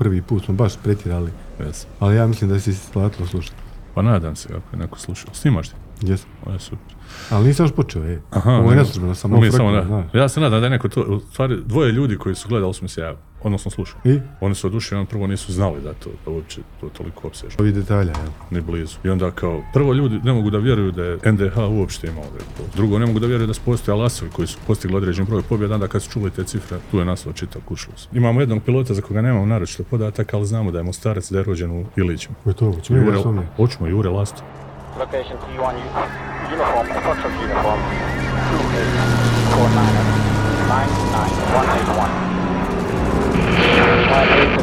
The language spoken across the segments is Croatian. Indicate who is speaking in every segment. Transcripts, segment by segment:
Speaker 1: prvi put smo baš pretjerali,
Speaker 2: Jes.
Speaker 1: ali ja mislim da si isplatilo slušati.
Speaker 2: Pa nadam se ako je neko slušao. Snimaš ti?
Speaker 1: Jes.
Speaker 2: Ovo je super.
Speaker 1: Ali nisam još počeo, ej.
Speaker 2: Aha,
Speaker 1: Ovo je neslužbeno, ovo
Speaker 2: samo
Speaker 1: frekventno,
Speaker 2: da. Ja se nadam da je neko to, u stvari dvoje ljudi koji su gledali su mi se javili, odnosno slušali.
Speaker 1: I?
Speaker 2: Oni su oduševljeni, prvo nisu znali da to da uopće to toliko opsežno,
Speaker 1: Ovi detalja, jel?
Speaker 2: ni blizu. I onda kao, prvo ljudi ne mogu da vjeruju da je NDH uopšte imao Zrakoplov. Drugo, ne mogu da vjeruju da su postojali Alasovi koji su postigli određen broj pobjeda, onda kad su čuli te cifre, tu je nas čitav kušlus. Imamo jednog pilota za koga nemamo naročito podataka, ali znamo da je Mostarac, da je rođen u Ilićima.
Speaker 1: Ko je to?
Speaker 2: Hoćemo Jure Lasto.
Speaker 3: Location T1 uniform, approximate uniform,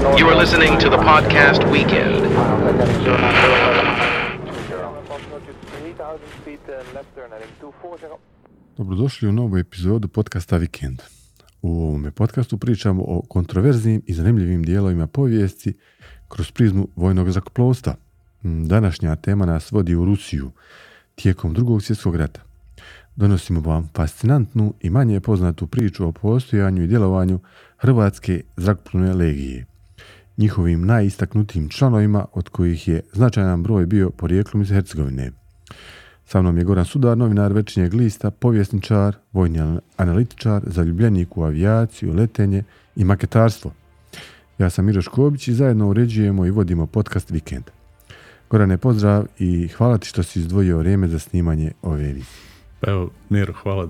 Speaker 3: 284991181.
Speaker 4: You are listening to the podcast Weekend.
Speaker 1: Dobrodošli u novu epizodu podcasta Vikend. U ovome podcastu pričamo o kontroverznim i zanimljivim dijelovima povijesti kroz prizmu vojnog zrakoplovstva. Mm, Današnja tema nas vodi u Rusiju tijekom drugog svjetskog rata. Donosimo vam fascinantnu i manje poznatu priču o postojanju i djelovanju Hrvatske zrakoplovne legije. Njihovim najistaknutijim članovima od kojih je značajan broj bio porijeklom iz Hercegovine. Sa mnom je Goran Sudar, novinar Večernjeg lista, povjesničar, vojni an- analitičar, zaljubljenik u avijaciju, letenje i maketarstvo. Ja sam Miro Škobić i zajedno uređujemo i vodimo podcast Vikend. Gorane, pozdrav i hvala ti što si izdvojio vrijeme za snimanje ove emisije.
Speaker 2: Pa evo, Miro, hvala.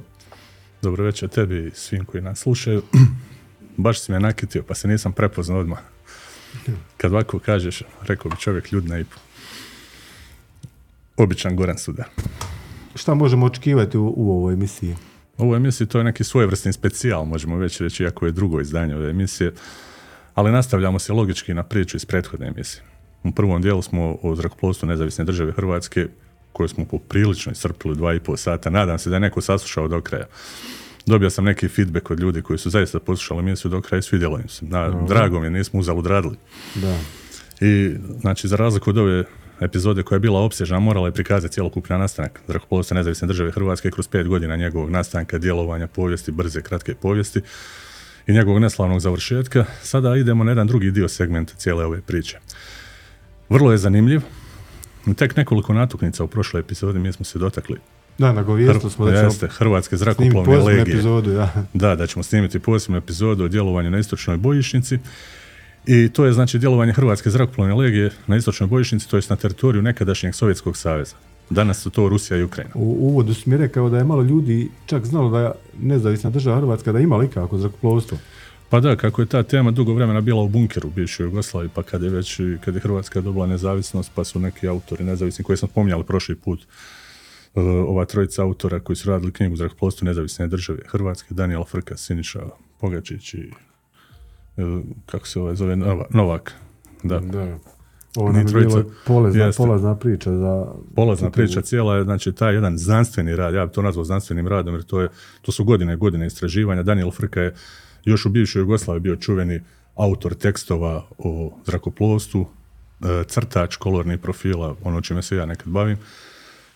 Speaker 2: Dobro večer tebi i svim koji nas slušaju. Baš si me nakitio, pa se nisam prepoznao odmah. Kad ovako kažeš, rekao bi čovjek ljudna i običan Goran Sudar.
Speaker 1: Šta možemo očekivati u, u ovoj emisiji?
Speaker 2: Ovo emisiji to je neki svojevrsni specijal, možemo već reći, iako je drugo izdanje ove emisije, ali nastavljamo se logički na priču iz prethodne emisije. U prvom dijelu smo o zrakoplovstvu nezavisne države Hrvatske, koju smo poprilično iscrpili dva i pol sata. Nadam se da je neko saslušao do kraja. Dobio sam neki feedback od ljudi koji su zaista poslušali emisiju do kraja i svidjelo im se. Na, drago mi je, nismo uzalud radili.
Speaker 1: Da.
Speaker 2: I, znači, za razliku od ove epizode koja je bila opsežna, morala je prikazati cjelokupni nastanak zrakoplovstva nezavisne države Hrvatske kroz pet godina njegovog nastanka, djelovanja, povijesti, brze, kratke povijesti i njegovog neslavnog završetka. Sada idemo na jedan drugi dio segmenta cijele ove priče. Vrlo je zanimljiv. Tek nekoliko natuknica u prošloj epizodi mi smo se dotakli
Speaker 1: Da, nagovijestili smo da ćemo
Speaker 2: jeste, Hrvatske zrakoplovne legije.
Speaker 1: epizodu, da.
Speaker 2: Da, da ćemo snimiti posebnu epizodu o djelovanju na istočnoj bojišnici. I to je znači djelovanje Hrvatske zrakoplovne legije na istočnoj bojišnici, to jest na teritoriju nekadašnjeg Sovjetskog saveza. Danas su to Rusija i Ukrajina.
Speaker 1: U uvodu si mi rekao da je malo ljudi čak znalo da je nezavisna država Hrvatska da ima ikako zrakoplovstvo.
Speaker 2: Pa da, kako je ta tema dugo vremena bila u bunkeru u bivšoj Jugoslaviji, pa kad je već, kad je Hrvatska dobila nezavisnost, pa su neki autori nezavisni, koje sam spominjali prošli put, e, ova trojica autora koji su radili knjigu Zrakoplovstvo nezavisne države Hrvatske, Daniel Frka, Siniša Pogačić i e, kako se ovaj zove, Nova- Novak. Da.
Speaker 1: Da. Ovo nam je
Speaker 2: trojica.
Speaker 1: bilo polazna, polazna priča za...
Speaker 2: Polazna priča cijela je, znači, taj jedan znanstveni rad, ja bi to nazvao znanstvenim radom, jer to, je, to su godine i godine istraživanja. Daniel Frka je još u bivšoj Jugoslaviji bio čuveni autor tekstova o zrakoplovstvu, e, crtač kolornih profila, ono čime se ja nekad bavim,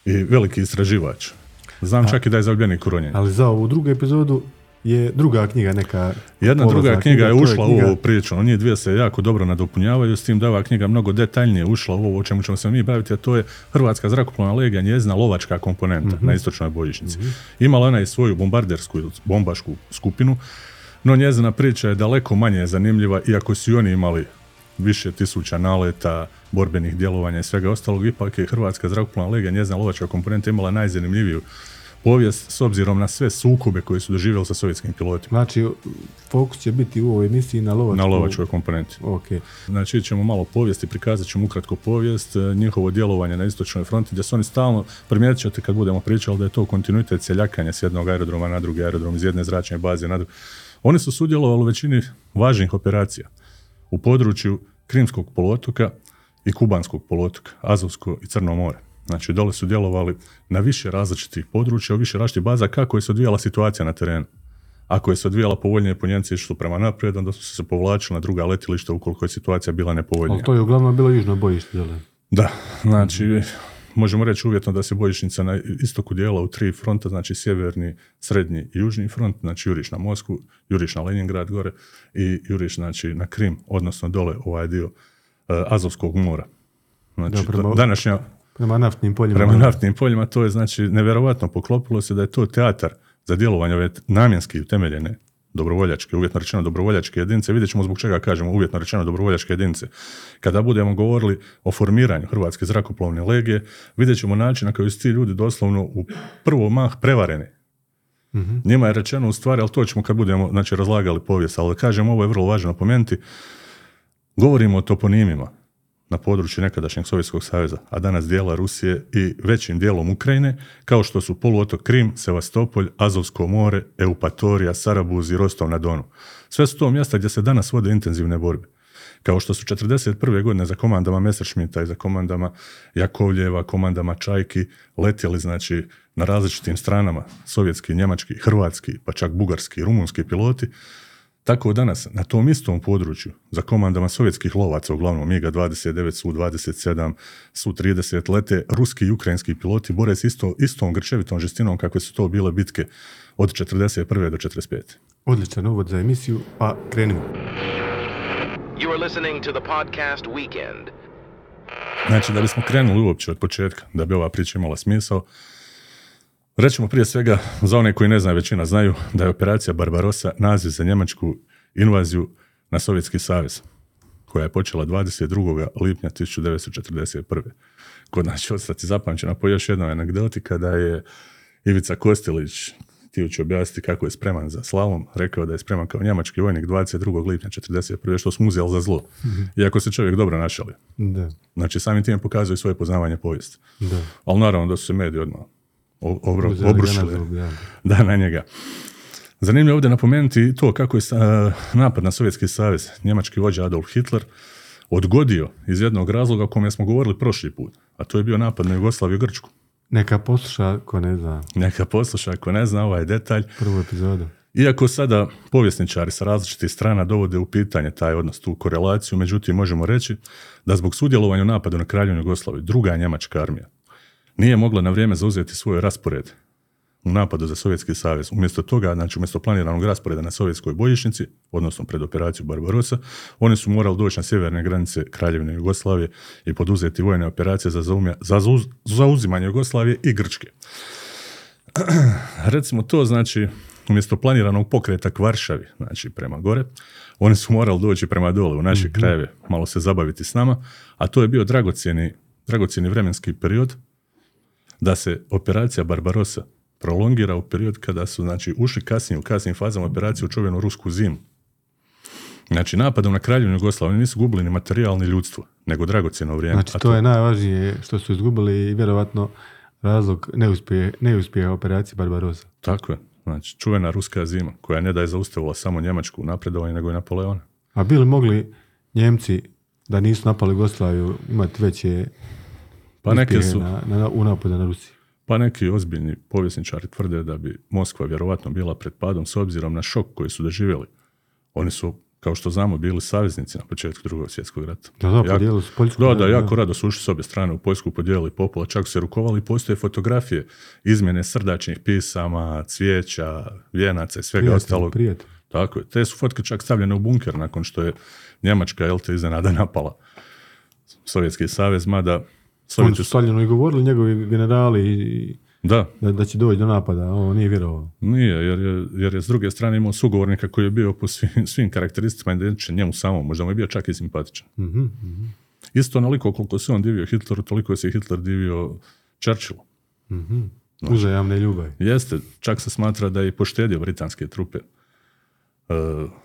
Speaker 2: i veliki istraživač. Znam čak i da je zaljubljenik u ronjenju.
Speaker 1: Ali za ovu drugu epizodu je druga knjiga neka...
Speaker 2: Jedna druga knjiga je ušla u ovu priču, oni dvije se jako dobro nadopunjavaju, s tim da je ova knjiga mnogo detaljnije ušla u ovo o čemu ćemo se mi baviti, a to je Hrvatska zrakoplovna legija, njezina lovačka komponenta na istočnoj bojišnici. Imala ona i svoju bombardersku ili bombašku skupinu, no njezina priča je daleko manje zanimljiva, iako su i oni imali više tisuća naleta, borbenih djelovanja i svega ostalog, ipak je Hrvatska zrakoplovna legija, njezina lovačka komponenta imala najzanimljiviju povijest s obzirom na sve sukobe koje su doživjeli sa sovjetskim pilotima
Speaker 1: Znači, fokus će biti u ovoj emisiji na lovačku...
Speaker 2: na lovačkoj komponenti.
Speaker 1: Ok.
Speaker 2: Znači, ćemo malo povijesti, prikazat ćemo ukratko povijest, e, njihovo djelovanje na istočnoj fronti, gdje su oni stalno, primijetit ćete kad budemo pričali da je to kontinuitet seljakanja s jednog aerodroma na drugi aerodrom, iz jedne zračne baze na drugu. Oni su sudjelovali u većini važnih operacija u području Krimskog poluotoka i Kubanskog poluotoka, Azovsko i Crno more. Znači, dole su djelovali na više različitih područja, u više različitih baza, kako je se odvijala situacija na terenu. Ako je se odvijala povoljnije, po Njemci išli prema naprijed, onda su se povlačili na druga letilišta ukoliko je situacija bila nepovoljnija.
Speaker 1: Ali to je uglavnom bilo južno bojište, jel?
Speaker 2: Da, znači možemo reći uvjetno da se bojišnica na istoku dijela u tri fronta, znači sjeverni, srednji i južni front, znači juriš na Moskvu, juriš na Leningrad gore i juriš znači na Krim, odnosno dole ovaj dio e, Azovskog mora. Znači,
Speaker 1: Da, prema-
Speaker 2: današnja,
Speaker 1: Prema naftnim poljima.
Speaker 2: prema naftnim poljima, to je znači nevjerovatno poklopilo se da je to teatar za djelovanje ove namjenski utemeljene dobrovoljačke, uvjetno rečeno dobrovoljačke jedinice. Vidjet ćemo zbog čega kažemo uvjetno rečeno dobrovoljačke jedinice. Kada budemo govorili o formiranju Hrvatske zrakoplovne legije, vidjet ćemo način na koji su ti ljudi doslovno u prvo mah prevareni. Njima je rečeno u stvari, ali to ćemo kad budemo znači, razlagali povijest, ali kažem, ovo je vrlo važno napomenuti, govorimo o toponimima na području nekadašnjeg Sovjetskog saveza, a danas dijela Rusije i većim dijelom Ukrajine, kao što su poluotok Krim, Sevastopolj, Azovsko more, Eupatorija, Sarabuz i Rostov na Donu. Sve su to mjesta gdje se danas vode intenzivne borbe. Kao što su 41. godine za komandama Messerschmitta i za komandama Jakovljeva, komandama Čajki letjeli znači na različitim stranama sovjetski, njemački, hrvatski, pa čak bugarski, rumunski piloti, tako danas na tom istom području za komandama sovjetskih lovaca, uglavnom MiGa-29, Su-27, Su-30 lete ruski i ukrajinski piloti bore s isto, istom grčevitom žestinom kakve su to bile bitke od 41. do 45.
Speaker 1: Odličan uvod za emisiju, pa krenimo.
Speaker 4: You are listening to the podcast Weekend.
Speaker 2: Znači, da bismo krenuli uopće od početka, da bi ova priča imala smisao, rećemo prije svega, za one koji ne znaju, većina znaju, da je operacija Barbarossa naziv za njemačku invaziju na Sovjetski savez, koja je počela 22. lipnja 1941. Kod nas će ostati zapamćena po još jednoj anegdoti kada je Ivica Kostelić, htio objasniti kako je spreman za slavom, rekao da je spreman kao njemački vojnik 22. lipnja 1941. što smo uzeli za zlo. Iako se čovjek dobro našalio.
Speaker 1: Da,
Speaker 2: Znači, samim time pokazuje svoje poznavanje povijesti.
Speaker 1: da.
Speaker 2: Ali naravno da su se mediji odmah obro-
Speaker 1: zub, da.
Speaker 2: na njega. Zanimljivo je ovdje napomenuti to kako je sa- napad na Sovjetski savez, njemački vođa Adolf Hitler, odgodio iz jednog razloga o kome smo govorili prošli put, a to je bio napad na Jugoslaviju i Grčku.
Speaker 1: Neka posluša ko ne zna
Speaker 2: Neka posluša ako ne zna ovaj detalj.
Speaker 1: prvu epizodu.
Speaker 2: Iako sada povjesničari sa različitih strana dovode u pitanje taj odnos, tu korelaciju, međutim možemo reći da zbog sudjelovanja u napadu na Kraljevinu Jugoslaviju, druga njemačka armija nije mogla na vrijeme zauzeti svoj raspored u napadu za Sovjetski savez. Umjesto toga, znači umjesto planiranog rasporeda na sovjetskoj bojišnici, odnosno pred operaciju Barbarossa, oni su morali doći na sjeverne granice Kraljevine Jugoslavije i poduzeti vojne operacije za, zaumja- za zauz- zauzimanje Jugoslavije i Grčke. Recimo to znači umjesto planiranog pokreta k Varšavi, znači prema gore, oni su morali doći prema dole u naše krajeve, malo se zabaviti s nama, a to je bio dragocjeni, dragocjeni vremenski period da se operacija Barbarossa prolongira u period kada su znači, ušli kasnije u kasnijim fazama operacije u čuvenu rusku zimu. Znači, napadom na kraljevinu Jugoslaviju nisu gubili ni materijal ni ljudstvo, nego dragocjeno vrijeme.
Speaker 1: Znači,
Speaker 2: A
Speaker 1: to je najvažnije što su izgubili i vjerovatno razlog neuspjeha, neuspjeha operacije Barbarossa.
Speaker 2: Tako je. Znači, čuvena ruska zima, koja ne da je zaustavila samo Njemačku u napredovanju, nego i Napoleona.
Speaker 1: A bili mogli Njemci da nisu napali Jugoslaviju imati veće
Speaker 2: Pa neke su,
Speaker 1: na, na, u napadu na Rusiju?
Speaker 2: pa neki ozbiljni povjesničari tvrde da bi Moskva vjerovatno bila pred padom s obzirom na šok koji su doživjeli. Oni su, kao što znamo, bili saveznici na početku drugog svjetskog rata.
Speaker 1: Da, da,
Speaker 2: Jako-
Speaker 1: su Poljsku.
Speaker 2: Da, da, jako rado su ušli s obje strane u Poljsku, podijelili popola, čak su se rukovali, postoje fotografije, izmjene srdačnih pisama, cvijeća, vijenaca i svega
Speaker 1: Prijatelj,
Speaker 2: ostalog.
Speaker 1: prijatelj.
Speaker 2: Tako je. Te su fotke čak stavljene u bunker nakon što je Njemačka, jel te, iznenada napala Sovjetski savez, mada
Speaker 1: Oni su. Staljinu i govorili njegovi generali i,
Speaker 2: Da,
Speaker 1: da, da će doći do napada, on nije vjerovao.
Speaker 2: nije, jer je, jer je s druge strane imao sugovornika koji je bio po svim, svim karakteristikama identičan njemu samom, možda mu je bio čak i simpatičan.
Speaker 1: Mhm, mhm,
Speaker 2: Isto onoliko koliko se on divio Hitleru, toliko se Hitler divio Churchillu.
Speaker 1: mhm. Uzajamne ljubavi.
Speaker 2: Jeste, čak se smatra da je i poštedio britanske trupe. E,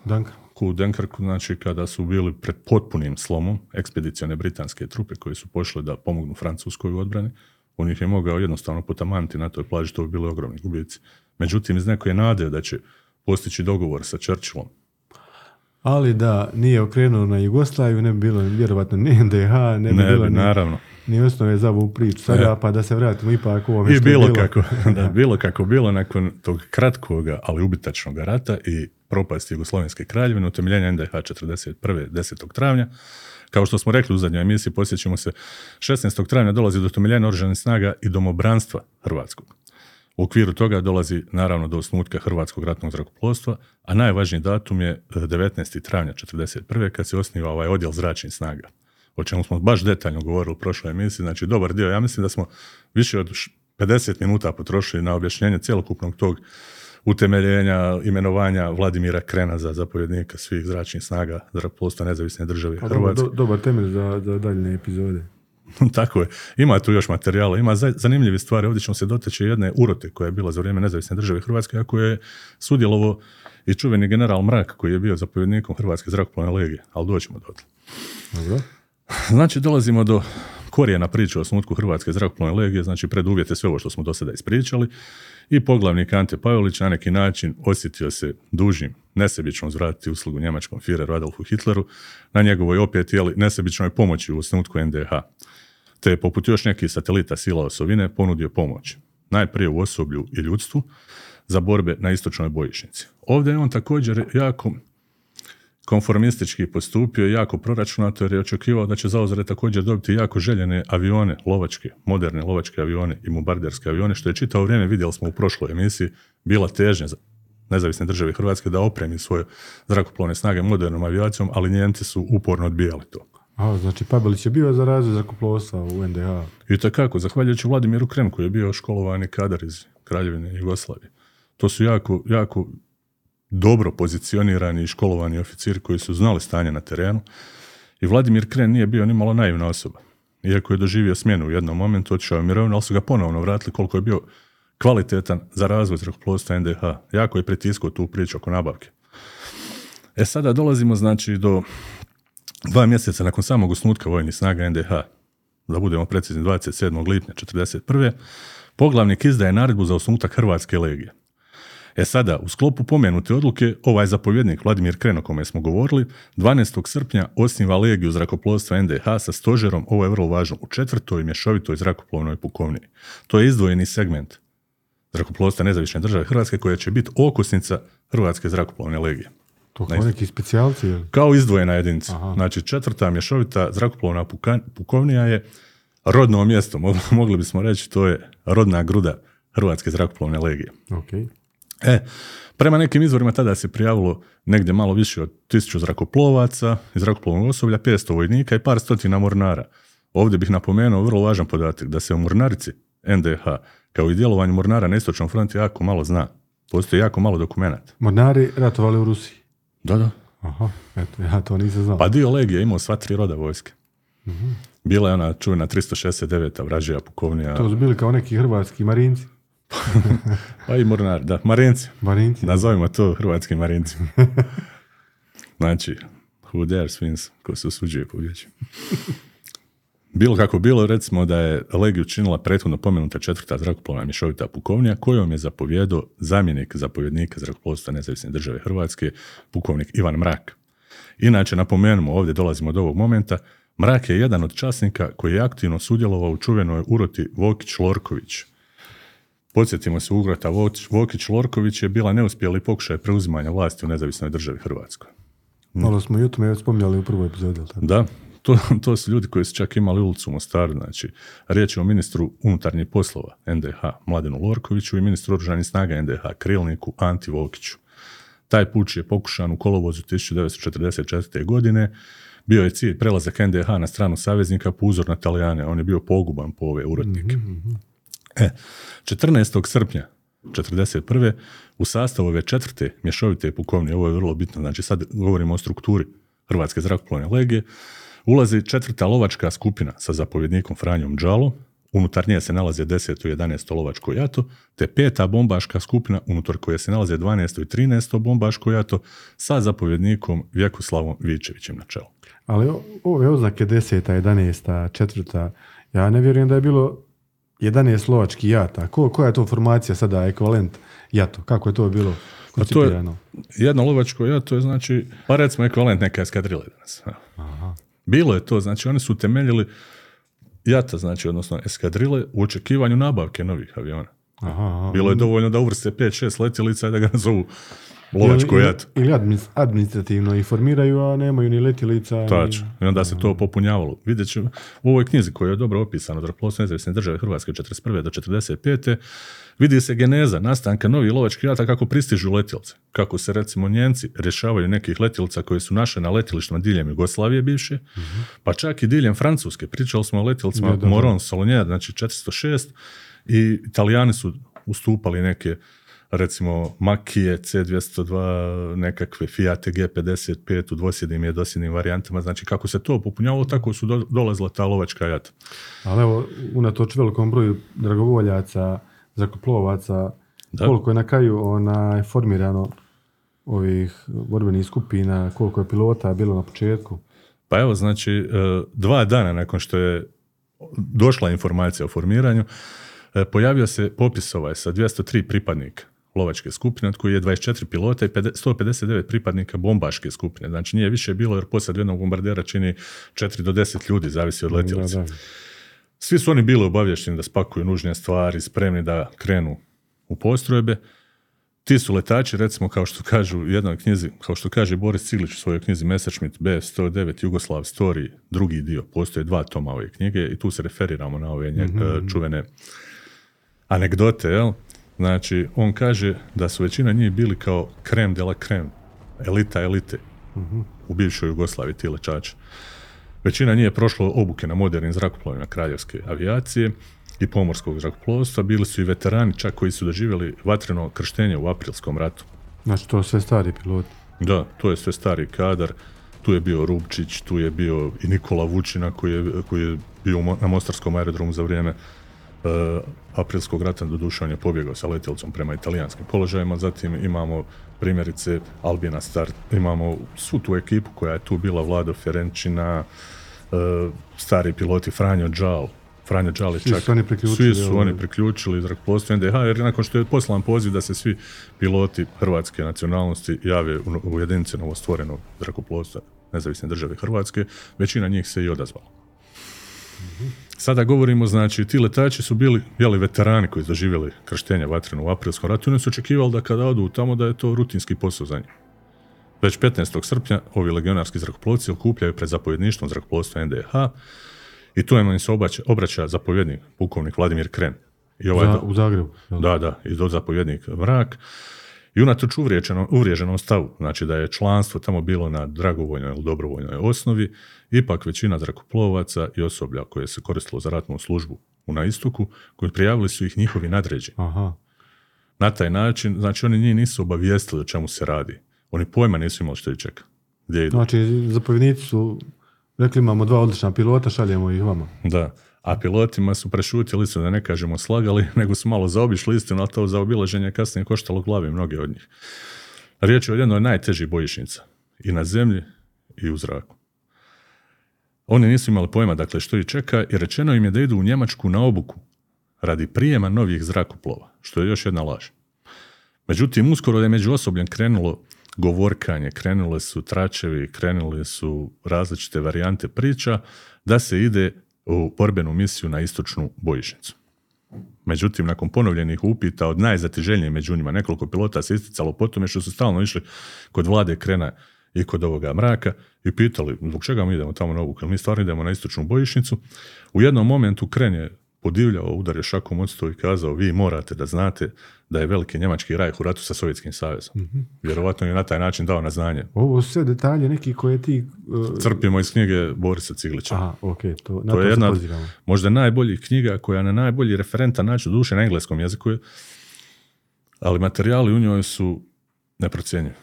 Speaker 1: Danka.
Speaker 2: U Dunkerku, znači kada su bili pred potpunim slomom, ekspedicione britanske trupe koje su pošle da pomognu Francuskoj u odbrani, on ih je mogao jednostavno potamaniti na toj plaži, to bi bili ogromni gubici. Međutim, iz neko je nade da će postići dogovor sa Churchillom.
Speaker 1: Ali da nije okrenuo na Jugoslaviju, ne bi bilo vjerovatno ni NDH, ne bi
Speaker 2: Ne
Speaker 1: bilo
Speaker 2: bi,
Speaker 1: ni,
Speaker 2: naravno.
Speaker 1: Ni osnove za ovu priču sada, pa da se vratimo ipak u ovome
Speaker 2: I bilo
Speaker 1: bilo.
Speaker 2: kako, da, bilo kako bilo nakon tog kratkoga, ali ubitačnog rata i propasti Jugoslovenske kraljevine, utemeljenja NDH 41. 10. travnja. Kao što smo rekli u zadnjoj emisiji, posjećamo se, 16. travnja dolazi do utemeljenja oružanih snaga i domobranstva Hrvatskog. U okviru toga dolazi naravno do osnutka Hrvatskog ratnog zrakoplovstva, a najvažniji datum je e, 19. travnja 41. kad se osniva ovaj odjel zračnih snaga o čemu smo baš detaljno govorili u prošloj emisiji, znači dobar dio, ja mislim da smo više od š- 50 minuta potrošili na objašnjenje cjelokupnog tog utemeljenja, imenovanja Vladimira Krena za zapovjednika svih zračnih snaga zrakoplovstva nezavisne države Hrvatske.
Speaker 1: do- dobar temelj za, za daljne epizode.
Speaker 2: Tako je. Ima tu još materijala, ima za- zanimljive stvari. Ovdje ćemo se doteći jedne urote koja je bila za vrijeme nezavisne države Hrvatske, a koje je sudjelovo i čuveni general Mrak koji je bio zapovjednikom Hrvatske zrakoplovne legije, ali doćemo do
Speaker 1: Dobro.
Speaker 2: Znači, dolazimo do korijena priče o osnutku Hrvatske zrakoplovne legije, znači preduvjete sve ovo što smo do sada ispričali. I poglavnik Ante Pavelić na neki način osjetio se dužnim nesebično uzvratiti uslugu njemačkom Führeru Adolfu Hitleru na njegovoj opet jeli, nesebičnoj pomoći u osnutku NDH. Te je poput još nekih satelita sila osovine ponudio pomoć. Najprije u osoblju i ljudstvu za borbe na istočnoj bojišnici. Ovdje je on također jako konformistički postupio jako proračunato jer je očekivao da će zauzvrat također dobiti jako željene avione, lovačke, moderne lovačke avione i bombarderske avione, što je čitavo vrijeme, vidjeli smo u prošloj emisiji, bila težnja za nezavisne države Hrvatske da opremi svoje zrakoplovne snage modernom avijacijom, ali Njemci su uporno odbijali to.
Speaker 1: A, znači Pabelić je bio za razvoj zrakoplovstva u NDH.
Speaker 2: I takako, zahvaljujući Vladimiru koji je bio školovani kadar iz Kraljevine Jugoslavije. To su jako, jako dobro pozicionirani i školovani oficiri koji su znali stanje na terenu. I Vladimir Kren nije bio ni malo naivna osoba. Iako je doživio smjenu u jednom momentu, otišao je mirovinu, ali su ga ponovno vratili koliko je bio kvalitetan za razvoj zrakoplovstva NDH. Jako je pritiskao tu priču oko nabavke. E sada dolazimo znači do dva mjeseca nakon samog osnutka vojnih snaga NDH, da budemo precizni 27. lipnja 1941. poglavnik izdaje naredbu za osnutak Hrvatske legije. E sada, u sklopu pomenute odluke, ovaj zapovjednik Vladimir Kren o kome smo govorili, 12. srpnja osniva legiju zrakoplovstva NDH sa stožerom, ovo je vrlo važno, u četvrtoj mješovitoj zrakoplovnoj pukovniji. To je izdvojeni segment zrakoplovstva nezavisne države Hrvatske koja će biti okosnica Hrvatske zrakoplovne legije.
Speaker 1: To kao
Speaker 2: Ne.
Speaker 1: neki specijalci?
Speaker 2: Kao izdvojena jedinica.
Speaker 1: Aha.
Speaker 2: Znači četvrta mješovita zrakoplovna puka- pukovnija je rodno mjesto, mogli, bismo reći, to je rodna gruda Hrvatske zrakoplovne legije.
Speaker 1: Ok.
Speaker 2: E, prema nekim izvorima tada se prijavilo negdje malo više od tisuću zrakoplovaca i zrakoplovnog osoblja, 500 vojnika i par stotina mornara. Ovdje bih napomenuo vrlo važan podatak, da se o mornarici NDH kao i djelovanju mornara na istočnom frontu jako malo zna. Postoji jako malo dokumenata.
Speaker 1: Mornari ratovali u Rusiji.
Speaker 2: Da, da.
Speaker 1: Aha, eto, ja to nisam znao.
Speaker 2: Pa dio legije je imao sva tri roda vojske. Bila je ona čuvena 369. vražija pukovnija,
Speaker 1: To su bili kao neki hrvatski marinci.
Speaker 2: Pa i mornar, da, marinci.
Speaker 1: Marinci.
Speaker 2: Nazovimo to hrvatskim marincima. znači, who dares wins, ko se usuđuje pobjeći. Bilo kako bilo, recimo da je Legiju činila prethodno pomenuta četvrta zrakoplovna mješovita pukovnija kojom je zapovjedao zamjenik zapovjednika zrakoplovstva nezavisne države Hrvatske, pukovnik Ivan Mrak. Inače, napomenemo, ovdje dolazimo do ovog momenta, Mrak je jedan od časnika koji je aktivno sudjelovao u čuvenoj uroti Vokić-Lorković. Podsjetimo se, ugrota Vokić-Lorković je bila neuspjeli pokušaj preuzimanja vlasti u nezavisnoj državi Hrvatskoj.
Speaker 1: Malo smo i o tome spominjali u prvoj epizodi.
Speaker 2: Da, to, to su ljudi koji su čak imali ulicu u Mostaru, znači riječ je o ministru unutarnjih poslova NDH Mladenu Lorkoviću i ministru oružanih snaga NDH Krilniku Anti Vokiću. Taj puč je pokušan u kolovozu 1944. godine. Bio je cilj prelazak NDH na stranu saveznika po uzor na Talijane. On je bio poguban po ove urotnike. E, 14. srpnja 1941. u sastavu ove četvrte mješovite pukovnije, ovo je vrlo bitno, znači sad govorimo o strukturi Hrvatske zrakoplovne legije, ulazi četvrta lovačka skupina sa zapovjednikom Franjom Đalo, unutar nje se nalaze 10. i 11. lovačko jato, te peta bombaška skupina unutar koje se nalaze 12. i 13. bombaško jato sa zapovjednikom Vjekoslavom Vičevićem na čelu.
Speaker 1: Ali ove oznake 10. 11. četvrta, ja ne vjerujem da je bilo 11 lovačkih jata. Ko, koja je to formacija sada, ekvivalent jato? Kako je to bilo
Speaker 2: to je jedno lovačko jato je znači, pa recimo ekvivalent neka eskadrile danas. Bilo je to, znači oni su utemeljili jata, znači, odnosno eskadrile, u očekivanju nabavke novih aviona.
Speaker 1: Aha, aha.
Speaker 2: Bilo je dovoljno da uvrste 5-6 letjelica i da ga nazovu lovačko
Speaker 1: Ili-
Speaker 2: jat.
Speaker 1: Ili administrativno informiraju, a nemaju ni letjelica.
Speaker 2: Tačno. I onda se to popunjavalo. Vidjet ćemo u ovoj knjizi koja je dobro opisana Zrakoplovstvo nezavisne države Hrvatske od 41. do 45. vidi se geneza nastanka novih lovačkih jata kako pristižu letjelce. Kako se recimo Njenci rješavaju nekih letjelica koje su naše na letjelištima diljem Jugoslavije bivše, pa čak i diljem Francuske. Pričali smo o letjelicama. Moron, Solonjer, znači 406 i Italijani su ustupali neke recimo Makije, C202, nekakve Fiat G55 u dvosjednim i dosjednim varijantama. Znači kako se to popunjavalo, tako su do- dolazila ta lovačka jata.
Speaker 1: Ali evo, unatoč velikom broju dragovoljaca, zrakoplovaca,
Speaker 2: Da.
Speaker 1: koliko je na kraju ona, formirano ovih borbenih skupina, koliko je pilota bilo na početku.
Speaker 2: Pa evo, znači, e, dva dana nakon što je došla informacija o formiranju, e, pojavio se popis ovaj sa 203 pripadnika lovačke skupine, od koji je 24 pilota i 50 159 pripadnika bombaške skupine. Znači nije više bilo jer posad jednog bombardera čini 4 do 10 ljudi, zavisi od letjelice. Svi su oni bili obavješteni da spakuju nužne stvari, spremni da krenu u postrojbe. Ti su letači, recimo, kao što kažu u jednoj knjizi, kao što kaže Boris Ciglić u svojoj knjizi Messerschmitt B109 Jugoslav Story, drugi dio, postoje dva toma ove knjige i tu se referiramo na ove nje- e, čuvene anegdote, jel? Znači, on kaže da su većina njih bili kao krem de la krem, elita elite u bivšoj Jugoslaviji, ti lečači. Većina njih je prošlo obuke na modernim zrakoplovima kraljevske avijacije i pomorskog zrakoplovstva. Bili su i veterani čak koji su doživjeli vatreno krštenje u aprilskom ratu.
Speaker 1: Znači to sve stari piloti.
Speaker 2: Da, to je sve stari kadar. Tu je bio Rubčić, tu je bio i Nikola Vučina koji je, koji je bio na Mostarskom aerodromu za vrijeme aprilskog rata, doduše on je pobjegao sa letjelicom prema italijanskim položajima. Zatim imamo primjerice Albina Start, imamo svu tu ekipu koja je tu bila, Vlado Ferenčina, e, stari piloti Franjo Džal, Franjo Džal je
Speaker 1: Svi
Speaker 2: čak,
Speaker 1: su oni priključili,
Speaker 2: svi su
Speaker 1: ovaj.
Speaker 2: oni priključili zrakoplovstvo NDH, jer nakon što je poslan poziv da se svi piloti hrvatske nacionalnosti jave u, u jedinice novostvorenog zrakoplovstva nezavisne države Hrvatske, većina njih se i odazvala. Sada govorimo, znači, ti letači su bili, jeli, veterani koji su doživjeli krštenje vatreno u aprilskom ratu i oni su očekivali da kada odu tamo da je to rutinski posao za njih. Već 15. srpnja ovi legionarski zrakoplovci okupljaju pred zapovjedništvom zrakoplovstva NDH i tu im se obraća, obraća zapovjednik, pukovnik Vladimir Kren. I ovaj,
Speaker 1: Za, u Zagrebu.
Speaker 2: da, da, i do zapovjednik Mrak. I unatoč uvriježenom, stavu, znači da je članstvo tamo bilo na dragovoljnoj ili dobrovoljnoj osnovi, ipak većina zrakoplovaca i osoblja koje se koristilo za ratnu službu u na istoku, koji prijavili su ih njihovi nadređeni.
Speaker 1: Aha.
Speaker 2: Na taj način, znači oni njih nisu obavijestili o čemu se radi. Oni pojma nisu imali što ih čeka. Gdje idu.
Speaker 1: Znači, zapovjednici su rekli imamo dva odlična pilota, šaljemo ih vama.
Speaker 2: Da. A pilotima su prešutili su, da ne kažemo slagali, nego su malo zaobišli istinu, a to zaobilaženje kasnije koštalo glavi mnoge od njih. Riječ je o jednoj najtežih bojišnica. I na zemlji i u zraku. Oni nisu imali pojma dakle što ih čeka i rečeno im je da idu u Njemačku na obuku radi prijema novih zrakoplova, što je još jedna laž. Međutim, uskoro je među osobljem krenulo govorkanje, krenule su tračevi, krenule su različite varijante priča da se ide u borbenu misiju na istočnu bojišnicu. Međutim, nakon ponovljenih upita od najzatiženijih među njima, nekoliko pilota se isticalo po tome što su stalno išli kod vlade Krena i kod ovoga mraka i pitali zbog čega mi idemo tamo na jel mi stvarno idemo na istočnu bojišnicu. U jednom momentu Kren je podivljao, udario šakom od i kazao vi morate da znate da je veliki njemački rajh u ratu sa Sovjetskim savezom. Vjerovatno je na taj način dao na znanje.
Speaker 1: Ovo su sve detalje neki koje ti... uh,
Speaker 2: Crpimo iz knjige Borisa Ciglića.
Speaker 1: Aha, ok, to, na
Speaker 2: To
Speaker 1: to,
Speaker 2: je jedna
Speaker 1: pozivamo.
Speaker 2: možda najboljih knjiga koja na najbolji referentan način duše na engleskom jeziku je, ali materijali u njoj su neprocjenjivi.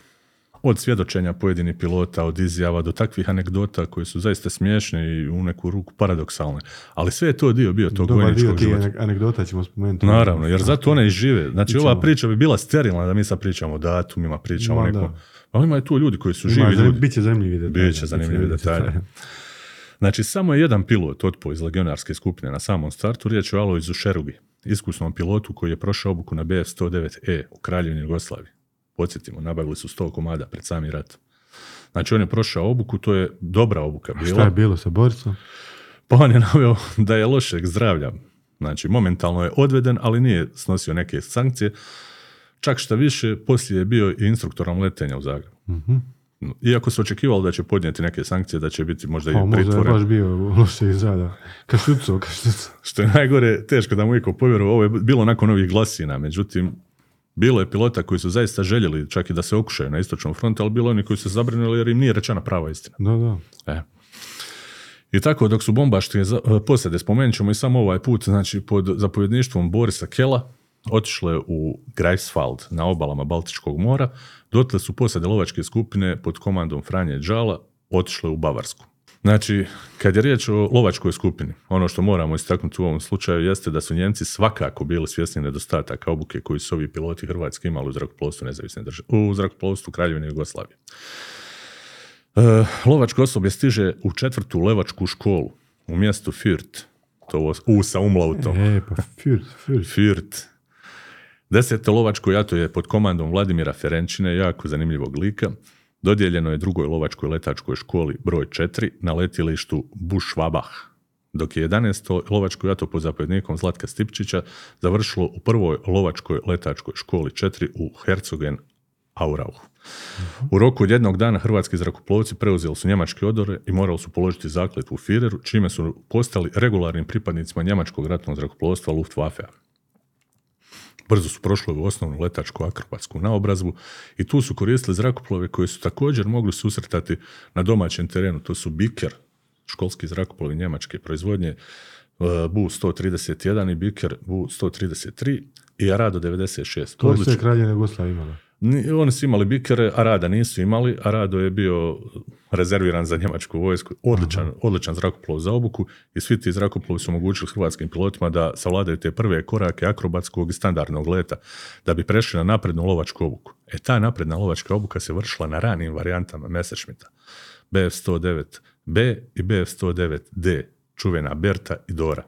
Speaker 2: Od svjedočenja pojedinih pilota, od izjava do takvih anegdota koji su zaista smiješne i u neku ruku paradoksalne. Ali sve je to dio bio tog
Speaker 1: Dobar dio
Speaker 2: vojničkog
Speaker 1: tih
Speaker 2: života.
Speaker 1: anegdota ćemo spomenuti.
Speaker 2: Naravno, jer zato one i žive. Znači, ova priča bi bila sterilna da mi sad pričamo o datumima, pričamo o nekom... Ali ima je tu ljudi koji su
Speaker 1: Ima,
Speaker 2: živi ljudi.
Speaker 1: Biće zanimljivi detalji.
Speaker 2: Biće zanimljivi
Speaker 1: Biće
Speaker 2: detalji. Znači, samo je jedan pilot otpo iz legionarske skupine na samom startu, riječ je o Alojzu Šerugi, iskusnom pilotu koji je prošao obuku na BF-109E u Kraljevini Jugoslaviji. Podsjetimo, nabavili su 100 komada pred sami rat. Znači, on je prošao obuku, to je dobra obuka
Speaker 1: Šta je
Speaker 2: bila.
Speaker 1: bilo sa Borisom?
Speaker 2: Pa on je naveo da je lošeg zdravlja. Znači, momentalno je odveden, ali nije snosio neke sankcije. Čak šta više, poslije je bio i instruktorom letenja u Zagrebu. Iako se očekivalo da će podnijeti neke sankcije, da će biti možda i
Speaker 1: Pa možda je
Speaker 2: pritvoren.
Speaker 1: baš bio loše izrada. Kaštuco, kaštuco.
Speaker 2: Što je najgore, teško da mu iko povjeruje, ovo je bilo nakon ovih glasina, međutim, bilo je pilota koji su zaista željeli čak i da se okušaju na istočnom frontu, ali bilo je oni koji su se zabrinuli jer im nije rečena prava istina.
Speaker 1: Da, da.
Speaker 2: E. I tako, dok su bombaške e, posade, spomenut ćemo i samo ovaj put, znači pod zapovjedništvom Borisa Kela, otišle u Greifswald na obalama Baltičkog mora, dotle su posade lovačke skupine pod komandom Franje Đala otišle u Bavarsku. Znači, kad je riječ o lovačkoj skupini, ono što moramo istaknuti u ovom slučaju jeste da su Njemci svakako bili svjesni nedostataka obuke koji su ovi piloti Hrvatske imali u zrakoplovstvu nezavisne države, u zrakoplovstvu Kraljevine Jugoslavije. E, lovačko osoblje stiže u četvrtu levačku školu u mjestu Fürth. To U sa umlautom.
Speaker 1: E, pa fyr, fyr.
Speaker 2: Fürth. Deseto lovačko jato je pod komandom Vladimira Ferenčine, jako zanimljivog lika. Dodijeljeno je drugoj lovačkoj letačkoj školi broj 4 na letilištu Bušvabah. Dok je 11. lovačko jato pod zapovjednikom Zlatka Stipčića završilo u prvoj lovačkoj letačkoj školi 4 u Herzogen Aurauhu. U roku od jednog dana hrvatski zrakoplovci preuzeli su njemačke odore i morali su položiti zakletvu u Fireru, čime su postali regularnim pripadnicima njemačkog ratnog zrakoplovstva Luftwaffe. Brzo su prošli u osnovnu letačku akrobatsku naobrazbu i tu su koristili zrakoplove koji su također mogli susretati na domaćem terenu. To su Biker, školski zrakoplovi njemačke proizvodnje, e, Bu-131 i Biker Bu-133 i Arado 96.
Speaker 1: To je sve kraljevina Jugoslavija imala.
Speaker 2: Ni- Oni su imali bikere, a Rada nisu imali, a Rado je bio rezerviran za njemačku vojsku. Odličan, odličan zrakoplov za obuku i svi ti zrakoplovi su omogućili hrvatskim pilotima da savladaju te prve korake akrobatskog i standardnog leta da bi prešli na naprednu lovačku obuku. E ta napredna lovačka obuka se vršila na ranim varijantama Messerschmitta. BF-109B i BF-109D, čuvena Berta i Dora.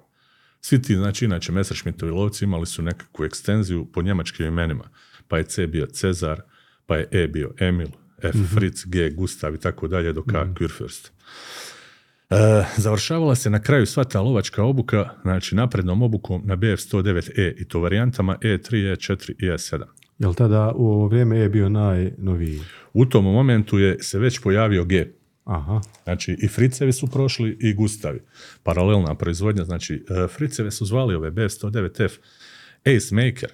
Speaker 2: Svi ti, znači, inače, Messerschmittovi lovci imali su nekakvu ekstenziju po njemačkim imenima. Pa je C bio Cezar, pa je E bio Emil, F Fritz, G Gustav i tako dalje do K Kurfürst. E, završavala se na kraju sva ta lovačka obuka, znači naprednom obukom na BF-109E i to varijantama E E3, E4 i E7.
Speaker 1: Jel tada u ovo vrijeme je bio najnoviji?
Speaker 2: U tom momentu je se već pojavio G.
Speaker 1: Aha.
Speaker 2: Znači i Fricevi su prošli i Gustavi. Paralelna proizvodnja, znači e, Friceve su zvali ove B109F Ace Maker.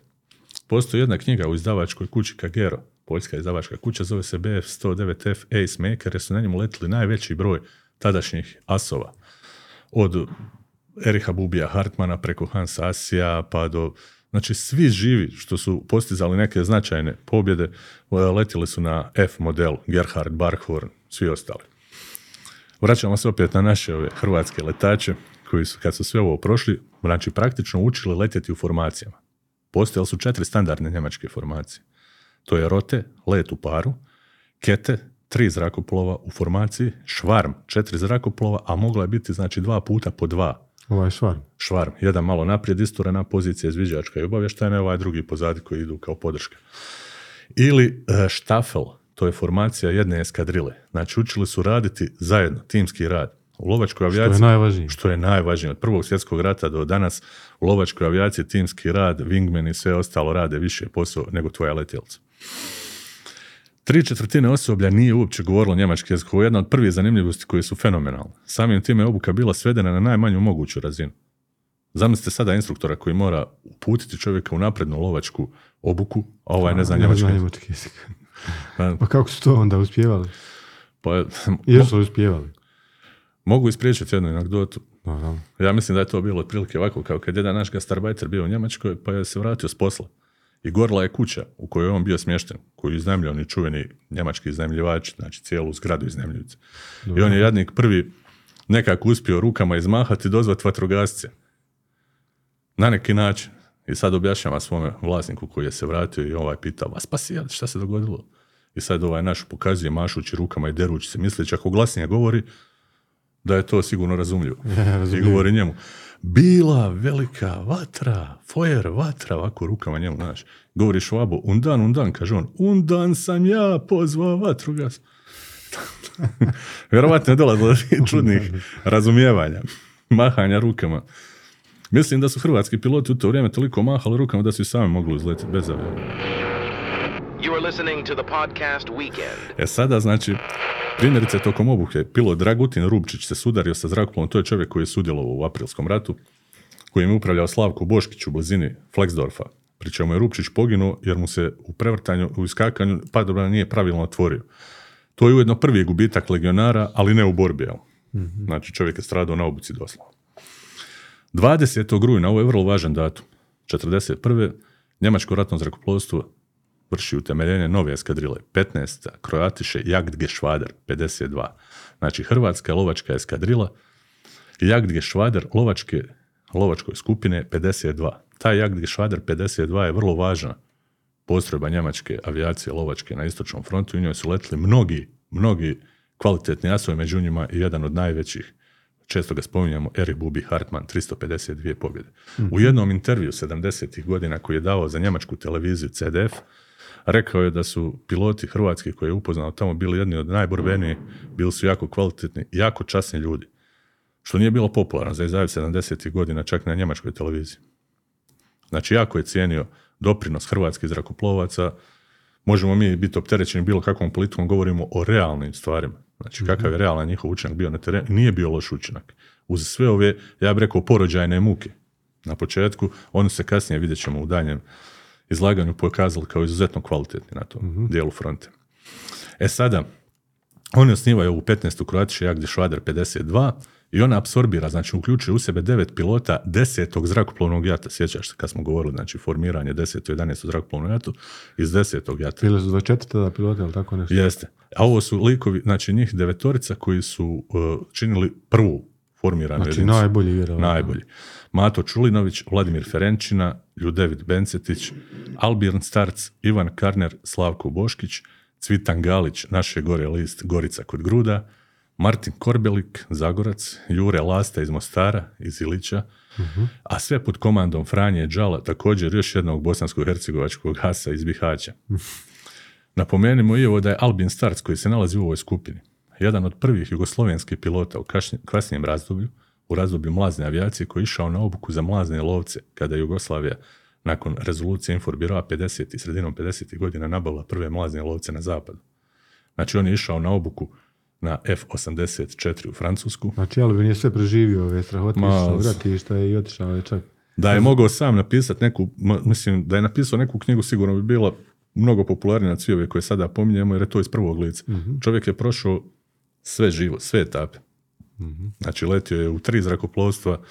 Speaker 2: Postoji jedna knjiga u izdavačkoj kući Kagero, poljska izdavačka kuća, zove se BF109F Ace Maker, jer su na njemu letili najveći broj tadašnjih asova. Od Eriha Bubija Hartmana preko Hansa Asija pa do Znači, svi živi što su postizali neke značajne pobjede, letili su na F model, Gerhard Barkhorn, svi ostali. Vraćamo se opet na naše ove hrvatske letače, koji su, kad su sve ovo prošli, znači praktično učili letjeti u formacijama. Postojali su četiri standardne njemačke formacije. To je rote, let u paru, kete, tri zrakoplova u formaciji, švarm, četiri zrakoplova, a mogla je biti znači dva puta po dva
Speaker 1: Ovaj švar.
Speaker 2: švarm. Jedan malo naprijed isturena pozicija izviđačka i obavještajna, ovaj drugi pozadi koji idu kao podrška. Ili e, štafel, to je formacija jedne eskadrile. Znači učili su raditi zajedno, timski rad. U lovačkoj
Speaker 1: Što je
Speaker 2: avijaciji,
Speaker 1: najvažnije.
Speaker 2: što je najvažnije, od prvog svjetskog rata do danas, u lovačkoj avijaciji timski rad, wingman i sve ostalo rade više posao nego tvoja letjelca. Tri četvrtine osoblja nije uopće govorilo njemački jezik. Ovo je jedna od prvih zanimljivosti koje su fenomenalne. Samim time je obuka bila svedena na najmanju moguću razinu. Zamislite sada instruktora koji mora uputiti čovjeka u naprednu lovačku obuku, a ovaj ne zna njemački jezik. Pa,
Speaker 1: Pa kako su to onda uspjevali?
Speaker 2: pa,
Speaker 1: Jesu li uspjevali?
Speaker 2: Mogu ispriječiti jednu anegdotu. Ja mislim da je to bilo otprilike ovako kao kad jedan naš gastarbajter bio u Njemačkoj pa je se vratio s posla. I gorla je kuća u kojoj je on bio smješten, koju iznajmljuju oni čuveni njemački iznajmljivači, znači cijelu zgradu iznajmljuju. I on je jadnik prvi nekako uspio rukama izmahati i dozvat vatrogasce. Na neki način. I sad objašnjava svome vlasniku koji je se vratio i ovaj pita, vas pa si, šta se dogodilo? I sad ovaj naš pokazuje mašući rukama i derući se, misleći ako glasnije govori, da je to sigurno razumljivo. I govori njemu, bila velika vatra, fojer vatra, ovako rukama njemu, znaš. Govori Švabo, undan, undan, kaže on, undan sam ja pozvao vatrugas. Vjerovatno je dolazilo do čudnih razumijevanja. mahanja rukama. Mislim da su hrvatski piloti u to vrijeme toliko mahali rukama da su i sami mogli uzletiti bez aviona.
Speaker 4: You are listening to the podcast Weekend.
Speaker 2: E sada, znači, primjerice tokom obuke, pilot Dragutin Rubčić se sudario sa zrakoplovom, to je čovjek koji je sudjelovao u aprilskom ratu, kojim je upravljao Slavko Boškić u blizini Fleksdorfa, pri čemu je Rupčić poginuo jer mu se u prevrtanju, u iskakanju padobran nije pravilno otvorio. To je ujedno prvi gubitak legionara, ali ne u borbi. jel? Znači čovjek je stradao na obuci doslovno. 20. rujna, ovo je vrlo važan datum, 41. Njemačko ratno zrakoplovstvo vrši utemeljenje nove eskadrile, 15. Kroatiše Jagdgeschwader, 52. Znači Hrvatska lovačka eskadrila, Jagdgeschwader lovačke, lovačkoj skupine 52. Taj Jagdgeschwader 52 je vrlo važna postrojba njemačke avijacije lovačke na istočnom frontu i u njoj su letili mnogi, mnogi kvalitetni asovi, među njima i jedan od najvećih često ga spominjamo, Erich Bubi Hartmann, 352 pobjede. U jednom intervju 70. godina koji je dao za njemačku televiziju CDF, rekao je da su piloti hrvatski koje je upoznao tamo bili jedni od najborbenijih, bili su jako kvalitetni, jako časni ljudi. Što nije bilo popularno za Izajev 70. godina čak na njemačkoj televiziji. Znači, jako je cijenio doprinos hrvatskih zrakoplovaca. Možemo mi biti opterećeni bilo kakvom politikom, govorimo o realnim stvarima. Znači, kakav je realan njihov učinak bio na terenu. Nije bio loš učinak. Uz sve ove, ja bih rekao, porođajne muke na početku, oni se kasnije, vidjet ćemo u daljem izlaganju, pokazali kao izuzetno kvalitetni na tom dijelu fronte. E sada, oni osnivaju ovu 15. Kroatiše Jagdi Švader 52 i ona apsorbira, znači uključuje u sebe devet pilota desetog zrakoplovnog jata, sjećaš se kad smo govorili, znači formiranje 10. 11. zrakoplovnog jatu iz desetog jata.
Speaker 1: Bile su 24 tada pilota, ili tako nešto?
Speaker 2: Jeste. A ovo su likovi, znači njih devetorica koji su uh, činili prvu formiranu
Speaker 1: Znači,
Speaker 2: jedinicu.
Speaker 1: najbolji vjerovatno.
Speaker 2: Najbolji. Mato Čulinović, Vladimir Ferenčina, Ljudevit Bencetić, Albirn Starc, Ivan Karner, Slavko Boškić, Cvitan Galić, naše gore list Gorica kod Gruda, Martin Korbelik, Zagorac, Jure Lasta iz Mostara, iz Ilića, a sve pod komandom Franje Đala, također još jednog bosansko-hercegovačkog hasa iz Bihaća. Napomenimo i ovo da je Albin Starc koji se nalazi u ovoj skupini, jedan od prvih jugoslovenskih pilota u kasnijem razdoblju, u razdoblju mlazne avijacije koji je išao na obuku za mlazne lovce kada je Jugoslavija nakon rezolucije Inforbiroa 50. i sredinom 50. godina nabavila prve mlazne lovce na zapadu. Znači on je išao na obuku na F-84 u Francusku.
Speaker 1: Znači, Albin je sve preživio ove strahote,
Speaker 2: Ma,
Speaker 1: išao u ratišta i otišao je čak.
Speaker 2: Da je mogao sam napisati neku, mislim, da je napisao neku knjigu sigurno bi bila mnogo popularnija od svi ove koje sada pominjemo jer je to iz prvog lica. Čovjek je prošao sve živo, sve etape. Znači letio je u tri zrakoplovstva,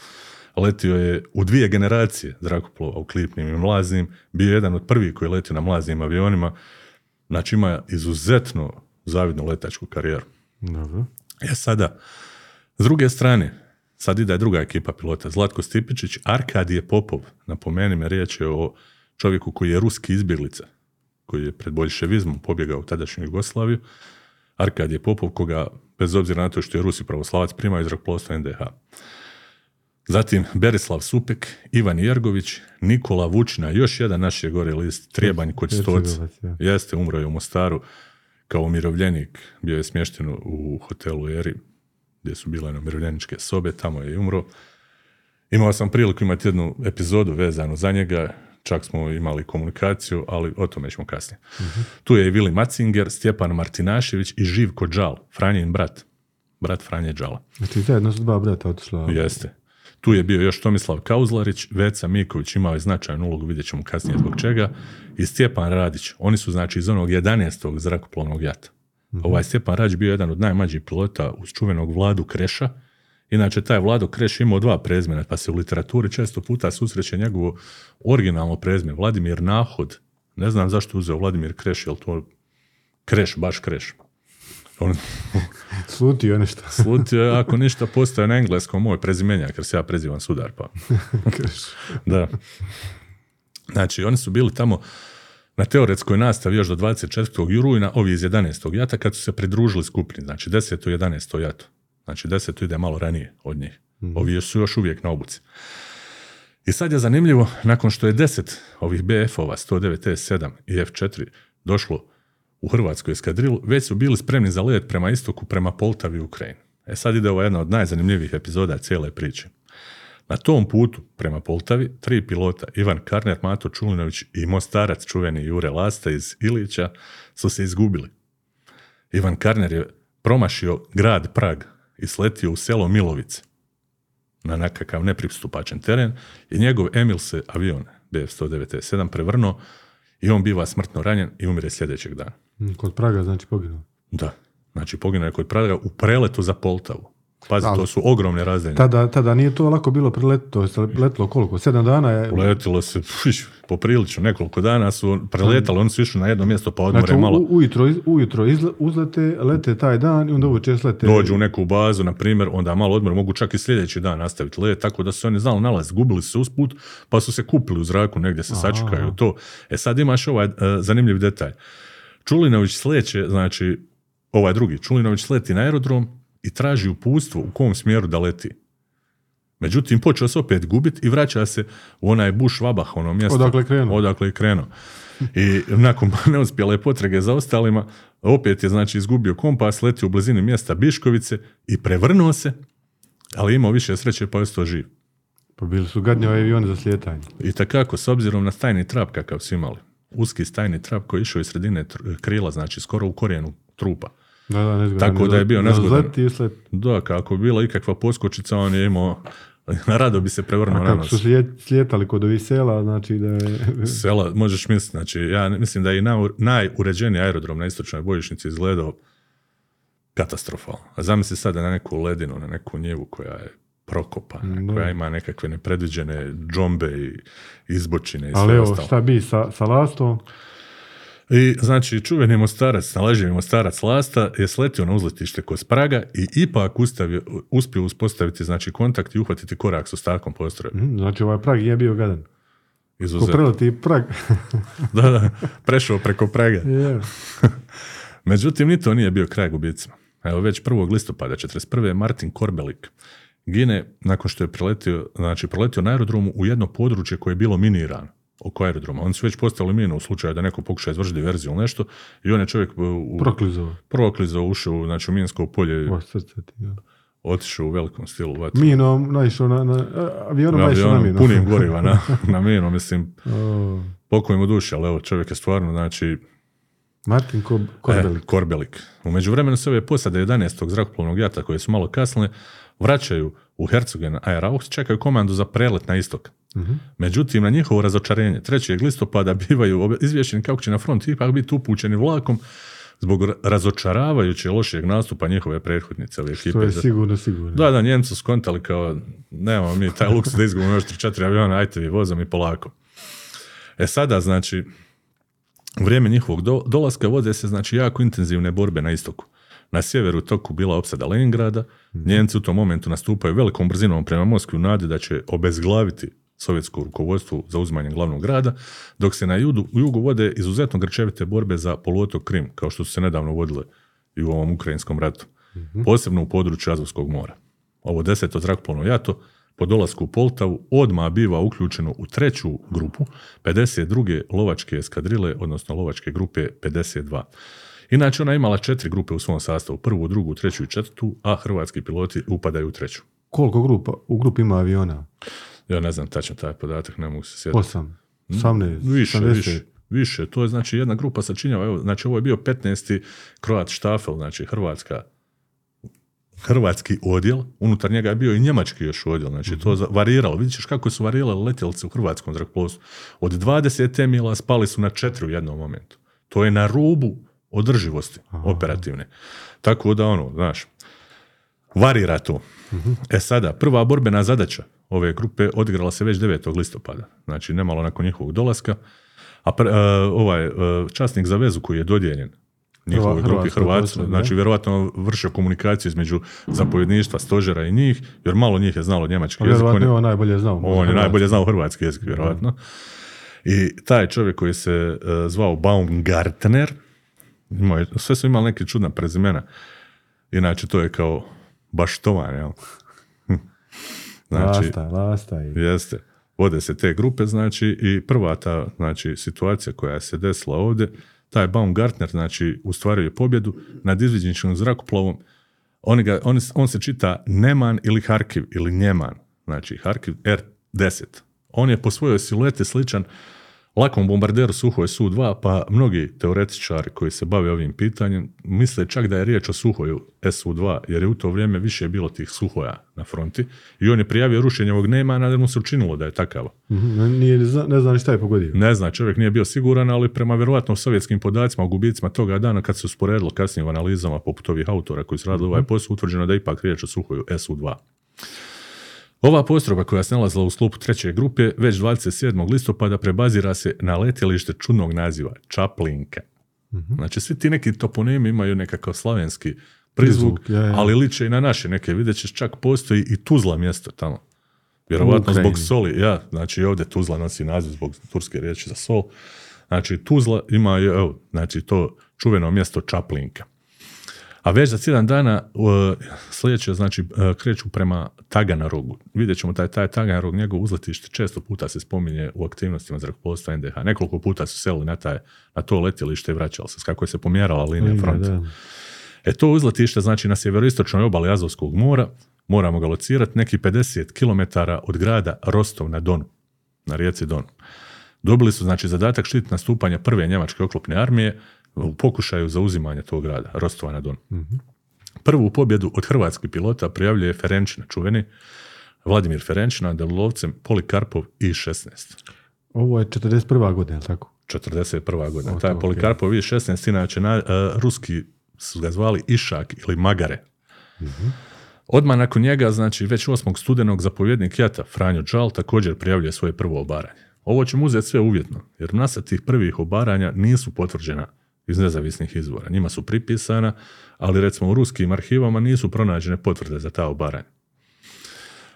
Speaker 2: letio je u dvije generacije zrakoplova, u klipnim i mlaznim, bio je jedan od prvih koji je letio na mlaznim avionima, znači ima izuzetno zavidnu letačku karijeru.
Speaker 1: Dobro.
Speaker 2: E sada, s druge strane, sad ide druga ekipa pilota, Zlatko Stipičić, Arkadije Popov, napomeni me, riječ je o čovjeku koji je ruski izbjeglica, koji je pred boljševizmom pobjegao u tadašnju Jugoslaviju, Arkadije Popov, koga, bez obzira na to što je Rusi pravoslavac, prima iz zrakoplovstva NDH. Zatim Berislav Supek, Ivan Jergović, Nikola Vučina, još jedan naš je gore list, Trijebanj kod
Speaker 1: ja.
Speaker 2: Jeste, umro je u Mostaru kao umirovljenik, bio je smješten u hotelu Eri, gdje su bile umirovljeničke sobe, tamo je i umro. Imao sam priliku imati jednu epizodu vezanu za njega, čak smo imali komunikaciju, ali o tome ćemo kasnije. Tu je i Vili Macinger, Stjepan Martinašević i Živko Đal, Franjin brat, brat Franje Đala.
Speaker 1: Znači, zajedno su dva brata otišla.
Speaker 2: Jeste. Tu je bio još Tomislav Kauzlarić, Veca Miković imao je značajnu ulogu, vidjet ćemo kasnije zbog čega, i Stjepan Radić. Oni su znači iz onog 11. zrakoplovnog jata. Ovaj Stjepan Radić bio jedan od najmlađih pilota uz čuvenog Vladu Kreša. Inače, taj Vlado Kreš imao dva prezmena, pa se u literaturi često puta susreće njegovo originalno prezme, Vladimir Nahod. Ne znam zašto uzeo Vladimir Kreš, je to Kreš, baš Kreš. On,
Speaker 1: Slutio je nešto.
Speaker 2: Slutio je, ako ništa, postoje na engleskom moj prezimenjak, jer se ja prezivam sudar, pa. da. Znači, oni su bili tamo na teoretskoj nastavi još do 24. rujna, ovi iz 11. jata, kad su se pridružili skupini, znači 10. i 11. jato. Znači 10. ide malo ranije od njih. Ovi su još uvijek na obuci. I sad je zanimljivo, nakon što je 10 ovih BF-ova, 109 S7 i F4 došlo u Hrvatsku eskadrilu, već su bili spremni za let prema istoku, prema Poltavi i Ukrajini. E sad ide ova jedna od najzanimljivijih epizoda cijele priče. Na tom putu prema Poltavi, tri pilota, Ivan Karner, Mato Čulinović i mostarac čuveni Jure Lasta iz Ilića, su se izgubili. Ivan Karner je promašio grad Prag i sletio u selo Milovice na nekakav nepristupačan teren i njegov Emil se avion BF-197 prevrnuo i on biva smrtno ranjen i umire sljedećeg dana.
Speaker 1: Kod Praga znači poginuo.
Speaker 2: Da, znači poginuo je kod Praga u preletu za Poltavu. Pazi,
Speaker 1: Ali-
Speaker 2: to su ogromne razdaljine.
Speaker 1: Tada, tada nije to lako bilo preletiti, to je se letilo koliko? Sedam dana je...
Speaker 2: Uletilo se pš, poprilično, nekoliko dana su preletali, oni su išli na jedno mjesto pa odmore
Speaker 1: Znači,
Speaker 2: malo.
Speaker 1: u, ujutro, ujutro izle- uzlete, lete taj dan i onda uveče slete...
Speaker 2: dođu u neku bazu, na primjer, onda malo odmor, mogu čak i sljedeći dan nastaviti let, tako da su se oni znali nalaz, gubili su se usput, pa su se kupili u zraku, negdje se sačekaju to. E sad imaš ovaj e, zanimljiv detalj. Čulinović sleće, znači, ovaj drugi, Čulinović sleti na aerodrom i traži uputstvo u kom smjeru da leti. Međutim, počeo se opet gubiti i vraća se u onaj buš vabah, ono mjesto.
Speaker 1: Odakle je krenuo.
Speaker 2: Odakle je krenuo. I nakon neuspjele potrage za ostalima, opet je znači izgubio kompas, letio u blizini mjesta Biškovice i prevrnuo se, ali imao više sreće pa je ostao živ.
Speaker 1: Pa bili su gadnjave avioni za slijetanje.
Speaker 2: I takako, s obzirom na stajni trap kakav su imali, uski stajni trap koji je išao iz sredine krila, znači skoro u korijenu trupa.
Speaker 1: Da, da, nezgodan.
Speaker 2: Tako da je bio nezgodan. Da, kako je bila ikakva poskočica, on je imao, rado bi se prevrnuo na nos.
Speaker 1: su slijet- slijetali kod ovih sela, znači da je...
Speaker 2: Sela, možeš misliti, znači ja mislim da je i naj- najuređeniji aerodrom na istočnoj bojišnici izgledao katastrofalno. A zamisli sada na neku ledinu, na neku njivu koja je prokopana,
Speaker 1: Da.
Speaker 2: koja ima nekakve nepredviđene džombe i izbočine i sve
Speaker 1: Ali evo,
Speaker 2: ostalo.
Speaker 1: šta bi sa, sa lastom?
Speaker 2: I znači čuveni mostarac, naleživi mostarac Lasta je sletio na uzletište kod Praga i ipak ustavio, uspio uspostaviti znači kontakt i uhvatiti korak s ostatkom postrojbe.
Speaker 1: Mhm, Znači ovaj Prag je bio gadan.
Speaker 2: Izuzetno.
Speaker 1: Prag.
Speaker 2: Da, da, prešao preko Praga.
Speaker 1: je.
Speaker 2: Međutim, ni to nije bio kraj gubicima. Evo već 1. listopada 41. Martin Korbelik gine nakon što je preletio, znači preletio na aerodromu u jedno područje koje je bilo minirano oko aerodroma. Oni su već postavili minu u slučaju da neko pokuša izvršiti diverziju ili nešto i on je čovjek u, u
Speaker 1: Proklizao.
Speaker 2: proklizao, ušao znači, u minsko polje
Speaker 1: O, srce ti, ja.
Speaker 2: otišao u velikom stilu vatru.
Speaker 1: Minom naišao na, na avionom
Speaker 2: Na
Speaker 1: naišao na
Speaker 2: avionu,
Speaker 1: minu.
Speaker 2: punim goriva na, na minu, mislim,
Speaker 1: O,
Speaker 2: pokoj mu duši, ali evo, čovjek je stvarno, znači,
Speaker 1: Martin Kob, Korbelik.
Speaker 2: E, Korbelik. U međuvremenu se ove posade 11. zrakoplovnog jata koje su malo kasnile vraćaju u Herzogen Air Aux, čekaju komandu za prelet na istok.
Speaker 1: Mhm.
Speaker 2: Međutim, na njihovo razočarenje 3. listopada bivaju izvješćeni kako će na front ipak biti upućeni vlakom zbog ra- razočaravajuće lošijeg nastupa njihove prethodnice ove ekipe.
Speaker 1: To je sigurno, sigurno.
Speaker 2: Da, da, Njemci su skontali kao, nemamo mi taj luks da izgubimo još 3-4 aviona, ajte vi vozom i polako. E sada, znači, u vrijeme njihovog do- dolaska vode se znači jako intenzivne borbe na istoku. Na sjeveru toku bila opsada Leningrada, Njemci u tom momentu nastupaju velikom brzinom prema Moskvi u nadi da će obezglaviti sovjetsko rukovodstvo za uzmanje glavnog grada, dok se na judu, u jugu vode izuzetno grčevite borbe za poluotok Krim, kao što su se nedavno vodile i u ovom ukrajinskom ratu, posebno u području Azovskog mora. Ovo deseto zrakoplovno jato po dolasku u Poltavu odmah biva uključeno u treću grupu 52. lovačke eskadrile, odnosno lovačke grupe 52. Inače, ona je imala četiri grupe u svom sastavu, prvu, drugu, treću i četvrtu, a hrvatski piloti upadaju u treću.
Speaker 1: Koliko grupa? U grupi ima aviona?
Speaker 2: Ja ne znam tačno taj podatak, ne mogu se sjetiti.
Speaker 1: Osam. 18.
Speaker 2: Više,
Speaker 1: 70.
Speaker 2: više, više. To je znači jedna grupa sačinjava, evo, znači ovo je bio 15. Kroat Štafel, znači Hrvatska hrvatski odjel, unutar njega je bio i njemački još odjel, znači to za- variralo. Vidjet ćeš kako su varirale letjelice u hrvatskom zrakoplovstvu. Od 20 temila spali su na četiri u jednom momentu. To je na rubu održivosti operativne. Tako da ono, znaš, varira to. E sada, prva borbena zadaća ove grupe odigrala se već 9. listopada, znači nemalo nakon njihovog dolaska, a pr- e, ovaj e, časnik za vezu koji je dodijeljen njihovoj grupi
Speaker 1: postrojbi,
Speaker 2: znači vjerojatno vršio komunikaciju između zapovjedništva, stožera i njih, jer malo njih je znalo njemački jezik. On
Speaker 1: je on najbolje znao.
Speaker 2: on je
Speaker 1: Hrvatski.
Speaker 2: najbolje znao hrvatski jezik, vjerojatno. I taj čovjek koji se e, zvao Baumgartner, imao je, sve su imali neke čudna prezimena. Inače, to je kao baštovan, jel? znači,
Speaker 1: Lasta, lasta. I...
Speaker 2: jeste. Vode se te grupe, znači, i prva ta, znači, situacija koja se desila ovdje, taj Baumgartner, znači, ustvario je pobjedu nad izviđeničkim zrakoplovom Oni ga, oni, on se čita Neman ili Harkiv ili Njeman. Znači Harkiv R10. On je po svojoj silueti sličan lakom bombarderu Suhoj Su-2, pa mnogi teoretičari koji se bave ovim pitanjem misle čak da je riječ o Suhoju Su-2, jer je u to vrijeme više bilo tih Suhoja na fronti i on je prijavio rušenje ovog Nemana, jer mu se učinilo da je takav.
Speaker 1: Mhm, Nije, ni zna- ne zna ni šta je pogodio.
Speaker 2: Ne zna, čovjek nije bio siguran, ali prema vjerojatno sovjetskim podacima o gubicima toga dana kad se usporedilo kasnije u analizama poput ovih autora koji su radili ovaj posao, utvrđeno da je ipak riječ o Suhoju Su-2. Ova postrojba koja se nalazila u sklopu treće grupe već 27. listopada prebazira se na letjelište čudnog naziva Čaplinka. Znači svi ti neki toponimi imaju nekakav slavenski prizvuk,
Speaker 1: Prizvuk, ja, ja.
Speaker 2: ali liče i na naše neke. Vidjet ćeš čak postoji i Tuzla mjesto tamo. Vjerovatno zbog soli, ja, znači ovdje Tuzla nosi naziv zbog turske riječi za sol. Znači Tuzla ima, evo, znači to čuveno mjesto Čaplinka. A već za tjedan dana uh, sljedeće, znači, uh, kreću prema Taganarogu. Vidjet ćemo taj, taj Taganarog, njegov uzletište često puta se spominje u aktivnostima zrakoplovstva NDH. Nekoliko puta su selili na, taj, na to letjelište i vraćali se, kako je se pomjerala linija fronta. E to uzletište znači na sjeveroistočnoj obali Azovskog mora, moramo ga locirati neki 50 km od grada Rostov na Donu, na rijeci Donu. Dobili su znači zadatak štiti nastupanja prve njemačke oklopne armije u pokušaju zauzimanja tog grada, Rostova na Donu. Prvu pobjedu od hrvatskih pilota prijavljuje Ferenčina čuveni, Vladimir Ferenčina, Delovcem Polikarpov I-16.
Speaker 1: Ovo je 41. godina, jel tako?
Speaker 2: 41. godina. Taj. Polikarpov I-16, inače na, e, ruski su ga zvali Išak ili Magare. Odmah nakon njega, znači već 8. studenog zapovjednik Jata Franjo Đal također prijavljuje svoje prvo obaranje. Ovo ćemo uzeti sve uvjetno, jer nasa tih prvih obaranja nisu potvrđena iz nezavisnih izvora. Njima su pripisana, ali recimo u ruskim arhivama nisu pronađene potvrde za ta obaranja.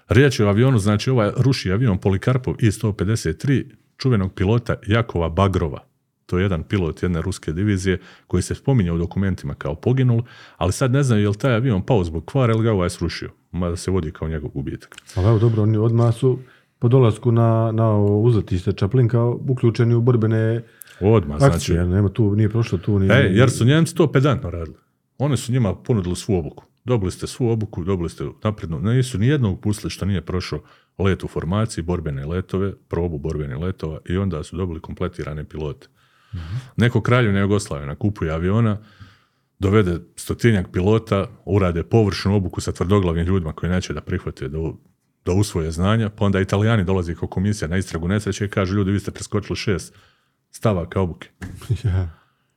Speaker 2: Riječ je o avionu, znači ovaj ruši avion Polikarpov I-153 čuvenog pilota Jakova Bagrova. To je jedan pilot jedne ruske divizije koji se spominje u dokumentima kao poginul, ali sad ne znaju je li taj avion pao zbog kvara ili ga ovaj srušio. Mada se vodi kao njegov gubitak.
Speaker 1: Ali evo dobro, oni odmah su po dolasku na, na ovo uzletište Čaplinka uključeni u borbene
Speaker 2: Odmah,
Speaker 1: akcije.
Speaker 2: znači.
Speaker 1: Nema tu, nije prošlo tu ni...
Speaker 2: E, jer su Njemci to pedantno radili. Oni su njima ponudili svu obuku. Dobili ste svu obuku, dobili ste naprednu. Nisu ni jednog pustili što nije prošao let u formaciji, borbene letove, probu borbenih letova i onda su dobili kompletirane pilote. Neko kraljevna Jugoslavija kupuje aviona, dovede stotinjak pilota, urade površnu obuku sa tvrdoglavim ljudima koji neće da prihvate da, da usvoje znanja, pa onda italijani dolazi kao komisija na istragu nesreće i kažu ljudi vi ste preskočili šest stavaka obuke.
Speaker 1: Ja.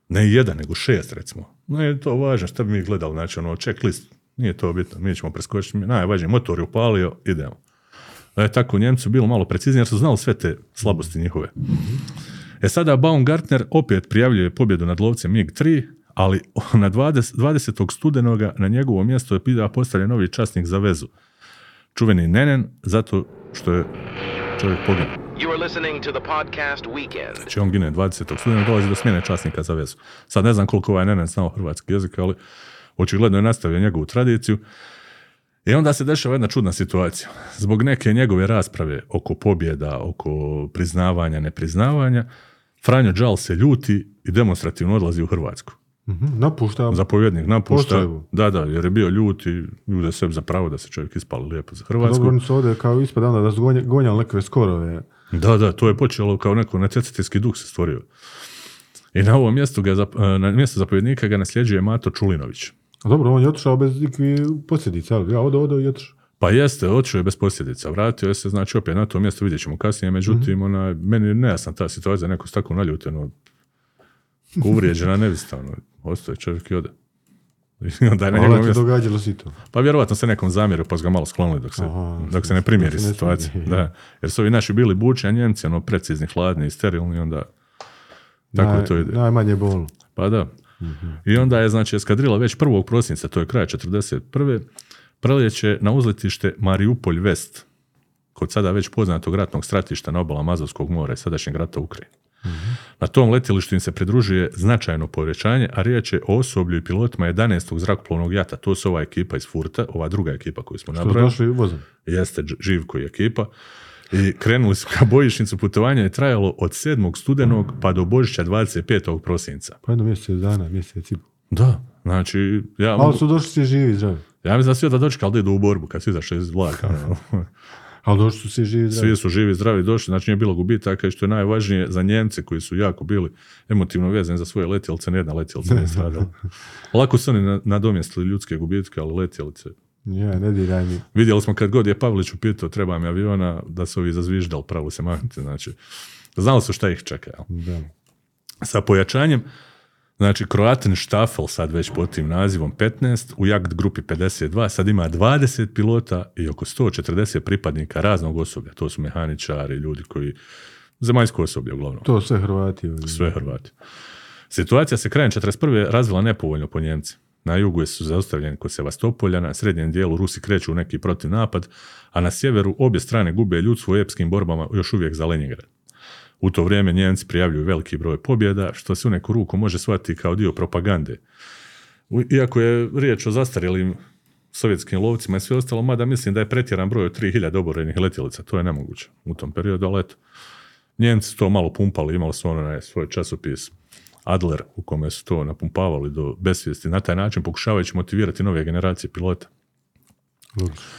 Speaker 2: Ne jedan, nego šest recimo. Ne je to važno, šta bi mi gledali, znači ono checklist, nije to bitno, mi ćemo preskočiti, najvažnije, motor je upalio, idemo. E, tako u Njemcu bilo malo preciznije jer su znali sve te slabosti njihove. E sada Baumgartner opet prijavljuje pobjedu nad lovcem MiG-3, ali na 20, 20. studenoga na njegovo mjesto je bila postavljen novi časnik za vezu. Čuveni Nenen, zato što je čovjek poginuo.
Speaker 4: You are listening to the podcast Weekend.
Speaker 2: Znači on gine 20. studenog, dolazi do smjene časnika za vezu. Sad ne znam koliko ovaj Nenen znao hrvatski jezik, ali očigledno je nastavio njegovu tradiciju. I onda se dešava jedna čudna situacija. Zbog neke njegove rasprave oko pobjeda, oko priznavanja, nepriznavanja, Franjo Đal se ljuti i demonstrativno odlazi u Hrvatsku.
Speaker 1: Mhm, Napušta.
Speaker 2: Zapovjednik napušta.
Speaker 1: Postrojbu.
Speaker 2: Da, da, jer je bio ljut i ljude sebi za pravo da se čovjek ispali lijepo za Hrvatsku.
Speaker 1: Dobro, oni su ovdje kao ispada onda da su gonja- gonjali nekakve skorove.
Speaker 2: Da, da, to je počelo kao neko necesitijski duh se stvorio. I na ovom mjestu ga, zap- na mjesto zapovjednika ga nasljeđuje Mato Čulinović.
Speaker 1: A dobro, on je otišao bez ikvi posljedica, ali ja ovdje, ovdje i otišao.
Speaker 2: Pa jeste, otišao je bez posljedica. Vratio je se, znači, opet na to mjesto vidjet ćemo kasnije. Međutim, ona, meni je nejasna ta situacija, neko se tako naljuteno, uvrijeđena, nevistavno. Ostaje čovjek i ode. I onda je
Speaker 1: događalo si to.
Speaker 2: Pa vjerovatno se nekom zamjerio, pa su ga malo sklonili dok se,
Speaker 1: Aha,
Speaker 2: dok se ne primjeri
Speaker 1: ne
Speaker 2: situacija. Da. Jer su ovi naši bili bučni, a njemci, ono, precizni, hladni i sterilni, onda tako
Speaker 1: Naj-
Speaker 2: to ide.
Speaker 1: Najmanje bolno.
Speaker 2: Pa da. I onda je, znači, eskadrila već 1. prosinca, to je kraj 41. prelijeće na uzletište Mariupolj West, kod sada već poznatog ratnog stratišta na obalama Azovskog mora i sadašnjeg rata u Na tom letjelištu im se pridružuje značajno povećanje, a riječ je o osoblju i pilotima 11. zrakoplovnog jata. To su ova ekipa iz Furta, ova druga ekipa koju smo
Speaker 1: Što
Speaker 2: nabrali
Speaker 1: došli vozom.
Speaker 2: jeste Živko i ekipa. I krenuli su ka bojišnicu, putovanje je trajalo od 7. studenog pa do Božića 25. prosinca.
Speaker 1: Pa jedno mjesec dana, mjesec i.
Speaker 2: Da, znači, ja
Speaker 1: Ali
Speaker 2: mogu,
Speaker 1: su došli svi živi zdravi.
Speaker 2: Ja mislim da svi da dočekali da idu u borbu kad su izašli iz vlaka.
Speaker 1: Ali došli su svi živi zdravi.
Speaker 2: Svi su živi, zdravi došli, znači nije bilo gubitaka i što je najvažnije za Njemce koji su jako bili emotivno vezani za svoje letjelice, nijedna letjelica nije stradala. Lako su oni na- nadomjestili ljudske gubitke, ali letjelice.
Speaker 1: Ja, ne diraj mi.
Speaker 2: Vidjeli smo kad god je Pavlić upitao treba mi aviona, da su ovi zazviždali pravo se maknuti, znači znali su šta ih čeka. Jel?
Speaker 1: Da.
Speaker 2: Sa pojačanjem, znači Kroaten Staffel sad već pod tim nazivom 15, u Jagd grupi 52, sad ima 20 pilota i oko 140 pripadnika raznog osoblja. To su mehaničari, ljudi koji, zemaljsko osoblje uglavnom.
Speaker 1: To sve Hrvati. ovdje.
Speaker 2: Sve Hrvati. Situacija se krajem 41. razvila nepovoljno po Njemci. Na jugu su zaustavljeni kod Sevastopolja, na srednjem dijelu Rusi kreću u neki protivnapad, a na sjeveru obje strane gube ljudstvo u epskim borbama još uvijek za Leningrad. U to vrijeme Njemci prijavljuju veliki broj pobjeda, što se u neku ruku može shvatiti kao dio propagande. Iako je riječ o zastarjelim sovjetskim lovcima i sve ostalo, mada mislim da je pretjeran broj od 3000 oborenih letjelica, to je nemoguće u tom periodu, ali eto. Njemci to malo pumpali, imali su onaj svoj časopis Adler u kome su to napumpavali do besvijesti, na taj način pokušavajući motivirati nove generacije pilota.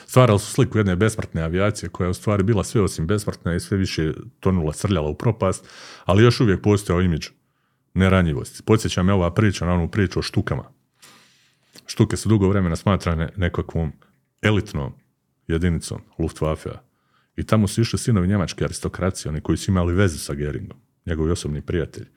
Speaker 2: Stvarali su sliku jedne besmrtne avijacije koja je u stvari bila sve osim besmrtna i sve više tonula, srljala u propast, ali još uvijek postojao imidž neranjivosti. Podsjeća me ova priča na onu priču o štukama. Štuke su dugo vremena smatrane nekakvom elitnom jedinicom Luftwaffe-a. I tamo su išli sinovi njemačke aristokracije, oni koji su imali veze sa Geringom, njegovi osobni prijatelji.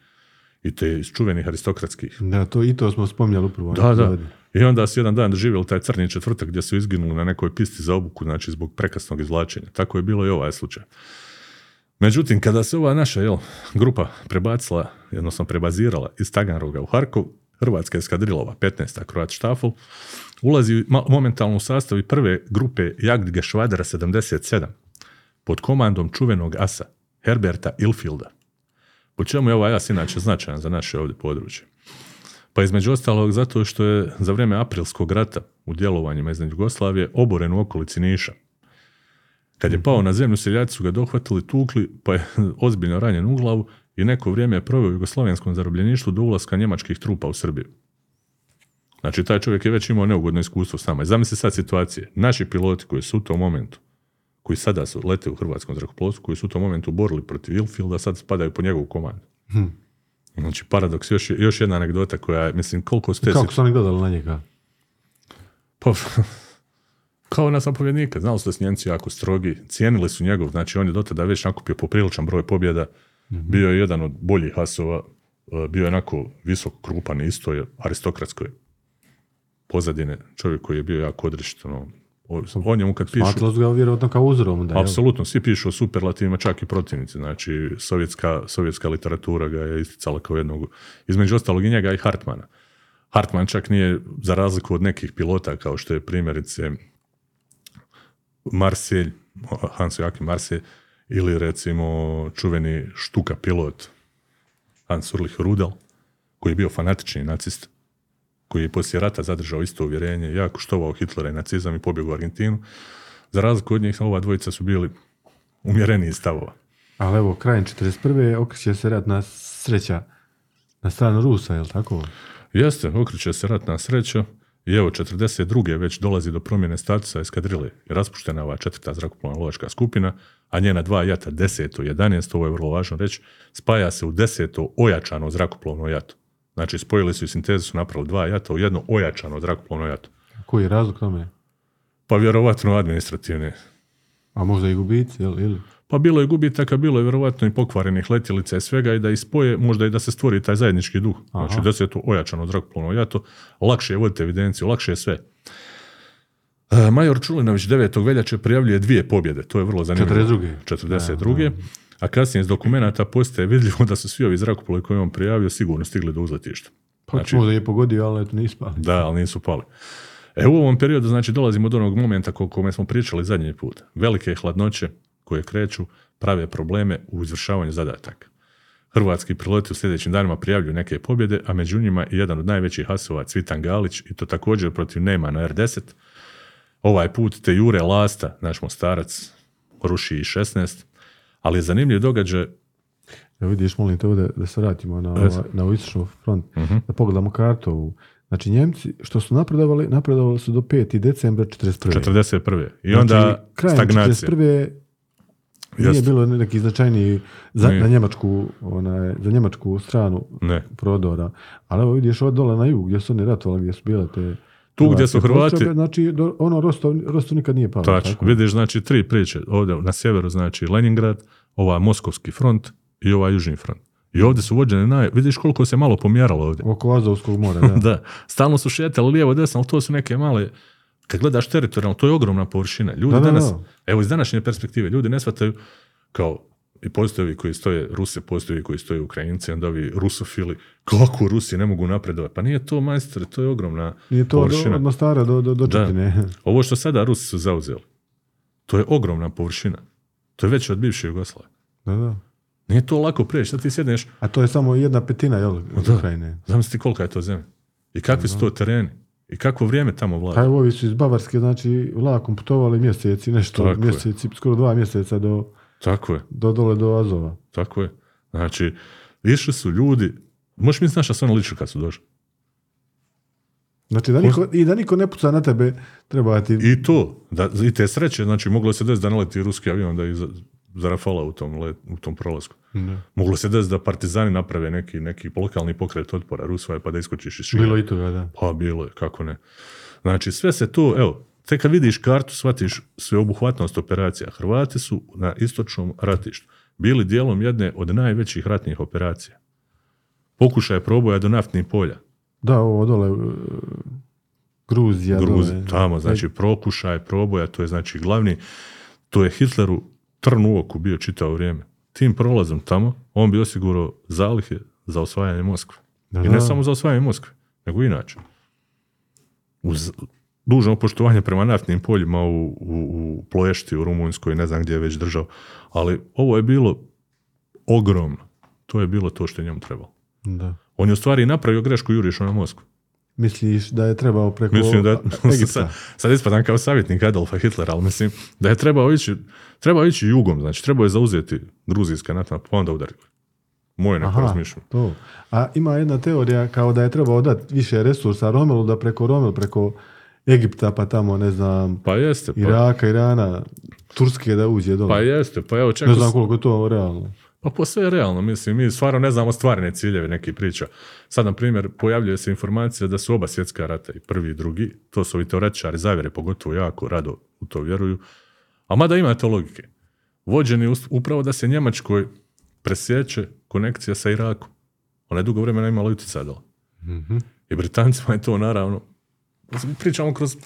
Speaker 2: I te iz čuvenih aristokratskih
Speaker 1: Da, to, i to smo spominjali upravo.
Speaker 2: da, da. I onda su jedan dan doživjeli taj crni četvrtak gdje su izginuli na nekoj pisti za obuku, znači zbog prekasnog izvlačenja. Tako je bilo i ovaj slučaj. Međutim, kada se ova naša jel, grupa prebacila, jednostavno prebazirala iz Taganroga u Harkov, Hrvatska eskadrilova, 15. Kroat Štafel, ulazi momentalno u sastav i prve grupe Jagdgeschwadera 77 pod komandom čuvenog asa Herberta Ilfielda. Po čemu je ovaj as inače značajan za naše ovdje područje? Pa između ostalog zato što je za vrijeme aprilskog rata u djelovanjima iznad Jugoslavije oboren u okolici Niša. Kad je pao na zemlju, seljaci su ga dohvatili, tukli, pa je ozbiljno ranjen u glavu i neko vrijeme je proveo u jugoslovenskom zarobljeništvu do ulaska njemačkih trupa u Srbiju. Znači, taj čovjek je već imao neugodno iskustvo s nama. Zamisli sad situacije. Naši piloti koji su u tom momentu, koji sada su lete u hrvatskom zrakoplovstvu, koji su u tom momentu borili protiv Ilfielda, sad spadaju po njegovu komandu. Znači, paradoks, još, još jedna anegdota koja mislim, koliko su te
Speaker 1: Kako su oni gledali na njega?
Speaker 2: pa, kao na zapovjednika. Znali su da su Njemci jako strogi, cijenili su njegov, znači on je do tada već nakupio popriličan broj pobjeda, bio je jedan od boljih asova, e, bio je onako visok, krupan, isto je aristokratskoj pozadine, čovjek koji je bio jako odrešit, ono, o, njemu kad pišu...
Speaker 1: Smatralo ga vjerojatno kao uzorom. Da?
Speaker 2: Apsolutno, svi pišu o superlativima, čak i protivnici. Znači, sovjetska, sovjetska literatura ga je isticala kao jednog, između ostalog i njega i Hartmana. Hartman čak nije, za razliku od nekih pilota, kao što je primjerice Marselj, Hans Joachim Marselj, ili recimo čuveni štuka pilot Hans Urlich Rudel, koji je bio fanatični nacist, koji je poslije rata zadržao isto uvjerenje, jako štovao Hitlera i nacizam i pobjegao u Argentinu. Za razliku od njih, ova dvojica su bili umjereniji stavova.
Speaker 1: Ali evo, krajem 41. okreće se rat na sreća na stranu Rusa, jel tako?
Speaker 2: Jeste, okreće se ratna sreća i evo 42. već dolazi do promjene statusa eskadrile. Je raspuštena je ova četvrta zrakoplovna lovačka skupina, a njena dva jata, 10. i 11. ovo je vrlo važno reći, spaja se u 10. ojačano zrakoplovno jato. Znači spojili su i sintezu su napravili dva jata u jedno ojačano zrakoplovno jato.
Speaker 1: Koji je razlog tome?
Speaker 2: Pa vjerovatno administrativne.
Speaker 1: A možda i gubici, jel? Ili?
Speaker 2: Pa bilo je gubitaka, bilo je vjerovatno i pokvarenih letjelica i svega i da ispoje, možda i da se stvori taj zajednički duh. Znači
Speaker 1: Aha.
Speaker 2: deseto ojačano zrakoplovno jato, lakše je voditi evidenciju, lakše je sve. E, Major Čulinović 9. veljače prijavljuje dvije pobjede, to je vrlo zanimljivo.
Speaker 1: 42..
Speaker 2: 42. A kasnije iz dokumenata postaje vidljivo da su svi ovi zrakoplovi koje je on prijavio sigurno stigli do uzletišta.
Speaker 1: Pa
Speaker 2: Znači-
Speaker 1: možda je pogodio, ali eto nisu pali.
Speaker 2: Da, ali nisu pali. E u ovom periodu znači dolazimo do onog momenta o kome smo pričali zadnji put. Velike hladnoće koje kreću prave probleme u izvršavanju zadataka. Hrvatski piloti u sljedećim danima prijavljuju neke pobjede, a među njima i jedan od najvećih hasova Cvitan Galić i to također protiv Nema na R10. Ovaj put te Jure Lasta, naš mostarac, ruši i 16, ali je zanimljiv događaj
Speaker 1: Ja vidiš, molim te ovdje da se vratimo na, ovaj, na ovu istočnu front,
Speaker 2: Mhm.
Speaker 1: da pogledamo kartu. Znači Njemci što su napredovali, napredovali su do 5. decembra 41.
Speaker 2: 41. I
Speaker 1: Znači,
Speaker 2: onda
Speaker 1: krajem
Speaker 2: stagnacija.
Speaker 1: 41. Nije
Speaker 2: Jeste.
Speaker 1: bilo neki značajniji za, na njemačku, onaj, za njemačku stranu
Speaker 2: Ne.
Speaker 1: prodora. Ali evo vidiš ovo dole na jug gdje su oni ratovali, gdje su bile te...
Speaker 2: Tu gdje su Hrvati-
Speaker 1: Znači, ono Rostov, Rostov nikad nije pao.
Speaker 2: Tačno.
Speaker 1: tako?
Speaker 2: Vidiš, znači, tri priče. Ovdje na sjeveru, znači, Leningrad, ovaj Moskovski front i ovaj Južni front. I ovdje su vođene naj... Vidiš koliko se malo pomjeralo ovdje.
Speaker 1: Oko Azovskog mora, da.
Speaker 2: Da, stalno su šetali lijevo desno, ali to su neke male, kad gledaš teritorijalno, to je ogromna površina. Ljudi
Speaker 1: Da, da,
Speaker 2: danas,
Speaker 1: da.
Speaker 2: evo iz današnje perspektive, ljudi ne shvataju kao i postoje ovi koji stoje Ruse, postoje ovi koji stoje Ukrajinci, onda ovi rusofili, kako Rusi ne mogu napredovati? Pa nije to majstore, to je ogromna
Speaker 1: Nije to
Speaker 2: površina.
Speaker 1: do, od Mostara do, do, do
Speaker 2: Da. Ovo što sada Rusi su zauzeli, to je ogromna površina. To je veće od bivše Jugoslavije.
Speaker 1: Da, da.
Speaker 2: Nije to lako prijeći, sad ti sjedneš,
Speaker 1: A to je samo jedna petina, jel,
Speaker 2: da.
Speaker 1: Ukrajine.
Speaker 2: zamisli kolika je to zemlja. I kakvi su to tereni. I kakvo vrijeme tamo vlada.
Speaker 1: Pa evo, ovi su iz Bavarske, znači, vlakom putovali mjeseci, nešto,
Speaker 2: Tako je.
Speaker 1: mjeseci, skoro dva mjeseca do,
Speaker 2: Tako je.
Speaker 1: do dole do Azova.
Speaker 2: Tako je. Znači, išli su ljudi, možeš mi znaš šta su oni ličili kad su došli?
Speaker 1: Znači, da niko, i da niko ne puca na tebe, treba ti...
Speaker 2: I to, da, i te sreće, znači moglo se desiti da naleti ruski avion da ih za- zarafala u tom, let, u tom prolasku. Moglo se desiti da partizani naprave neki, neki lokalni pokret otpora Rusvaje pa da iskočiš iz šira.
Speaker 1: Bilo i toga, da.
Speaker 2: Pa bilo je, kako ne. Znači sve se to, evo, tek kad vidiš kartu shvatiš sveobuhvatnost operacija. Hrvati su na istočnom ratištu bili dijelom jedne od najvećih ratnih operacija. Pokušaj proboja do naftnih polja.
Speaker 1: Da, ovo dole, e, Gruzija,
Speaker 2: Gruzi,
Speaker 1: dole.
Speaker 2: tamo, znači prokušaj proboja, to je znači glavni, to je Hitleru trn u oku bio čitavo vrijeme. Tim prolazom tamo, on bi osigurao zalihe za osvajanje Moskve.
Speaker 1: Da,
Speaker 2: I
Speaker 1: da.
Speaker 2: ne samo za osvajanje Moskve, nego inače. Uz dužno poštovanje prema naftnim poljima u, u, u Ploješti, u Rumunjskoj, ne znam gdje je već držao. Ali ovo je bilo ogromno. To je bilo to što je njemu trebalo.
Speaker 1: Da.
Speaker 2: On je u stvari napravio grešku jurišu na Moskvu.
Speaker 1: Misliš da je trebao preko
Speaker 2: Mislim da
Speaker 1: Egipta?
Speaker 2: sad, sad ispadam kao savjetnik Adolfa Hitlera, ali mislim da je trebao ići, trebao ići jugom, znači trebao je zauzeti gruzijska naftna, pa onda udariti. Moje neko
Speaker 1: Aha,
Speaker 2: razmišljanje.
Speaker 1: to. A ima jedna teorija kao da je trebao dati više resursa Romelu, da preko Romel, preko Egipta, pa tamo, ne znam,
Speaker 2: Pa jeste, pa,
Speaker 1: Iraka, Irana, Turske da uđe dole.
Speaker 2: pa jeste, pa evo čak
Speaker 1: ne znam koliko je to realno.
Speaker 2: Pa po sve je realno, mislim, mi stvarno ne znamo stvarne ciljeve neki priča. Sad, na primjer, pojavljuje se informacija da su oba svjetska rata, i prvi i drugi, to su ovi teoretičari zavjere, pogotovo jako rado u to vjeruju, a mada ima to logike. Vođeni upravo da se Njemačkoj presjeće konekcija sa Irakom. Ona je dugo vremena imala utjecaj dole. I Britancima je to naravno, pričamo kroz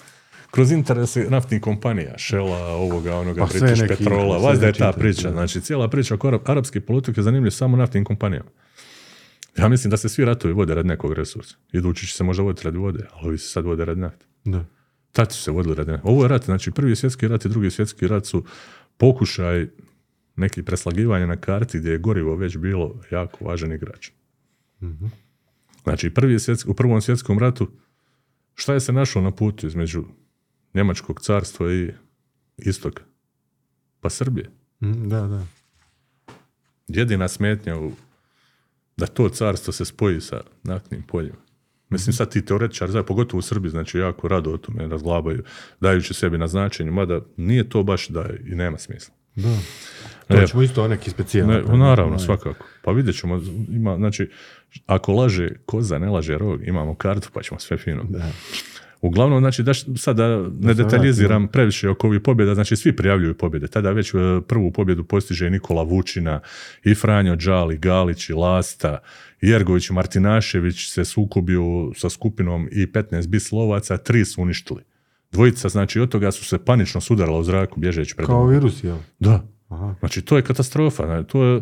Speaker 2: kroz interese naftnih kompanija, Shella, ovoga, onoga,
Speaker 1: Pa
Speaker 2: British
Speaker 1: neki
Speaker 2: Petrola, vas da je ta priča. Znači, cijela priča oko arapske politike je zanimljiva samo naftnim kompanijama. Ja mislim da se svi ratovi vode radi nekog resursa. Idući će se možda voditi radi vode, ali ovi se sad vode radi nafte.
Speaker 1: Da.
Speaker 2: Tad su se vodili radi nafte. Ovo je rat, znači prvi svjetski rat i drugi svjetski rat su pokušaj neki preslagivanja na karti gdje je gorivo već bilo jako važan igrač. Znači, prvi svjetski, u prvom svjetskom ratu šta je se našlo na putu između Njemačkog carstva i istoka? Pa Srbije.
Speaker 1: Mm, Da, da.
Speaker 2: jedina smetnja u da to carstvo se spoji sa naftnim poljima. Mislim, sad ti teoretičar, znači, pogotovo u Srbiji, znači jako rado o tome razglabaju, dajući sebi na značenju, mada nije to baš da je, i nema smisla.
Speaker 1: da. To ćemo isto neki specijal.
Speaker 2: Ne, naravno, svakako. Pa vidjet ćemo, ima, znači, ako laže koza, ne laže rog, imamo kartu, pa ćemo sve fino.
Speaker 1: Da.
Speaker 2: Uglavnom, znači, da, sad da ne detaljiziram previše oko ovih pobjeda, znači svi prijavljuju pobjede. Tada već e, prvu pobjedu postiže Nikola Vučina i Franjo Đali, Galić i Lasta, Jergović i Martinašević se sukobio sa skupinom i 15 bislovaca, tri su uništili. Dvojica, znači, od toga su se panično sudarala u zraku, bježeći pred
Speaker 1: Kao virus, jel?
Speaker 2: Da.
Speaker 1: Aha.
Speaker 2: Znači, to je katastrofa. znači, To je,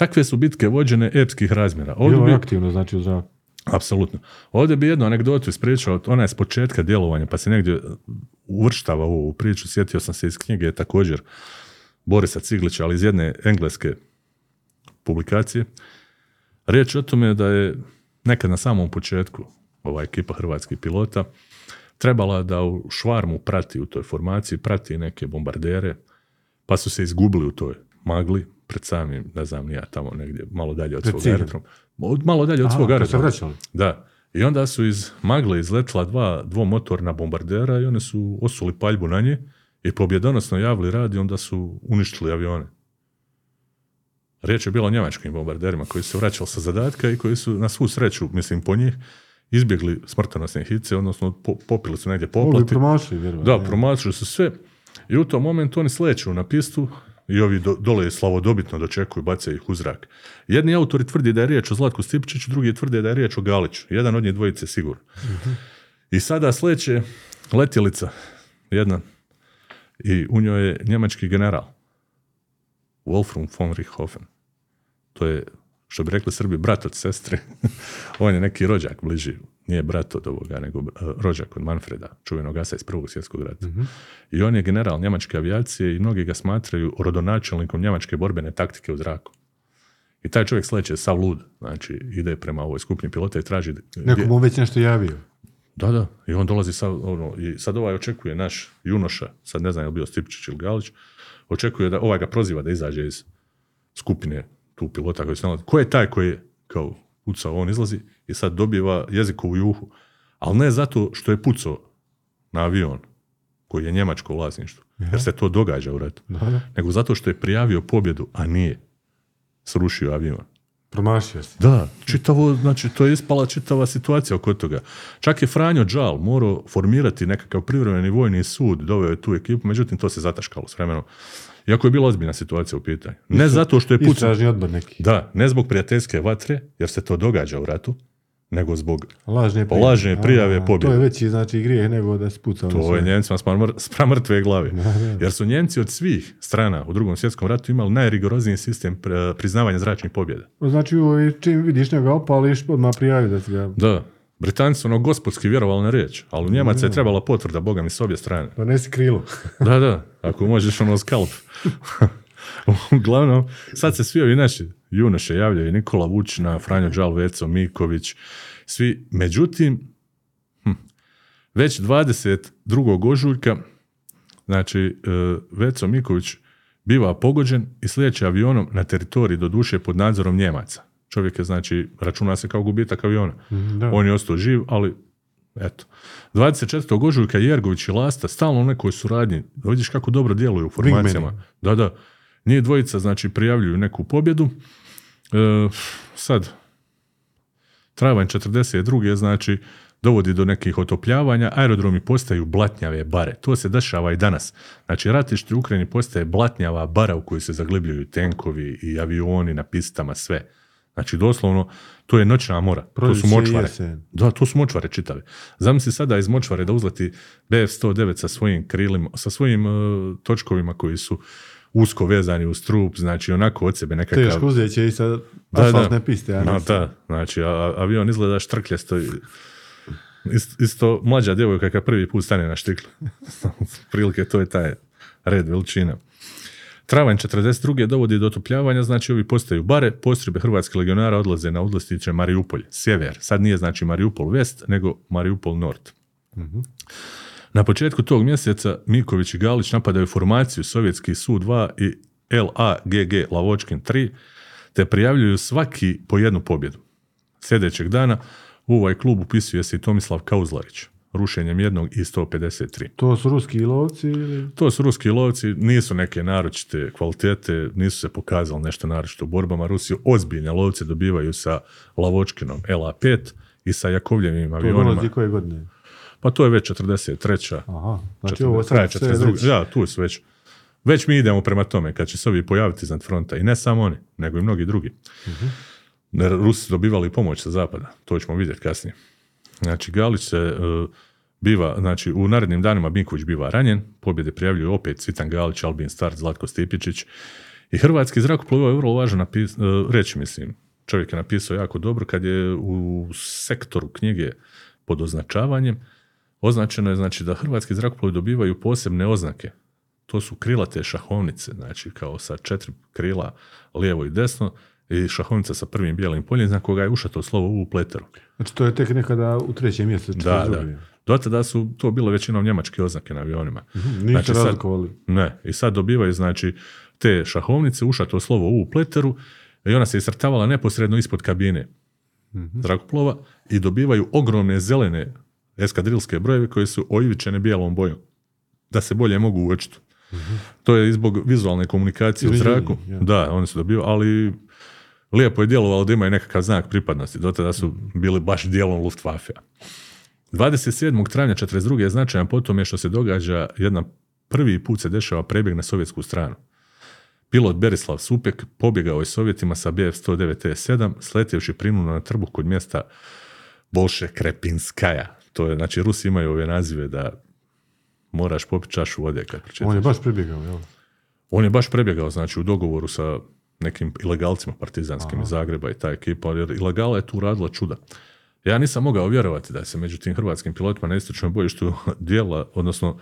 Speaker 2: takve su bitke vođene epskih razmjera. Ovdje
Speaker 1: Bilo
Speaker 2: bi,
Speaker 1: aktivno, znači, u zraku.
Speaker 2: apsolutno. Ovdje bi jednu anegdotu ispričao, ona je s početka djelovanja, pa se negdje uvrštava u ovu priču. Sjetio sam se iz knjige također Borisa Ciglića, ali iz jedne engleske publikacije. Riječ je o tome da je nekad na samom početku ova ekipa hrvatskih pilota trebala da u švarmu prati u toj formaciji, prati neke bombardere, pa su se izgubili u toj magli pred samim, ne znam, ja tamo negdje, malo dalje od svog aerodroma. Od- Malo dalje od svog aerodroma.
Speaker 1: vraćali?
Speaker 2: Da. I onda su iz magle izletila dva dvomotorna bombardera i oni su osuli paljbu na nje i pobjedonosno javili radi, onda su uništili avione. Riječ je bila o njemačkim bombarderima koji su vraćali sa zadatka i koji su na svu sreću, mislim po njih, izbjegli smrtonosne hice, odnosno po- popili su negdje poplati.
Speaker 1: promašili, vjerovatno.
Speaker 2: Da, promatrali su sve. I u tom momentu oni sleću na pistu i ovi do, dole slavodobitno dočekuju, bacaju ih u zrak. Jedni autori tvrdi da je riječ o Zlatku Stipčiću, drugi tvrde da je riječ o Galiću. Jedan od njih dvojice sigurno. I sada sleće letjelica jedna i u njoj je njemački general Wolfram von Richthofen. To je, što bi rekli Srbi, brat od sestre. On je neki rođak bliži. Nije brat od ovoga, nego uh, rođak od Manfreda, čuvenog asa iz Prvog svjetskog rata. I on je general njemačke avijacije i mnogi ga smatraju rodonačelnikom njemačke borbene taktike u zraku. I taj čovjek sleće sav lud, znači ide prema ovoj skupini pilota i traži...
Speaker 1: Neko mu već nešto javio.
Speaker 2: Da, da. I on dolazi sad, ono, i sad ovaj očekuje naš junoša, sad ne znam je li bio Stipčić ili Galić, očekuje da ovaj ga proziva da izađe iz skupine tu pilota koji se nalazi. Ko je taj koji je kao pucao, on izlazi i sad dobiva jezikovu juhu. Ali ne zato što je pucao na avion koji je njemačko vlasništvo, jer se to događa u ratu,
Speaker 1: Da, da.
Speaker 2: nego zato što je prijavio pobjedu, a nije srušio avion.
Speaker 1: Promašio si.
Speaker 2: Da, čitavo, znači to je ispala čitava situacija oko toga. Čak je Franjo Džal morao formirati nekakav privremeni vojni sud, doveo je tu ekipu, međutim to se zataškalo s vremenom. Iako je bila ozbiljna situacija u pitanju. Ne zato što je pucao,
Speaker 1: Istražni odbor neki.
Speaker 2: da, ne zbog prijateljske vatre, jer se to događa u ratu, nego zbog
Speaker 1: Lažne
Speaker 2: Pa lažne prijave
Speaker 1: A,
Speaker 2: pobjede.
Speaker 1: To je veći znači grijeh nego da se puca.
Speaker 2: To je Njemcima spram, mr- spram mrtve glave. Jer su Njemci od svih strana u drugom svjetskom ratu imali najrigorozniji sistem pri- priznavanja zračnih pobjeda.
Speaker 1: Znači, ovo, čim vidiš njega opališ, odmah prijavi da si ga...
Speaker 2: Da, Britanci su ono gospodski vjerovali na riječ, ali u Njemaca je trebala potvrda, boga mi, s obje strane.
Speaker 1: Donesi krilo.
Speaker 2: Da, da, ako možeš ono skalp. Uglavnom, sad se svi ovi naši junoše javljaju, Nikola Vučina, Franjo Đal, Veco, Miković, svi, međutim, hm, već 22. ožujka, znači, e, Veco Miković biva pogođen i slijeće avionom na teritoriji, do duše pod nadzorom Njemaca. Čovjek je, znači, računa se kao gubitak aviona.
Speaker 1: da.
Speaker 2: On je ostao živ, ali eto. 24. ožujka Jergović i Lasta stalno u nekoj suradnji. Vidiš kako dobro djeluju u formacijama. Da, da. Nije dvojica, znači, prijavljuju neku pobjedu. E, sad, travanj 42. znači, dovodi do nekih otopljavanja, aerodromi postaju blatnjave bare. To se dešava i danas. Znači, ratište u Ukrajini postaje blatnjava bara u kojoj se zaglibljaju tenkovi i avioni na pistama, sve. Znači, doslovno, to je noćna mora. To su močvare.
Speaker 1: jesen.
Speaker 2: Da, to su močvare čitave. Zamisli sada iz močvare da uzleti BF-109 sa svojim krilima, sa svojim e, točkovima koji su usko vezani uz trup, znači onako od sebe nekakav...
Speaker 1: Teško uzeće i sa
Speaker 2: Da,
Speaker 1: asfaltne piste. Ja mislim.
Speaker 2: da, znači a- avion izgleda štrkljasto. i- Ist- Isto mlađa djevojka kad prvi put stane na štiklu. Prilike to je taj red veličina. Travanj 42. dovodi do otopljavanja, znači ovi postaju bare, postrojbe hrvatskih legionara odlaze na odlastiće Mariupolj, sjever. Sad nije znači Mariupol west, nego Mariupol nord. Na početku tog mjeseca Miković i Galić napadaju formaciju Sovjetski Su-2 i LAGG Lavočkin 3, te prijavljuju svaki po jednu pobjedu. Sljedećeg dana u ovaj klub upisuje se i Tomislav Kauzlarić, rušenjem jednog i 153.
Speaker 1: To su ruski lovci ili...
Speaker 2: To su ruski lovci, nisu neke naročite kvalitete, nisu se pokazali nešto naročito u borbama. Rusi ozbiljne lovce dobivaju sa Lavočkinom LA5 i sa Jakovljevim
Speaker 1: To
Speaker 2: avionima.
Speaker 1: dolazi koje godine?
Speaker 2: Pa to je već 43.
Speaker 1: Aha. Znači
Speaker 2: Četrde-
Speaker 1: ovo
Speaker 2: kraja
Speaker 1: sad sve
Speaker 2: 42.
Speaker 1: već...
Speaker 2: Da, tu su već. Već mi idemo prema tome, kad će se ovi pojaviti iznad fronta. I ne samo oni, nego i mnogi drugi. Jer Rusi su dobivali pomoć sa zapada. To ćemo vidjeti kasnije. Znači, Galić se e, biva, znači, u narednim danima Binković biva ranjen, pobjede prijavljuju opet Cvitan Galić, Albin Start, Zlatko Stipičić. I hrvatski zrakoplov je vrlo važno reći, mislim. Čovjek je napisao jako dobro kad je u sektoru knjige pod označavanjem označeno je znači da hrvatski zrakoplovi dobivaju posebne oznake. To su krilate šahovnice, znači kao sa četiri krila lijevo i desno i šahovnica sa prvim bijelim poljem, za koga je ušato slovo U pleteru.
Speaker 1: Znači to je tek nekada u trećem mjesecu.
Speaker 2: Da,
Speaker 1: 42.
Speaker 2: da. Do tada su to bile većinom njemačke oznake na avionima.
Speaker 1: Nisu
Speaker 2: Znači, sad-
Speaker 1: razlikovali.
Speaker 2: Ne, i sad dobivaju znači te šahovnice, ušato slovo U pleteru i ona se iscrtavala neposredno ispod kabine. zrakoplova i dobivaju ogromne zelene eskadrilske brojeve koje su oivičene bijelom bojom. Da se bolje mogu uočiti. To je i zbog vizualne komunikacije u zraku.
Speaker 1: ja.
Speaker 2: Da, oni su dobivali, ali lijepo je djelovalo da imaju nekakav znak pripadnosti. Do tada su bili baš dijelom Luftwaffe. 27. travnja 42. je značajan po tome što se događa jedna prvi put se dešava prebjeg na sovjetsku stranu. Pilot Berislav Supek pobjegao je Sovjetima sa BF-109E7, sletjevši prinuno na trbuh kod mjesta Bolše Krepinskaja. To je, znači, Rusi imaju ove nazive da moraš popiti čašu vode kad.
Speaker 1: On je baš pribjegao, jel?
Speaker 2: On je baš prebjegao, znači, u dogovoru sa nekim ilegalcima partizanskim iz Zagreba i ta ekipa, jer ilegala je tu radila čuda. Ja nisam mogao vjerovati da se među tim hrvatskim pilotima na istočnoj bojištu dijela, odnosno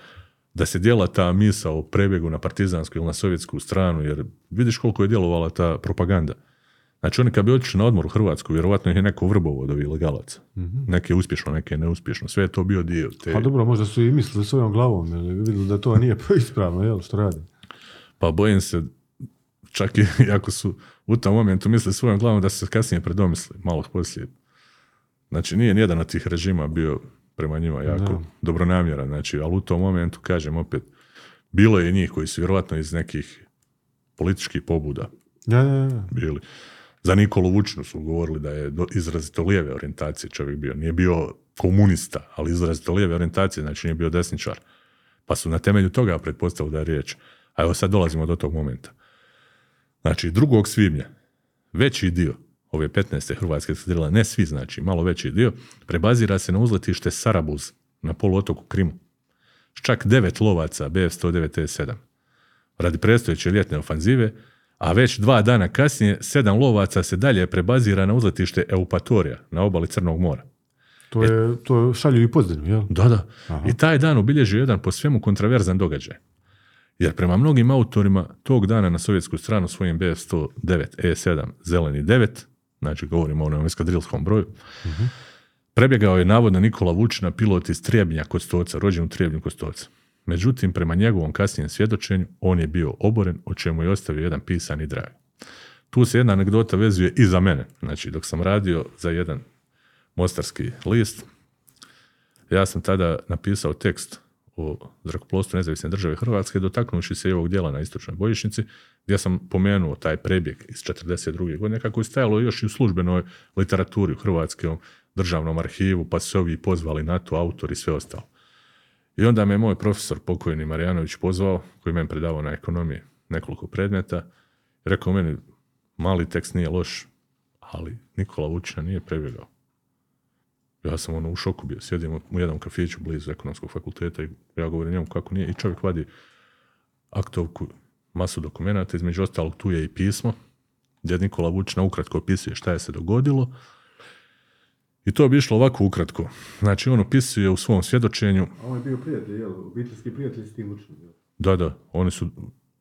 Speaker 2: da se dijela ta misa o prebjegu na partizansku ili na sovjetsku stranu, jer vidiš koliko je djelovala ta propaganda. Znači oni kad bi otišli na odmor u Hrvatsku, vjerovatno ih je neko vrbovo od ovih ilegalaca. Neke uspješno, neke neuspješno. Sve je to bio dio te...
Speaker 1: Pa dobro, možda su i mislili svojom glavom, jer vidjeli da to nije ispravno, jel, što radi.
Speaker 2: Pa bojim se, čak i ako su u tom momentu mislili svojom glavom da su se kasnije predomislili, malo poslije. Znači nije nijedan od tih režima bio prema njima jako
Speaker 1: Da.
Speaker 2: dobronamjeran, znači, ali u tom momentu, kažem opet, bilo je njih koji su vjerojatno iz nekih političkih pobuda
Speaker 1: Ja, ja, ja.
Speaker 2: bili. Za Nikolu Vučinu su govorili da je do- izrazito lijeve orijentacije čovjek bio. Nije bio komunista, ali izrazito lijeve orijentacije, znači nije bio desničar. Pa su na temelju toga pretpostavili da je riječ. A evo sad dolazimo do tog momenta. Znači, 2. svibnja, veći dio ove 15. hrvatske eskadrile, ne svi znači, malo veći dio, prebazira se na uzletište Sarabuz na poluotoku Krimu. S čak devet lovaca BF-109E7 radi predstojeće ljetne ofanzive, a već dva dana kasnije sedam lovaca se dalje prebazira na uzletište Eupatorija na obali Crnog mora.
Speaker 1: To je, to šalju i pozdravlju, jel?
Speaker 2: Da, da. I taj dan obilježio jedan po svemu kontraverzan događaj. Jer prema mnogim autorima tog dana na sovjetsku stranu svojim BF-109E7 zeleni 9, znači govorimo o onom eskadrilskom broju, prebjegao je navodno Nikola Vučina, pilot iz Trebnja kod Stoca, rođen u Trebnju kod Stoca. Međutim, prema njegovom kasnijem svjedočenju, on je bio oboren, o čemu je ostavio jedan pisani drag. Tu se jedna anegdota vezuje i za mene. Znači, dok sam radio za jedan mostarski list, ja sam tada napisao tekst o zrakoplovstvu nezavisne države Hrvatske, dotaknuši se i ovog dijela na istočnoj bojišnici, gdje sam pomenuo taj prebjeg iz 42. godine, kako je stajalo još i u službenoj literaturi u Hrvatskom državnom arhivu, pa su se ovi pozvali na to, autori i sve ostalo. I onda me moj profesor pokojni Marijanović pozvao, koji meni predavao na ekonomiji nekoliko predmeta, rekao meni, mali tekst nije loš, ali Nikola Vučina nije prebjegao. Ja sam ono u šoku bio, sjedim u jednom kafiću blizu ekonomskog fakulteta i ja govorim njemu kako nije. I čovjek vadi aktovku, masu dokumenata, između ostalog tu je i pismo, gdje Nikola Vučina ukratko opisuje šta je se dogodilo. I to bi išlo ovako ukratko. Znači, on opisuje u svom svjedočenju
Speaker 1: A on je bio prijatelj, jel? Obiteljski prijatelj s tim učinom, jel?
Speaker 2: da, da, oni su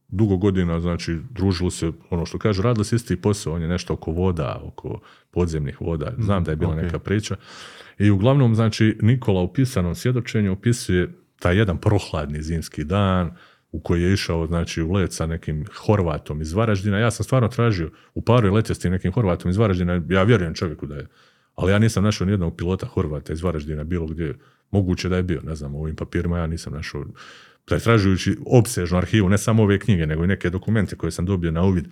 Speaker 2: dugo godina, znači, družili se, ono što kažu, radili se isti posao, on je nešto oko voda, oko podzemnih voda, znam da je bila
Speaker 1: ok.
Speaker 2: neka priča. I uglavnom, znači, Nikola u pisanom svjedočenju opisuje taj jedan prohladni zimski dan, u koji je išao, znači, u let sa nekim Horvatom iz Varaždina. Ja sam stvarno tražio, u paru je letio s tim nekim Horvatom iz Varaždina, ja vjerujem čovjeku da je, ali ja nisam našao nijednog pilota Horvata iz Varaždina bilo gdje, moguće da je bio, ne znam, u ovim papirima ja nisam našao pretražujući opsežnu arhivu, ne samo ove knjige, nego i neke dokumente koje sam dobio na uvid,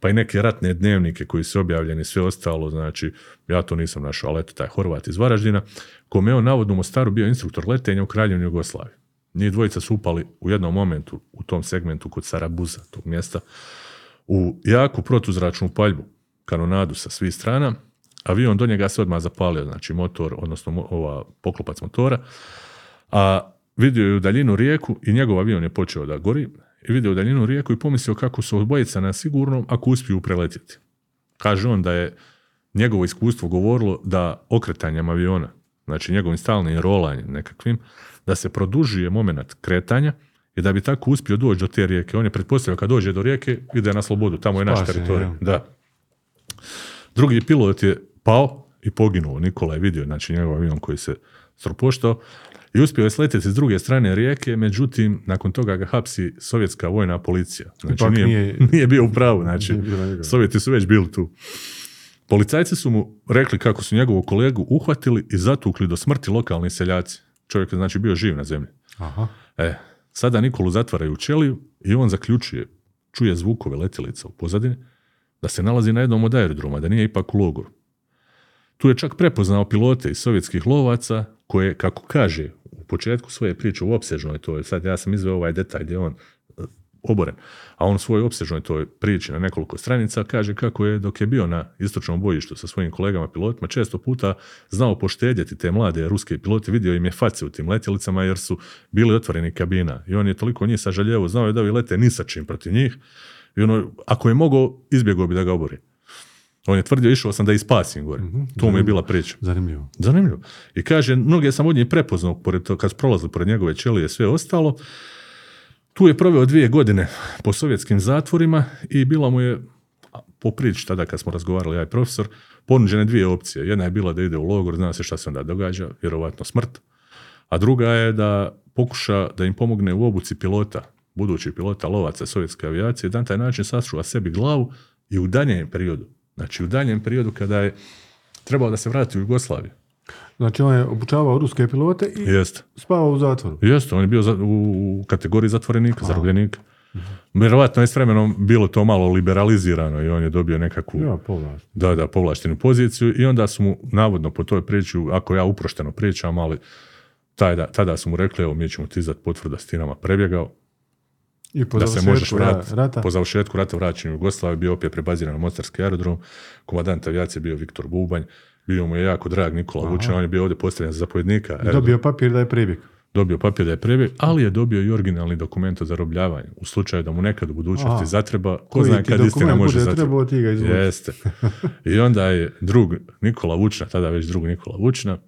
Speaker 2: pa i neke ratne dnevnike koji su objavljeni, sve ostalo, znači, ja to nisam našao, ali eto, taj Horvat iz Varaždina, kome je on navodno u Mostaru bio instruktor letenja u Kraljevini Jugoslaviji. Njih dvojica su upali u jednom momentu, u tom segmentu kod Sarabuza, tog mjesta, u jaku protuzračnu paljbu, kanonadu sa svih strana, avion do njega se odmah zapalio, znači motor, odnosno ova poklopac motora, a vidio je u daljinu rijeku i njegov avion je počeo da gori i vidio u daljinu rijeku i pomislio kako su obojica na sigurnom ako uspiju preletjeti. Kaže on da je njegovo iskustvo govorilo da okretanjem aviona, znači njegovim stalnim rolanjem nekakvim, da se produžuje moment kretanja i da bi tako uspio doći do te rijeke. On je pretpostavio kad dođe do rijeke, ide na slobodu, tamo je naš teritorij. Da. Drugi pilot je pao i poginuo. Nikola je vidio, znači njegov avion koji se stropoštao i uspio je sletjeti s druge strane rijeke, međutim, nakon toga ga hapsi sovjetska vojna policija. Znači, nije,
Speaker 1: nije-
Speaker 2: nije bio u pravu, znači. Sovjeti su već bili tu. Policajci su mu rekli kako su njegovog kolegu uhvatili i zatukli do smrti lokalni seljaci. Čovjek je znači bio živ na zemlji.
Speaker 1: Aha.
Speaker 2: E, sada Nikolu zatvaraju u ćeliju i on zaključuje, čuje zvukove letjelica u pozadini, da se nalazi na jednom od aerodroma, da nije ipak u logoru. Tu je čak prepoznao pilote iz sovjetskih lovaca koje, kako kaže početku svoje priče u opsežnoj toj, sad ja sam izveo ovaj detalj gdje je on e, oboren, a on u svojoj opsežnoj toj priči na nekoliko stranica kaže kako je dok je bio na istočnom bojištu sa svojim kolegama pilotima često puta znao poštedjeti te mlade ruske pilote, vidio im je face u tim letjelicama jer su bili otvoreni kabina i on je toliko njih sažaljevo, znao je da ovi lete ni sa čim protiv njih i ono, ako je mogao, izbjegao bi da ga obori. On je tvrdio, išao sam da ih spasim gore. To mu je bila priča.
Speaker 1: Zanimljivo.
Speaker 2: Zanimljivo. I kaže, mnoge sam od njih prepoznao, pored to, kad prolazili pored njegove ćelije sve ostalo. Tu je proveo dvije godine po sovjetskim zatvorima i bila mu je, po priči tada kad smo razgovarali, ja i profesor, ponuđene dvije opcije. Jedna je bila da ide u logor, zna se šta se onda događa, vjerovatno smrt. A druga je da pokuša da im pomogne u obuci pilota, budućih pilota, lovaca sovjetske avijacije, da na taj način sačuva sebi glavu i u danjem periodu. Znači u danjem periodu kada je trebao da se vrati u Jugoslaviju.
Speaker 1: Znači on je obučavao ruske pilote i
Speaker 2: Jeste.
Speaker 1: spavao u zatvoru.
Speaker 2: Jeste, on je bio za- u, kategoriji zatvorenika, zarobljenika. Vjerovatno je s vremenom bilo to malo liberalizirano i on je dobio nekakvu
Speaker 1: Ja,
Speaker 2: da, da, povlaštenu poziciju i onda su mu, navodno po toj priči, ako ja uprošteno pričam, ali tada, tada su mu rekli, evo mi ćemo ti izdati potvrdu da si ti nama prebjegao,
Speaker 1: I po
Speaker 2: da se možeš
Speaker 1: ra- rata.
Speaker 2: Po završetku rata vraćen u Jugoslaviju, bio opet prebaziran na Mostarski aerodrom, komandant avijacije bio Viktor Bubanj, bio mu je jako drag Nikola Vučan, on je bio ovdje postavljen za zapovjednika. aerodroma.
Speaker 1: Dobio papir da je prebjeg.
Speaker 2: dobio papir da je prebjeg, ali je dobio i originalni dokument o zarobljavanju. U slučaju da mu nekad u budućnosti
Speaker 1: Aha.
Speaker 2: zatreba, ko
Speaker 1: Koji
Speaker 2: zna kad istina može zatreba.
Speaker 1: ti ga.
Speaker 2: Jeste. I onda je drug Nikola Vučna, tada već drug Nikola Vučna,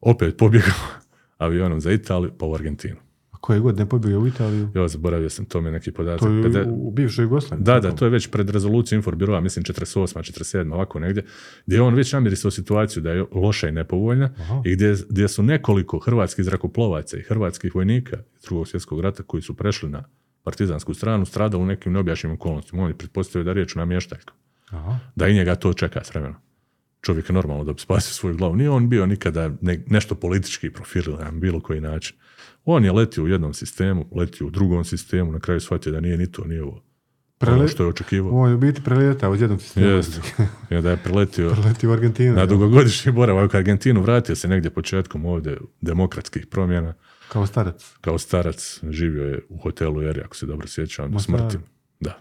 Speaker 2: opet pobjegao avionom za Italiju pa u Argentinu.
Speaker 1: Koje godine pobjegao u Italiju?
Speaker 2: Jo, zaboravio sam, to mi neki podatak.
Speaker 1: To je
Speaker 2: Pede-
Speaker 1: u, bivšoj Jugoslaviji.
Speaker 2: Da, da, to je već pred rezolucijom Inforbiroa, mislim 48. 47. ovako negdje, gdje je on već namirisao situaciju da je loša i nepovoljna i gdje, gdje su nekoliko hrvatskih zrakoplovaca i hrvatskih vojnika iz drugog svjetskog rata koji su prešli na partizansku stranu, stradali u nekim neobjašnjivim okolnostima. On je pretpostavio da je riječ o namještaljku.
Speaker 1: Aha.
Speaker 2: Da i njega to čeka s vremenom. Čovjek je normalno da bi spasio svoju glavu. Nije on bio nikada ne- nešto politički profiliran na bilo koji način. On je letio u jednom sistemu, letio u drugom sistemu, na kraju shvatio da nije ni to, nije ovo. Ono
Speaker 1: Prele-
Speaker 2: što je očekivao.
Speaker 1: On je u biti preletao iz jednog sistema.
Speaker 2: Jeste. I onda je preletio
Speaker 1: Preleti u Argentinu.
Speaker 2: na
Speaker 1: da.
Speaker 2: dugogodišnji boravak u Argentinu, vratio se negdje početkom ovdje demokratskih promjena.
Speaker 1: Kao starac.
Speaker 2: Kao starac živio je u hotelu Eri, ako se dobro sjećam, smrti. Da.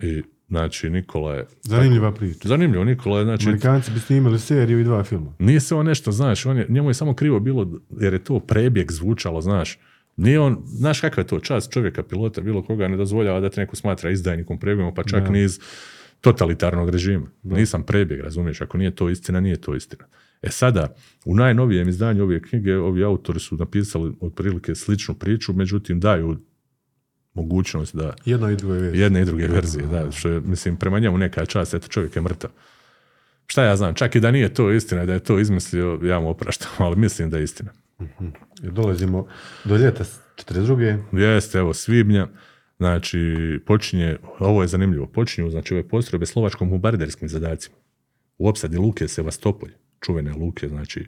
Speaker 2: I znači Nikola je...
Speaker 1: Zanimljiva priča.
Speaker 2: Zanimljivo, Nikola je znači...
Speaker 1: Amerikanci bi snimili seriju i dva filma.
Speaker 2: Nije se on nešto, znaš, on je, njemu je samo krivo bilo jer je to prebjeg zvučalo, znaš. Nije on, znaš kakva je to čast čovjeka, pilota, bilo koga ne dozvoljava da te neko smatra izdajnikom prebjegom, pa čak ni iz totalitarnog režima. Nisam prebjeg, razumiješ, ako nije to istina, nije to istina. E sada, u najnovijem izdanju ove knjige, ovi autori su napisali otprilike sličnu priču, međutim daju mogućnost da
Speaker 1: Jedno i drugo je verzija.
Speaker 2: jedne i druge verzije, da, što je, mislim, prema njemu neka čast, eto, čovjek je mrtav. Šta ja znam, čak i da nije to istina, da je to izmislio, ja mu opraštam, ali mislim da je istina.
Speaker 1: Jer dolazimo do ljeta 42.
Speaker 2: Jeste, evo, svibnja, znači, počinje, ovo je zanimljivo, počinju, znači, ove postrojbe slovačkom bombarderskim zadacima. U opsadi Luke Sevastopolj, čuvene Luke, znači,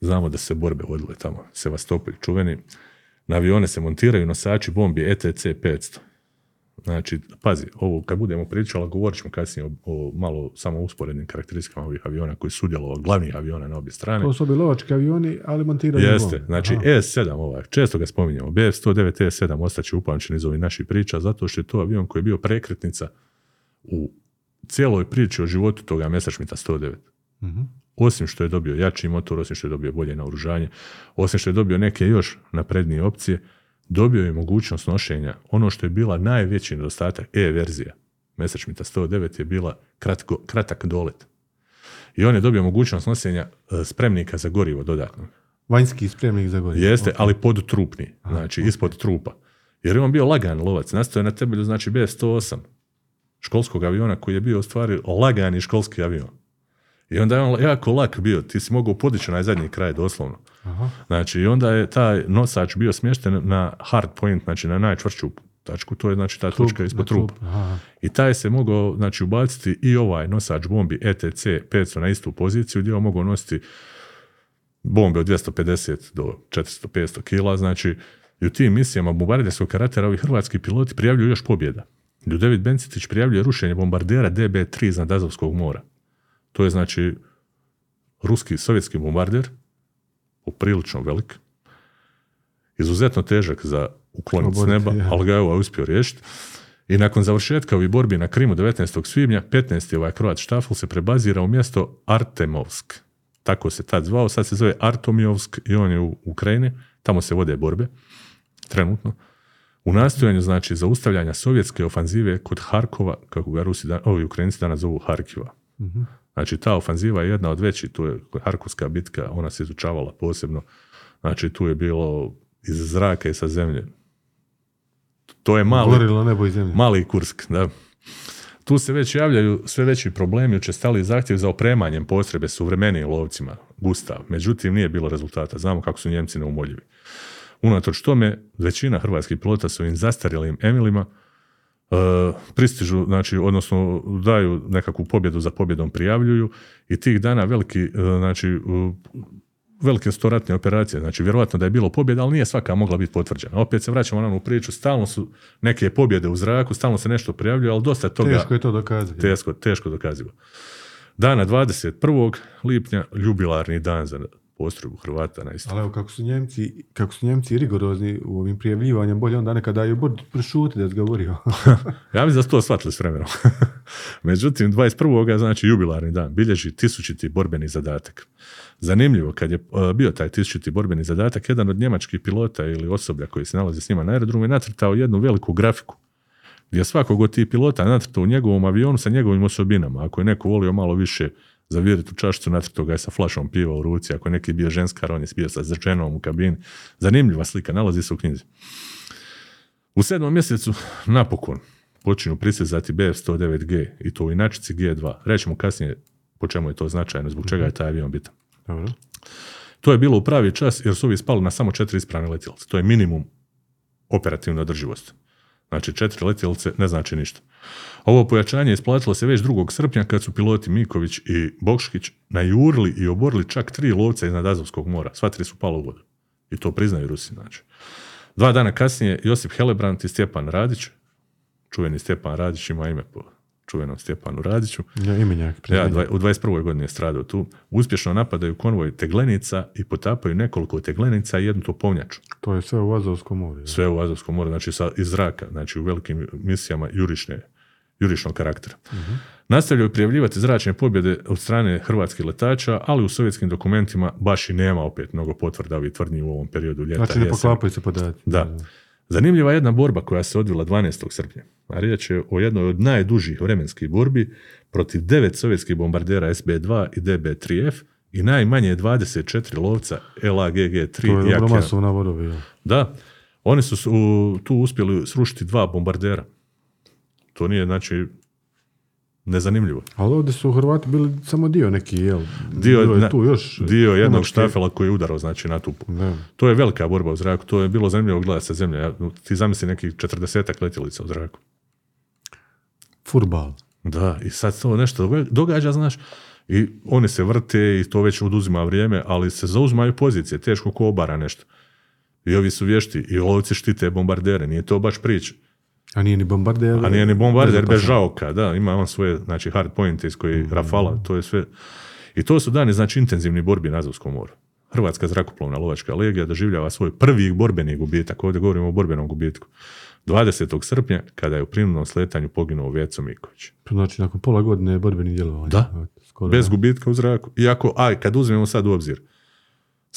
Speaker 2: znamo da se borbe vodile tamo, Sevastopolj čuveni. Na avione se montiraju nosači bombi E ETC 500. Znači, pazi, ovo kad budemo pričali, govorit ćemo kasnije o, o malo samo usporednim karakteristikama ovih aviona koji su sudjelovali, glavnih aviona na obje strane.
Speaker 1: To su lovački avioni, ali montiraju
Speaker 2: Jeste,
Speaker 1: bombe.
Speaker 2: znači
Speaker 1: Aha.
Speaker 2: ES-7 ovaj, često ga spominjemo, BF-109 ES-7 ostaće upamćen iz ovih naših priča, zato što je to avion koji je bio prekretnica u cijeloj priči o životu toga Messerschmitta 109.
Speaker 1: Mhm.
Speaker 2: Osim što je dobio jači motor, osim što je dobio bolje naoružanje, osim što je dobio neke još naprednije opcije, dobio je mogućnost nošenja. Ono što je bila najveći nedostatak E-verzija Messerschmitta 109 je bila kratko, kratak dolet. I on je dobio mogućnost nošenja e, spremnika za gorivo dodatno.
Speaker 1: Vanjski spremnik za gorivo.
Speaker 2: Jeste, ali podtrupni, znači ispod trupa. Jer je on bio lagan lovac, nastao je na temelju znači B108 školskog aviona koji je bio u stvari lagani školski avion. I onda je on jako lak bio, ti si mogao podići onaj zadnji kraj doslovno.
Speaker 1: Aha.
Speaker 2: Znači i onda je taj nosač bio smješten na hard point, znači na najčvršću tačku, to je znači ta točka ispod
Speaker 1: na trup.
Speaker 2: trupa. I taj se mogao znači, ubaciti i ovaj nosač bombi E ETC 500 na istu poziciju gdje je on mogao nositi bombe od 250 do 400-500 kila, znači i u tim misijama bombarderskog karaktera ovi hrvatski piloti prijavljuju još pobjeda. Ljudevit Bencitić prijavljuje rušenje bombardera DB-3 iznad Azovskog mora. To je znači ruski, sovjetski bombarder, poprilično velik, izuzetno težak za ukloniti s neba,
Speaker 1: je.
Speaker 2: ali ga je ovaj uspio riješiti. I nakon završetka ovih borbi na Krimu 19. svibnja, 15. ovaj Kroat Štafel se prebazira u mjesto Artemovsk. Tako se tad zvao, sad se zove Artomijovsk i on je u Ukrajini, tamo se vode borbe, trenutno. U nastojanju, znači, zaustavljanja sovjetske ofanzive kod Harkova, kako ga Rusi, dan- ovi Ukrajinci danas zovu Harkiva. Znači, ta ofanziva je jedna od većih, tu je Harkovska bitka, ona se izučavala posebno. Znači, tu je bilo iz zraka i sa zemlje. To je mali,
Speaker 1: Gorilo nebo i
Speaker 2: mali Kursk, da. Tu se već javljaju sve veći problemi, učestali zahtjev za opremanjem postrebe suvremenijim lovcima, Gustav. Međutim, nije bilo rezultata. Znamo kako su Njemci neumoljivi. Unatoč tome, većina hrvatskih pilota su im zastarjelim Emilima pristižu, znači, odnosno daju nekakvu pobjedu za pobjedom prijavljuju i tih dana veliki, e, znači, velike sto ratne operacije, znači vjerojatno da je bilo pobjeda, ali nije svaka mogla biti potvrđena. Opet se vraćamo na onu priču, stalno su neke pobjede u zraku, stalno se nešto prijavljuje, ali dosta toga
Speaker 1: Teško je to dokazati.
Speaker 2: teško, teško dokazivo. Dana 21. lipnja, ljubilarni dan za postrojbu Hrvata na.
Speaker 1: Ali evo, kako su Njemci, kako su Njemci rigorozni u ovim prijavljivanjem, bolje onda nekada daju bod prešuti da je zgovorio.
Speaker 2: Ja mislim da su to shvatili s vremenom. Međutim, 21. znači jubilarni dan, bilježi tisućiti borbeni zadatak. Zanimljivo, kad je e, bio taj tisućiti borbeni zadatak, jedan od njemačkih pilota ili osoblja koji se nalazi s njima na aerodromu je nacrtao jednu veliku grafiku gdje je svakog od tih pilota nacrtao u njegovom avionu sa njegovim osobinama. Ako je neko volio malo više zaviriti u čašicu, nacrtao ga je sa flašom piva u ruci. Ako je neki bio ženskar, on je bio sa ženom u kabini. Zanimljiva slika, nalazi se u knjizi. U sedmom mjesecu napokon počinju prisezati BF-109G i to u inačici G2. Rećemo kasnije po čemu je to značajno, zbog čega je taj avion bitan.
Speaker 1: Dobro.
Speaker 2: To je bilo u pravi čas jer su ovi spali na samo četiri ispravne letjelice. To je minimum operativne održivosti. Znači četiri letjelice ne znači ništa. Ovo pojačanje isplatilo se već 2. srpnja kad su piloti Miković i Bokškić najurili i oborili čak tri lovca iznad Azovskog mora. Sva tri su pala u vodu. I to priznaju Rusi. Znači. Dva dana kasnije Josip Helebrant i Stjepan Radić, čuveni Stjepan Radić ima ime po čuvenom Stjepanu Radiću,
Speaker 1: Ja, imenjak.
Speaker 2: ja, dva- u 21. godini je stradao tu. Uspješno napadaju konvoj teglenica i potapaju nekoliko teglenica i jednu topovnjaču.
Speaker 1: To je sve u Azovskom moru.
Speaker 2: Sve u Azovskom moru, znači sa, iz zraka, znači u velikim misijama jurišne, jurišnog karaktera. Nastavljaju prijavljivati zračne pobjede od strane hrvatskih letača, ali u sovjetskim dokumentima baš i nema opet mnogo potvrda ovih tvrdnji u ovom periodu ljeta.
Speaker 1: Znači ne poklapaju se podaci.
Speaker 2: Da. Zanimljiva je jedna borba koja se odvila 12. srpnja. A riječ je o jednoj od najdužih vremenskih borbi protiv devet sovjetskih bombardera SB-2 i DB-3F i najmanje 24 lovca LAGG-3
Speaker 1: To je dobro
Speaker 2: Jakija.
Speaker 1: masovna vodovi. ja.
Speaker 2: Da, oni su tu uspjeli srušiti dva bombardera. To nije, znači, nezanimljivo.
Speaker 1: Ali ovdje su Hrvati bili samo dio neki, jel?
Speaker 2: Dio,
Speaker 1: je
Speaker 2: na-
Speaker 1: tu još...
Speaker 2: dio jednog štafela koji je udarao, znači, na tu
Speaker 1: Da.
Speaker 2: To je velika borba u zraku, to je bilo zanimljivo gledati sa zemlje. Ja, ti zamisli nekih 40 letjelica u zraku.
Speaker 1: Furbal.
Speaker 2: Da, i sad to nešto doga- događa, znaš, i oni se vrte i to već oduzima vrijeme, ali se zauzmaju pozicije, teško ko obara nešto. I ovi su vješti, i lovci štite bombardere, nije to baš priča.
Speaker 1: A nije ni bombarder.
Speaker 2: A nije ni bombarder bez
Speaker 1: bezopasan.
Speaker 2: žaoka, da, ima on svoje, znači, hard point iz koji rafala, to je sve. I to su dani, znači, intenzivni borbi na Azovskom moru. Hrvatska zrakoplovna lovačka legija doživljava svoj prvi borbeni gubitak, ovdje govorimo o borbenom gubitku. 20. srpnja, kada je u prinudnom sletanju poginuo Vjeco Miković.
Speaker 1: Znači, nakon pola godine borbenih djelovanja.
Speaker 2: Da.
Speaker 1: Skoro,
Speaker 2: Bez gubitka u zraku. Iako, aj, kad uzmemo sad u obzir,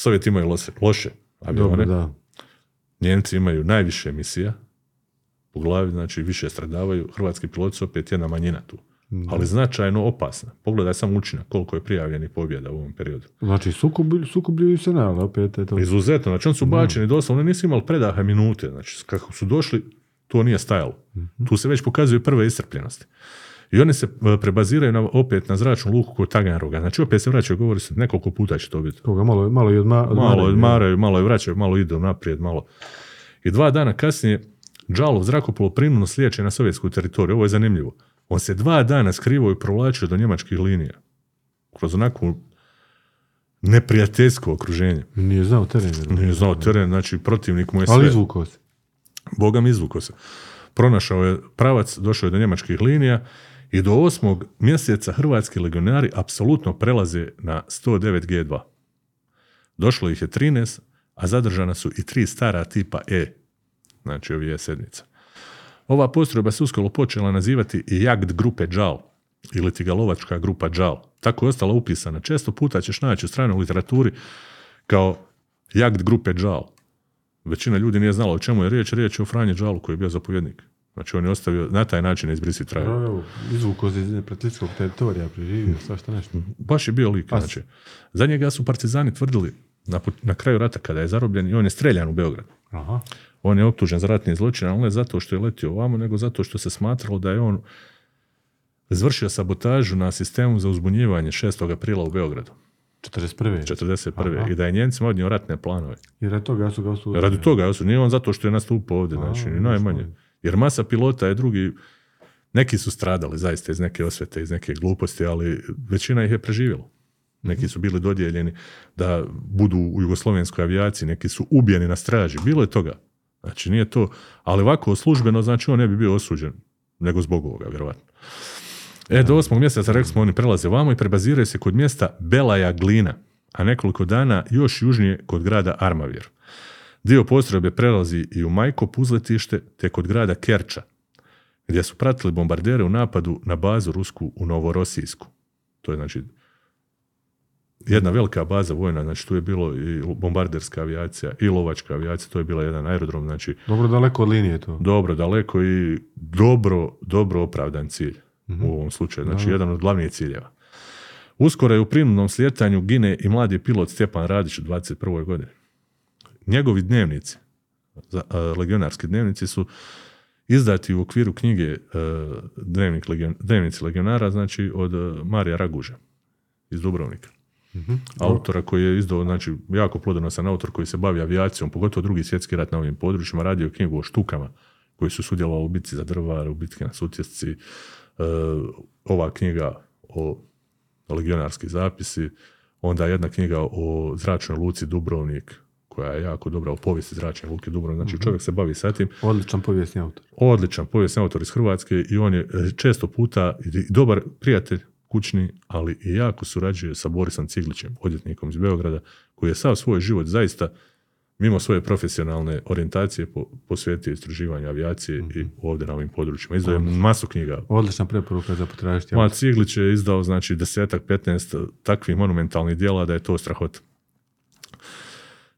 Speaker 2: Sovjeti imaju loše, loše avione,
Speaker 1: Dobro, da.
Speaker 2: Njemci imaju najviše emisija po glavi, znači više stradavaju, hrvatski piloti su opet jedna manjina tu. Ali značajno opasna. Pogledaj samo učinak koliko je prijavljenih pobjeda u ovom periodu.
Speaker 1: Znači, sukob- sukobljuju se na, ali opet je to...
Speaker 2: Izuzetno, znači oni su bačeni doslovno, nisu imali predaha minute, znači kako su došli, to nije stajalo. Tu se već pokazuju prve iscrpljenosti. I oni se e, prebaziraju na, opet na zračnu luku kod Taganroga. Znači opet se vraćaju, govori se, nekoliko puta će to biti.
Speaker 1: Koga malo, malo i odma,
Speaker 2: Malo
Speaker 1: odmaraju,
Speaker 2: odmaraju, malo je vraćaju, malo idu naprijed, malo. I dva dana kasnije Džalov zrakoplov prinuno slijeće na sovjetsku teritoriju. Ovo je zanimljivo. On se dva dana skrivao i provlačio do njemačkih linija. Kroz onako neprijateljsko okruženje.
Speaker 1: Nije znao teren.
Speaker 2: Nije znao teren, znači protivnik mu je
Speaker 1: Ali
Speaker 2: sve.
Speaker 1: izvukao se.
Speaker 2: Boga mi izvukao se. Pronašao je pravac, došao je do njemačkih linija i do osmog mjeseca hrvatski legionari apsolutno prelaze na 109 G2. Došlo ih je 13, a zadržana su i tri stara tipa E, znači ovi je sedmica. Ova postrojba se uskoro počela nazivati Jagd grupe Džal, ili ti ga lovačka grupa Džal. Tako je ostala upisana. Često puta ćeš naći u stranoj literaturi kao Jagd grupe Džal. Većina ljudi nije znala o čemu je riječ, riječ je o Franje Džalu koji je bio zapovjednik. Znači on je ostavio na taj način izbrisi trajeva.
Speaker 1: Evo, Izvukao se iz neprijateljskog teritorija, preživio, svašta nešto.
Speaker 2: Baš je bio lik. Znači, za njega su partizani tvrdili na, kraju rata kada je zarobljen i on je streljan u Beograd.
Speaker 1: Aha.
Speaker 2: On je optužen za ratni zločin, ali ne zato što je letio ovamo, nego zato što se smatralo da je on izvršio sabotažu na sistemu za uzbunjivanje 6. aprila u Beogradu,
Speaker 1: 41.
Speaker 2: 41.
Speaker 1: Aha.
Speaker 2: i da je Njemcima odnio ratne planove.
Speaker 1: I radi toga su ga osudili.
Speaker 2: Radi toga, sam- nije on zato što je nastupao ovdje, znači, ni najmanje. Jer masa pilota je drugi, neki su stradali zaista iz neke osvete, iz neke gluposti, ali većina ih je preživjela. Neki su bili dodijeljeni da budu u jugoslovenskoj avijaciji, neki su ubijeni na straži, bilo je toga. Znači nije to, ali ovako službeno, znači on ne bi bio osuđen, nego zbog ovoga, vjerovatno. E, do osmog mjeseca, rekli smo, oni prelaze vamo i prebaziraju se kod mjesta Belaja Glina, a nekoliko dana još južnije kod grada Armavir. Dio postrojbe prelazi i u Majkop uzletište, te kod grada Kerča, gdje su pratili bombardere u napadu na bazu rusku u Novorosijsku. To je znači jedna velika baza vojna, znači tu je bilo i bombarderska avijacija i lovačka avijacija, to je bila jedan aerodrom, znači
Speaker 1: Dobro daleko od linije to.
Speaker 2: dobro, daleko i dobro, dobro opravdan cilj u ovom slučaju, znači jedan od glavnih ciljeva. Uskoro je u prinudnom slijetanju gine i mladi pilot Stjepan Radić u 21. godini. Njegovi dnevnici, legionarski dnevnici su izdati u okviru knjige e, Dnevnik legion, Dnevnici legionara, znači od e, Marija Raguža iz Dubrovnika. Autora koji je izdao, znači, jako plodonosan autor koji se bavi avijacijom, pogotovo drugi svjetski rat na ovim područjima, radio je knjigu o štukama koji su sudjelovali u bitci za drvar, u bitki na Sutjesci, e, ova knjiga o legionarski zapisi, onda jedna knjiga o zračnoj luci Dubrovnik, koja je jako dobra o povijesti zračne luke Dubrovnik. Znači čovjek se bavi sa tim.
Speaker 1: Odličan povijesni autor.
Speaker 2: Odličan povijesni autor iz Hrvatske i on je e, često puta dobar prijatelj kućni, ali i jako surađuje sa Borisom Ciglićem, odvjetnikom iz Beograda, koji je sav svoj život zaista mimo svoje profesionalne orijentacije po, posvetio istraživanju avijacije i ovdje na ovim područjima. Izdao je masu knjiga
Speaker 1: Odlična preporuka za potražiti.
Speaker 2: Mat Ciglić je izdao znači desetak, 15 takvih monumentalnih dijela da je to strahota.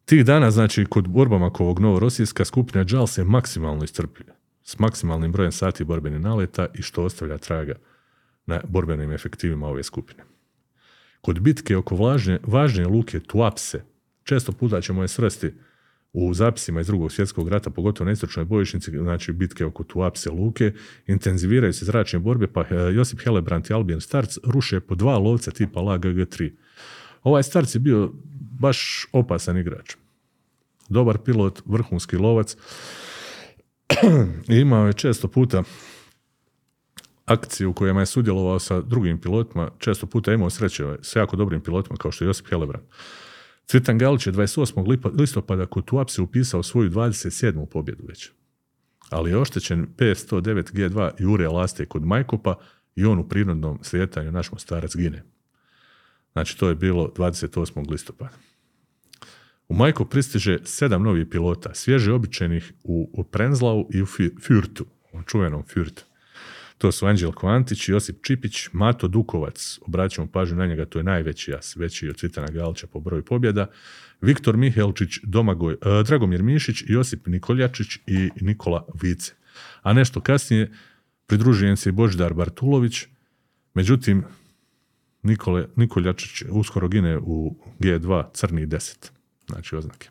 Speaker 2: Tih dana, znači, kod borbama oko ovog novorosijska skupina Džal se maksimalno iscrpljuje. S maksimalnim brojem sati borbenih naleta i što ostavlja traga na borbenim efektivima ove skupine. Kod bitke oko važne, važne luke Tuapse, često puta ćemo je sresti u zapisima iz drugog svjetskog rata, pogotovo na istočnoj bojišnici, znači bitke oko Tuapse luke, intenziviraju se zračne borbe, pa e, Josip Helebrant i Albin Starc ruše po dva lovca tipa LAGG-3. Ovaj Starc je bio baš opasan igrač. Dobar pilot, vrhunski lovac. Imao je često puta akcije u kojima je sudjelovao sa drugim pilotima, često puta imao sreće s jako dobrim pilotima kao što je Josip Helebrant. Cvitan Galić je 28. lipa- listopada kod Tuapse upisao svoju 27. pobjedu već. Ali je oštećen P-109 G2 Jure Laste kod Majkopa i on u prirodnom slijetanju naš mostarac gine. Znači to je bilo 28. listopada. U Majko pristiže sedam novih pilota, svježe običajnih u, Prenzlau i u Fürtu, u čuvenom Fürtu. To su Anđelko Antić, Josip Čipić, Mato Dukovac, obraćamo pažnju na njega, to je najveći jas, veći od Cvitana Galića po broju pobjeda, Viktor Mihelčić, Domagoj, e, Dragomir Mišić, Josip Nikoljačić i Nikola Vice. A nešto kasnije pridružujem se i Božidar Bartulović, međutim, Nikole, Nikoljačić uskoro gine u G2 crni 10, znači oznake.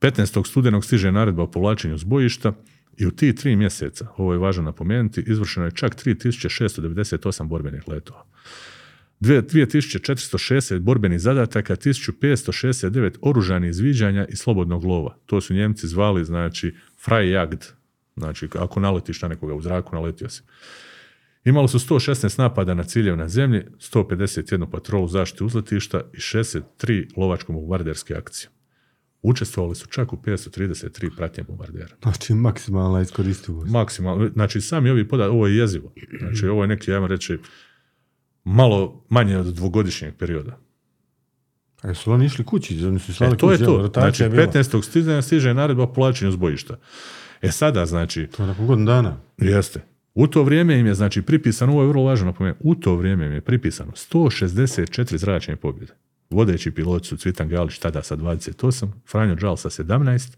Speaker 2: 15. studenog stiže naredba o povlačenju s bojišta i u ti tri mjeseca, ovo je važno napomenuti, izvršeno je čak 3698 borbenih letova. Dve- 2460 borbenih zadataka, 1569 oružanih izviđanja i slobodnog lova. To su Njemci zvali, znači, Freijagd, Znači, ako naletiš na nekoga u zraku, naletio si. Imali su 116 napada na ciljeve na zemlji, 151 patrolu zaštite uzletišta i 63 lovačko-bombarderske akcije. Učestvovali su čak u 533 pratnje bombardera.
Speaker 1: Znači, maksimalna iskoristivost.
Speaker 2: Maksimalno, znači sami ovi podaci, ovo je jezivo. Znači ovo je neki, ajmo reći, malo manje od dvogodišnjeg perioda.
Speaker 1: A jesu oni išli kući? Oni su slali
Speaker 2: E, to je
Speaker 1: kući,
Speaker 2: to. Znači,
Speaker 1: je bila.
Speaker 2: 15. stiže, stiže naredba o povlačenju s bojišta. E sada, znači,
Speaker 1: To je nakon godinu dana.
Speaker 2: jeste. U to vrijeme im je, znači, pripisano, ovo je vrlo važno napomenuti, u to vrijeme im je pripisano 164 zračne pobjede. Vodeći piloti su Cvitan Galić tada sa 28, Franjo Đal sa 17,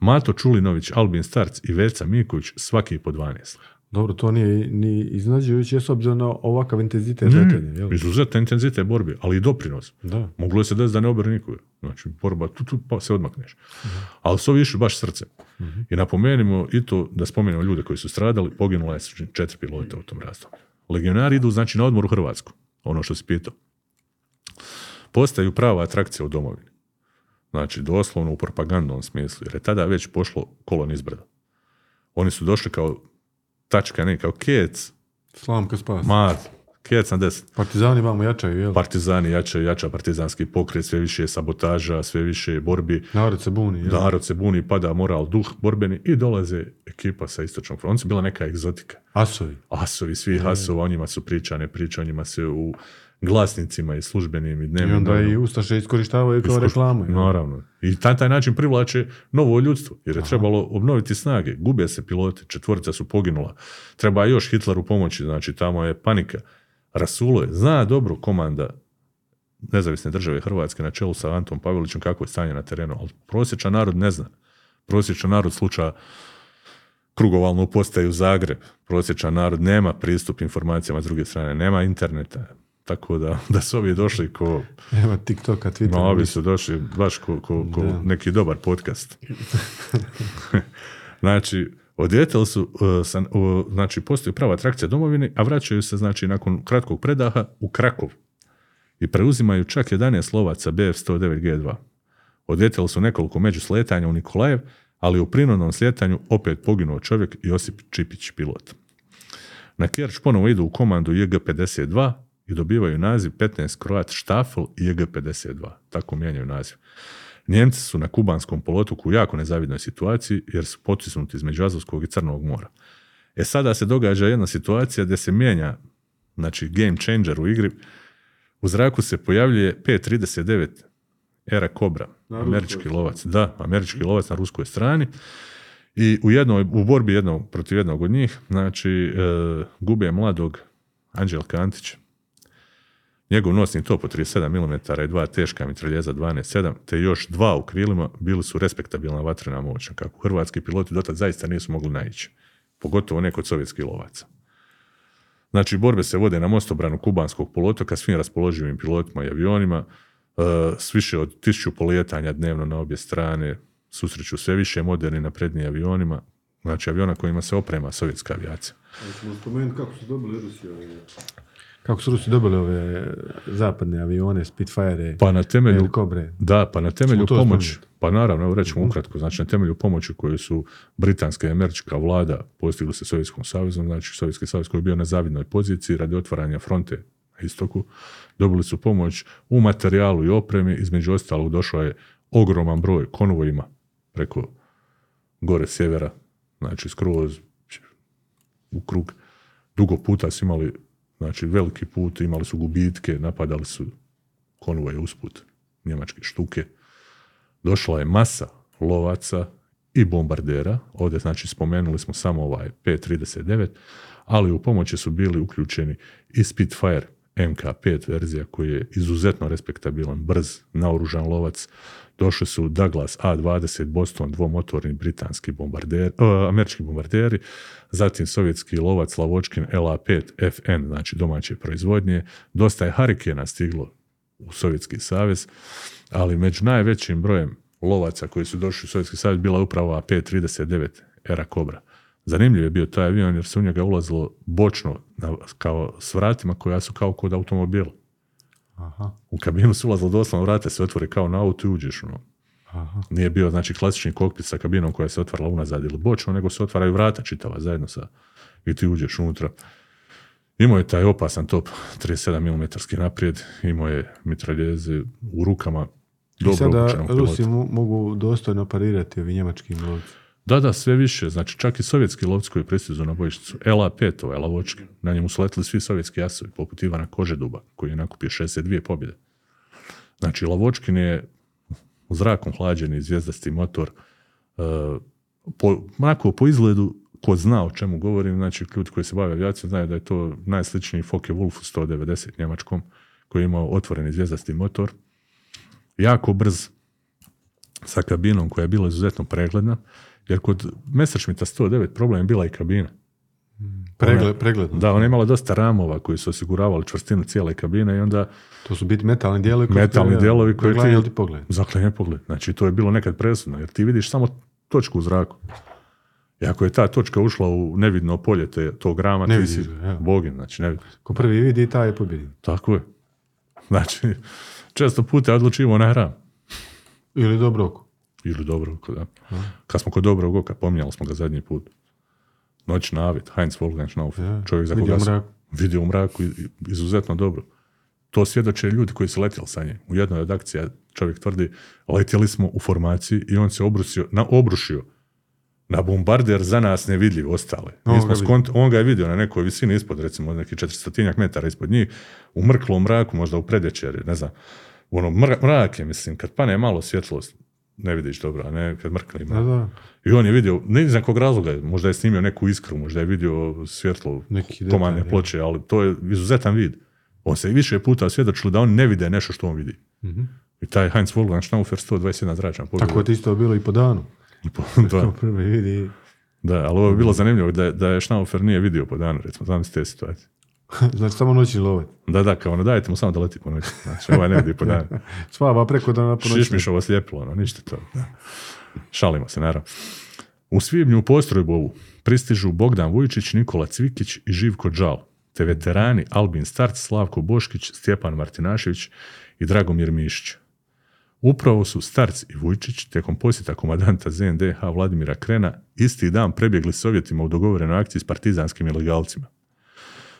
Speaker 2: Mato Čulinović, Albin Starc i Verca Miković svaki po 12.
Speaker 1: Dobro, to nije ni iznađujuće s obzirom na ovakav intenzitet letanja, jel?
Speaker 2: Izuzetan intenzitet borbi, ali i doprinos.
Speaker 1: Da.
Speaker 2: Moglo je se desiti da ne obere nikoga. Znači, borba, tu, tu pa se odmakneš. Ali su ovi išli baš srce. I napomenimo i to da spomenemo ljude koji su stradali, poginula je četiri pilota u tom razdoblju. Legionari idu, znači, na odmor u Hrvatsku. Ono što si pitao. Postaju prava atrakcija u domovini. Znači, doslovno u propagandnom smislu, jer je tada već pošlo kolo nizbrdo. Oni su došli kao tačka, ne, kao kec,
Speaker 1: Slamka spas.
Speaker 2: mar, kec na deset.
Speaker 1: Partizani vamo jačaju, jel?
Speaker 2: Partizani jača, jača partizanski pokret, sve više je sabotaža, sve više je borbi,
Speaker 1: Narod se buni, jel?
Speaker 2: narod se buni, pada moral, duh borbeni i dolaze ekipa sa istočnog fronta. Bila neka egzotika.
Speaker 1: Asovi.
Speaker 2: Asovi, svi asova, o njima su pričane priče, o njima se u glasnicima i službenim i
Speaker 1: I
Speaker 2: dnevnim.
Speaker 1: onda
Speaker 2: novinama
Speaker 1: i Ustaše iskorištavaju
Speaker 2: Iskoš-
Speaker 1: reklamu.
Speaker 2: Naravno. I na taj način privlače novo ljudstvo, jer je trebalo obnoviti snage. Gube se piloti, četvorica su poginula. Treba još Hitleru pomoći, znači tamo je panika. Rasulo je, zna dobro komanda nezavisne države Hrvatske na čelu sa Antom Pavelićem kako je stanje na terenu, ali prosječan narod ne zna. Prosječan narod sluča krugovalnu postaju Zagreb. Prosječan narod nema pristup informacijama s druge strane, nema interneta. Tako da, da su ovi došli ko,
Speaker 1: Evo TikToka, Twittera.
Speaker 2: no, ovi su došli baš ko, ko, ko neki dobar podcast. znači, odjeteli su, uh, uh, znači, postoji prava atrakcija domovine, a vraćaju se, znači, nakon kratkog predaha u Krakov i preuzimaju čak 11 lovaca BF-109G2. Odjeteli su nekoliko među sletanja u Nikolajev, ali u prinudnom sljetanju opet poginuo čovjek Josip Čipić, pilot. Na Kerč ponovo idu u komandu JG-52 i dobivaju naziv 15 Kroat Štafel i JG-52. Tako mijenjaju naziv. Njemci su na kubanskom polotoku u jako nezavidnoj situaciji jer su potisnuti između Azovskog i Crnog mora. E sada se događa jedna situacija gdje se mijenja znači game changer u igri. U zraku se pojavljuje P-39 Era Cobra,
Speaker 1: Na
Speaker 2: američki lovac. Da, američki lovac na ruskoj strani. I u jednoj, u borbi jednog protiv jednog od njih, znači, e, gube mladog Anđelka Antića. Njegov nosni top od 37 mm i dva teška mitraljeza 12.7, te još dva u krilima bili su respektabilna vatrena moćna, kako hrvatski piloti dotad zaista nisu mogli naići. Pogotovo neko od sovjetskih lovaca. Znači, borbe se vode na mostobranu kubanskog poluotoka svim raspoloživim pilotima i avionima, e, s više od tisuću polijetanja dnevno na obje strane, susreću sve više moderni napredniji avionima, znači aviona kojima se oprema sovjetska avijacija.
Speaker 1: Hoćemo spomenuti kako su dobili Rusi ove... Kako su Rusi dobili ove zapadne avione, Spitfire,
Speaker 2: Pa na temelju,
Speaker 1: Helikoptere.
Speaker 2: da, pa na temelju pomoći, pa naravno, evo rećemo ukratko, znači na temelju pomoći koju su britanska i američka vlada postigli sa Sovjetskom savezom, znači Sovjetski savez koji je bio na zavidnoj poziciji radi otvaranja fronte na istoku, dobili su pomoć u materijalu i opremi, između ostalog došao je ogroman broj konvojima preko gore sjevera, znači skroz u krug. Dugo puta su imali, znači veliki put, imali su gubitke, napadali su konvoje usput, njemačke štuke. Došla je masa lovaca i bombardera, ovdje znači spomenuli smo samo ovaj P-39, ali u pomoći su bili uključeni i Spitfire MK5 verzija koji je izuzetno respektabilan, brz, naoružan lovac. Došli su Douglas A-20 Boston dvomotorni britanski bombarder, e, američki bombarderi, zatim sovjetski lovac Lavočkin LA-5 FN, znači domaće proizvodnje. Dosta je Harikena stiglo u Sovjetski savez, ali među najvećim brojem lovaca koji su došli u Sovjetski savez bila je upravo ova P-39 Era Cobra. Zanimljiv je bio taj avion jer se u njega ulazilo bočno na, kao s vratima koja su kao kod automobila.
Speaker 1: Aha.
Speaker 2: U kabinu se ulazilo doslovno vrate se otvore kao na auto i uđeš. Ono.
Speaker 1: Aha.
Speaker 2: Nije bio znači klasični kokpit sa kabinom koja se otvarala unazad ili bočno, nego se otvaraju vrata čitava zajedno sa i ti uđeš unutra. Imao je taj opasan top 37 mm naprijed, imao je mitraljeze u rukama,
Speaker 1: I
Speaker 2: dobro
Speaker 1: sada
Speaker 2: obučenog pilota.
Speaker 1: Rusi mu- mogu dostojno parirati ovi njemačkim lovci.
Speaker 2: Da, da, sve više. Znači, čak i sovjetski lovci koji pristižu na bojišnicu. LA-5, ovaj lavočki. Na njemu su letili svi sovjetski jasovi, poput Ivana Kožeduba, koji je nakupio 62 pobjede. Znači, lavočkin je zrakom hlađeni zvijezdasti motor. e, po, onako, po izgledu, ko zna o čemu govorim, znači, ljudi koji se bave avijacijom znaju da je to najsličniji Focke Wulfu 190 njemačkom, koji je imao otvoreni zvijezdasti motor. Jako brz, sa kabinom koja je bila izuzetno pregledna, jer kod Messerschmitta 109 problem je bila i kabina.
Speaker 1: Pregled, pregledno.
Speaker 2: Da, ona je imala dosta ramova koji su osiguravali čvrstinu cijele kabine i onda
Speaker 1: To su biti metalni dijelovi koji
Speaker 2: metalni dijelovi koji ti
Speaker 1: ti pogled.
Speaker 2: zaklanja pogled. Znači, to je bilo nekad presudno, jer ti vidiš samo točku u zraku. I ako je ta točka ušla u nevidno polje te, tog rama,
Speaker 1: Ne
Speaker 2: ti si
Speaker 1: ja.
Speaker 2: bogin, znači ne.
Speaker 1: Ko prvi vidi, taj je pobjedi.
Speaker 2: Tako je. Znači, često puta je odlučivo na ram.
Speaker 1: Ili dobro oko.
Speaker 2: Ili dobro da. Kad smo kod dobrog oka, pominjali smo ga zadnji put. Noć navid, Heinz Wolfgang Schnaufer.
Speaker 1: Ja,
Speaker 2: Čovjek za
Speaker 1: vidio
Speaker 2: koga sam-
Speaker 1: mraku.
Speaker 2: vidio u mraku izuzetno dobro. To svjedoče ljudi koji su letjeli sa njim. U jednoj od akcija čovjek tvrdi, letjeli smo u formaciji i on se obrusio, na, obrušio na bombarder za nas nevidljiv ostale. Mi
Speaker 1: On
Speaker 2: smo skont- on ga je vidio na nekoj visini ispod, recimo neki 400 metara ispod njih, u mrklom mraku, možda u predvečeri, ne znam. Ono, mra- mrak je, mislim, kad pane malo svjetlost, ne vidiš dobro, a ne kad mrkne
Speaker 1: Da,
Speaker 2: ima.
Speaker 1: da.
Speaker 2: I on je vidio, ne znam kog razloga, možda je snimio neku iskru, možda je vidio svjetlo
Speaker 1: Neki detalj,
Speaker 2: ploče, ali to je izuzetan vid. On se i više puta svjedočilo da oni ne vide nešto što on vidi. I taj Heinz Wolfgang Schnaufer 121 zračan pogled.
Speaker 1: Tako je to isto bilo i po danu.
Speaker 2: da,
Speaker 1: Ko prvi vidi.
Speaker 2: da, ali ovo je bilo zanimljivo da, da je Schnaufer nije vidio po danu, recimo, znam te situacije.
Speaker 1: znači samo noćni lovac.
Speaker 2: Da, da, kao ono, dajte mu samo da leti po noći. Znači, ovaj ne vidi po danu.
Speaker 1: Svaba preko dana po noći.
Speaker 2: Šišmišovo slijepilo, ono, ništa to. Da. Šalimo se, naravno. U svibnju u postrojbu ovu pristižu Bogdan Vujčić, Nikola Cvikić i Živko Đal, te veterani Albin Starc, Slavko Boškić, Stjepan Martinašević i Dragomir Mišić. Upravo su Starc i Vujčić tijekom posjeta komadanta ZNDH Vladimira Krena isti dan prebjegli Sovjetima u dogovorenoj akciji s partizanskim ilegalcima.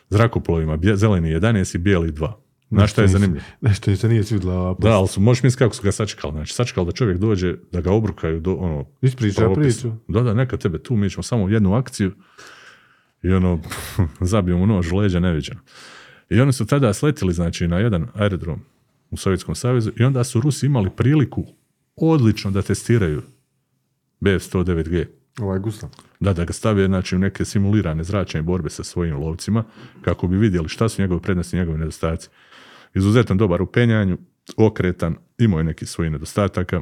Speaker 2: Zrakoplovima bje- zeleni 11 i bijeli 2. Na šta je zanimljivo?
Speaker 1: Nešto se nije svidla ova
Speaker 2: Da, ali su, možeš misliti kako su ga sačekali. Znači, sačekali da čovjek dođe, da ga obrukaju do, ono...
Speaker 1: Ispriča priču.
Speaker 2: Da, da, neka tebe tu, mi ćemo samo jednu akciju i ono, zabiju mu nož u leđa neviđeno. I oni su tada sletili, znači, na jedan aerodrom u Sovjetskom savezu i onda su Rusi imali priliku odlično da testiraju BF-109G.
Speaker 1: Ovaj Gustav.
Speaker 2: Da, da ga stave znači, u neke simulirane zračne borbe sa svojim lovcima, kako bi vidjeli šta su njegove prednosti i njegove nedostaci. Izuzetno dobar u penjanju, okretan, imao je neki svojih nedostataka.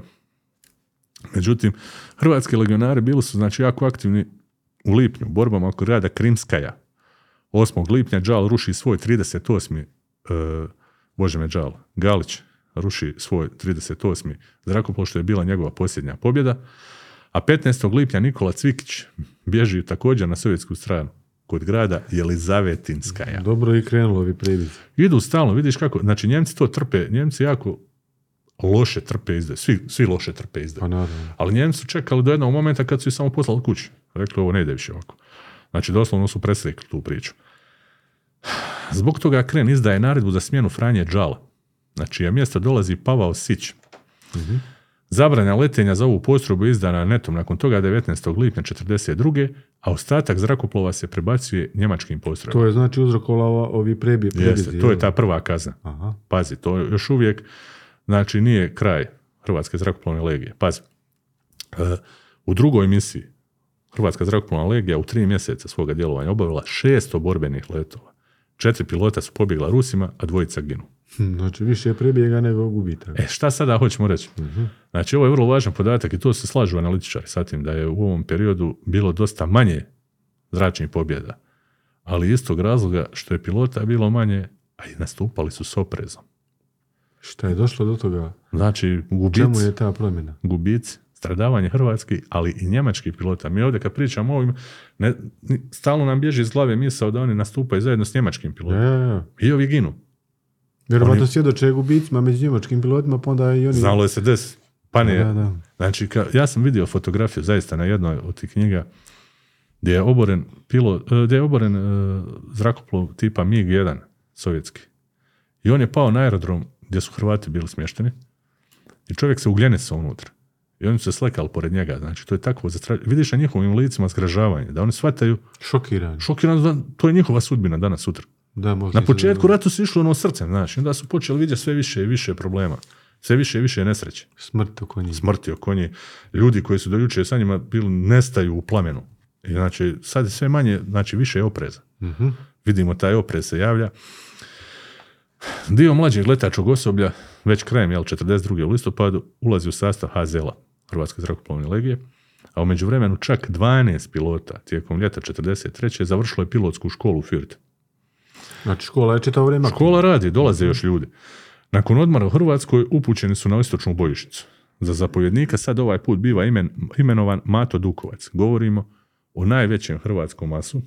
Speaker 2: Međutim, hrvatski legionari bili su znači jako aktivni u lipnju, borbama oko grada Krimskaja. 8. lipnja Đal ruši svoj 38. Uh, Bože me Đal, Galić ruši svoj 38. zrakoplov, što je bila njegova posljednja pobjeda. A 15. lipnja Nikola Cvikić bježi također na sovjetsku stranu kod grada Jelizavetinskaja.
Speaker 1: Dobro i krenulo ovi prijebici.
Speaker 2: Idu stalno, vidiš kako, znači Njemci to trpe, Njemci jako loše trpe izde, svi, svi loše trpe izde.
Speaker 1: Pa naravno.
Speaker 2: Ali Njemci su čekali do jednog momenta kad su ih samo poslali kući. Rekli ovo ne ide više ovako. Znači doslovno su presrekli tu priču. Zbog toga Kren izdaje naredbu za smjenu Franje Đala. Znači, je mjesto dolazi Pavao Sić. Zabrana letenja za ovu postrojbu je izdana netom nakon toga 19. lipnja 42. a ostatak zrakoplova se prebacuje njemačkim postrojbama.
Speaker 1: To je znači uzrokovalo ovi prebi,
Speaker 2: Jeste, to je ta prva kazna.
Speaker 1: Aha.
Speaker 2: Pazi, to još uvijek, znači nije kraj Hrvatske zrakoplovne legije. Pazi, E, u drugoj misiji Hrvatska zrakoplovna legija u tri mjeseca svoga djelovanja obavila 600 borbenih letova. Četiri pilota su pobjegla Rusima, a dvojica ginu.
Speaker 1: Hm, Znači više prebjega nego gubitaka.
Speaker 2: E, šta sada hoćemo reći? Znači, ovo je vrlo važan podatak i to se slažu analitičari sa tim, da je u ovom periodu bilo dosta manje zračnih pobjeda. Ali iz tog razloga što je pilota bilo manje, a i nastupali su s oprezom.
Speaker 1: Šta je došlo do toga?
Speaker 2: Znači,
Speaker 1: Čemu
Speaker 2: gubici,
Speaker 1: je ta promjena?
Speaker 2: gubici, stradavanje hrvatskih, ali i njemačkih pilota. Mi ovdje kad pričamo o ovim, ne, stalno nam bježi iz glave misao da oni nastupaju zajedno s njemačkim
Speaker 1: Ja,
Speaker 2: pilotima.
Speaker 1: ja, ja.
Speaker 2: I ovi ginu.
Speaker 1: Vjerovatno
Speaker 2: Oni-
Speaker 1: svjedoče gubicima među njemačkim pilotima, pa onda i oni...
Speaker 2: Znalo je se des. Pane,
Speaker 1: Da, da.
Speaker 2: znači, ka- ja sam vidio fotografiju zaista na jednoj od tih knjiga gdje je oboren pilot, e, gdje je oboren e, zrakoplov tipa MiG-1 sovjetski. I on je pao na aerodrom gdje su Hrvati bili smješteni i čovjek se ugljenisao unutra. I oni su se slekali pored njega. Znači, to je takvo zastra... Vidiš na njihovim licima zgražavanje, da oni shvataju,
Speaker 1: Šokiran.
Speaker 2: šokirano, da to je njihova sudbina danas sutra.
Speaker 1: Da, možda
Speaker 2: Na početku ratu su išli ono srcem, znači, onda su počeli vidjeti sve više i više problema. Sve više i više nesreće.
Speaker 1: Smrt oko njih.
Speaker 2: Smrti oko njih. Ljudi koji su do sa njima bili nestaju u plamenu. I znači, sad je sve manje, znači više je opreza.
Speaker 1: Mhm.
Speaker 2: Vidimo taj oprez se javlja. Dio mlađeg letačkog osoblja, već krajem, jel, 42. u listopadu, ulazi u sastav HZL-a, Hrvatske zrakoplovne legije, a u međuvremenu čak 12 pilota tijekom ljeta 43. završilo je pilotsku školu u Fürth.
Speaker 1: Znači škola je čitavo vrijeme.
Speaker 2: Škola radi, dolaze još ljudi. Nakon odmora u Hrvatskoj upućeni su na istočnu bojišnicu. Za zapovjednika sad ovaj put biva imen, imenovan Mato Dukovac. Govorimo o najvećem hrvatskom masu.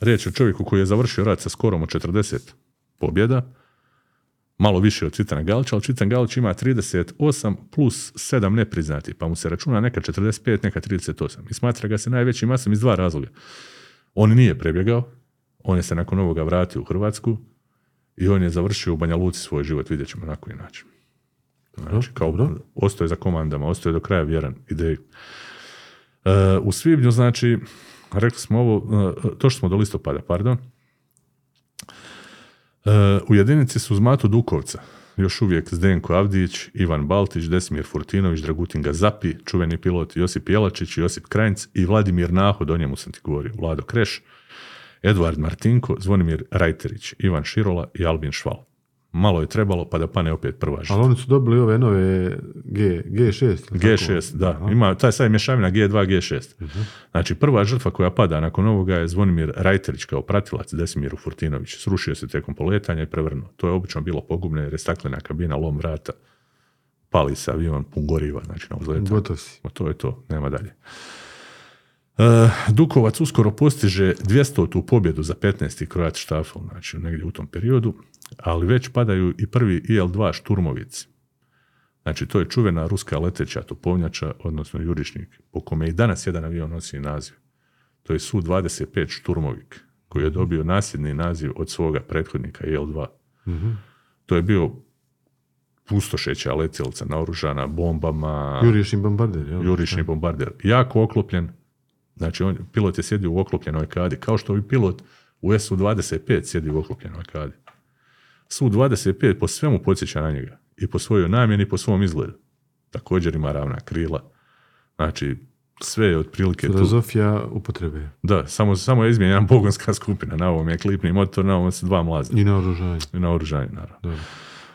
Speaker 2: Riječ je o čovjeku koji je završio rat sa skorom od 40 pobjeda, malo više od Cvitana Galića, ali Cvitan Galić ima 38 plus 7 nepriznati, pa mu se računa neka 45, neka 38. I smatra ga se najvećim masom iz dva razloga. On nije prebjegao, on je se nakon ovoga vratio u Hrvatsku i on je završio u Banja Luci svoj život, vidjet ćemo na koji način. Znači, kao ostaje za komandama, ostaje do kraja vjeran ideji. E, u svibnju, znači, rekli smo ovo, e, to što smo do listopada, pardon, E, u jedinici su uz Matu Dukovca, još uvijek Zdenko Avdić, Ivan Baltić, Desimir Furtinović, Dragutin Gazapi, čuveni pilot Josip Jelačić, Josip Krajnc i Vladimir Nahod, o njemu sam ti govorio, Vlado Kreš, Edvard Martinko, Zvonimir Rajterić, Ivan Širola i Albin Šval. Malo je trebalo pa da pane opet prva žrtva.
Speaker 1: Ali oni su dobili ove nove G, G6. ili tako?
Speaker 2: G6, da.
Speaker 1: Aha.
Speaker 2: Ima, taj sad je mješavina G2, G6. Znači, prva žrtva koja pada nakon ovoga je Zvonimir Rajterić kao pratilac Desimiru Furtinović. Srušio se tijekom poletanja i prevrnuo. To je obično bilo pogubno jer je staklena kabina, lom vrata, pali se avion, pun goriva, znači na uzletu.
Speaker 1: Gotov si.
Speaker 2: To je to, nema dalje. E, Dukovac uskoro postiže 200. pobjedu za 15. Kroat štafel, znači negdje u tom periodu, ali već padaju i prvi IL-2 šturmovici. Znači, to je čuvena ruska leteća topovnjača, odnosno jurišnik, po kome i danas jedan avion nosi naziv. To je Su-25 šturmovik, koji je dobio nasljedni naziv od svoga prethodnika IL-2. To je bio pustošeća letjelica naoružana bombama,
Speaker 1: Jurišni bombarder, jel?
Speaker 2: jurišni bombarder. Jako oklopljen. Znači, on, pilot je sjedio u oklopljenoj kadi, kao što i pilot u Su-25 sjedi u oklopljenoj kadi. Su-25 po svemu podsjeća na njega. I po svojoj namjeni, i po svom izgledu. Također ima ravna krila. Znači, sve je otprilike tu.
Speaker 1: Filozofija upotrebe.
Speaker 2: Da, samo, samo je izmijenjena pogonska skupina. Na ovom je klipni motor, na ovom su dva mlaza.
Speaker 1: I na oružanje.
Speaker 2: I na oružanje, naravno.
Speaker 1: Dobro.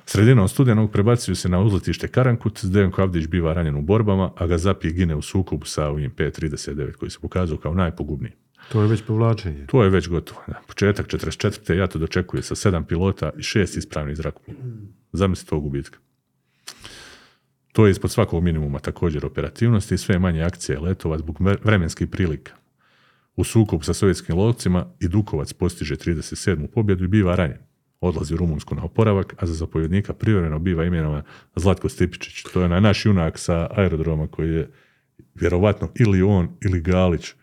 Speaker 2: Sredinom studenog prebacuju se na uzletište Karankut, Zdenko Avdić biva ranjen u borbama, a Gazapi gine u sukobu sa ovim P-39 koji se pokazao kao najpogubniji.
Speaker 1: To je već povlačenje.
Speaker 2: To je već gotovo. Da. Početak 44. ja to dočekuje sa sedam pilota i šest ispravnih zrakoplova. Zamisli tog gubitka. To je ispod svakog minimuma također operativnosti i sve manje akcije letova zbog vre- vremenskih prilika. U sukobu sa sovjetskim lovcima i Dukovac postiže 37. pobjedu i biva ranjen. Odlazi u Rumunsku na oporavak, a za zapovjednika privremeno biva imenovan Zlatko Stipičić. To je onaj naš junak sa aerodroma koji je vjerovatno ili on ili Galić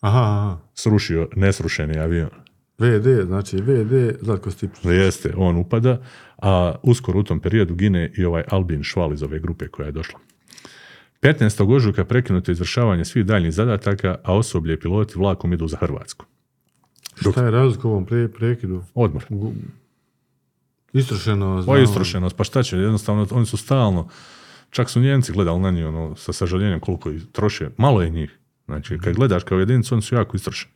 Speaker 1: Aha, aha.
Speaker 2: srušio nesrušeni avion.
Speaker 1: VD, znači VD Zlatko Stipić.
Speaker 2: Jeste, on upada, a uskoro u tom periodu gine i ovaj Albin Šval iz ove grupe koja je došla. 15. ožujka prekinuto je izvršavanje svih daljnjih zadataka, a osoblje i piloti vlakom idu za Hrvatsku.
Speaker 1: Šta je razlika ovom pre, prekidu?
Speaker 2: Odmor.
Speaker 1: Gu- Istrošeno,
Speaker 2: Ovo
Speaker 1: znamo.
Speaker 2: je istrošenost, pa šta će, jednostavno oni su stalno, čak su Njemci gledali na njih ono, sa sažaljenjem koliko ih troše, malo je njih. Znači, kad gledaš kao jedinicu, oni su jako istrošeni.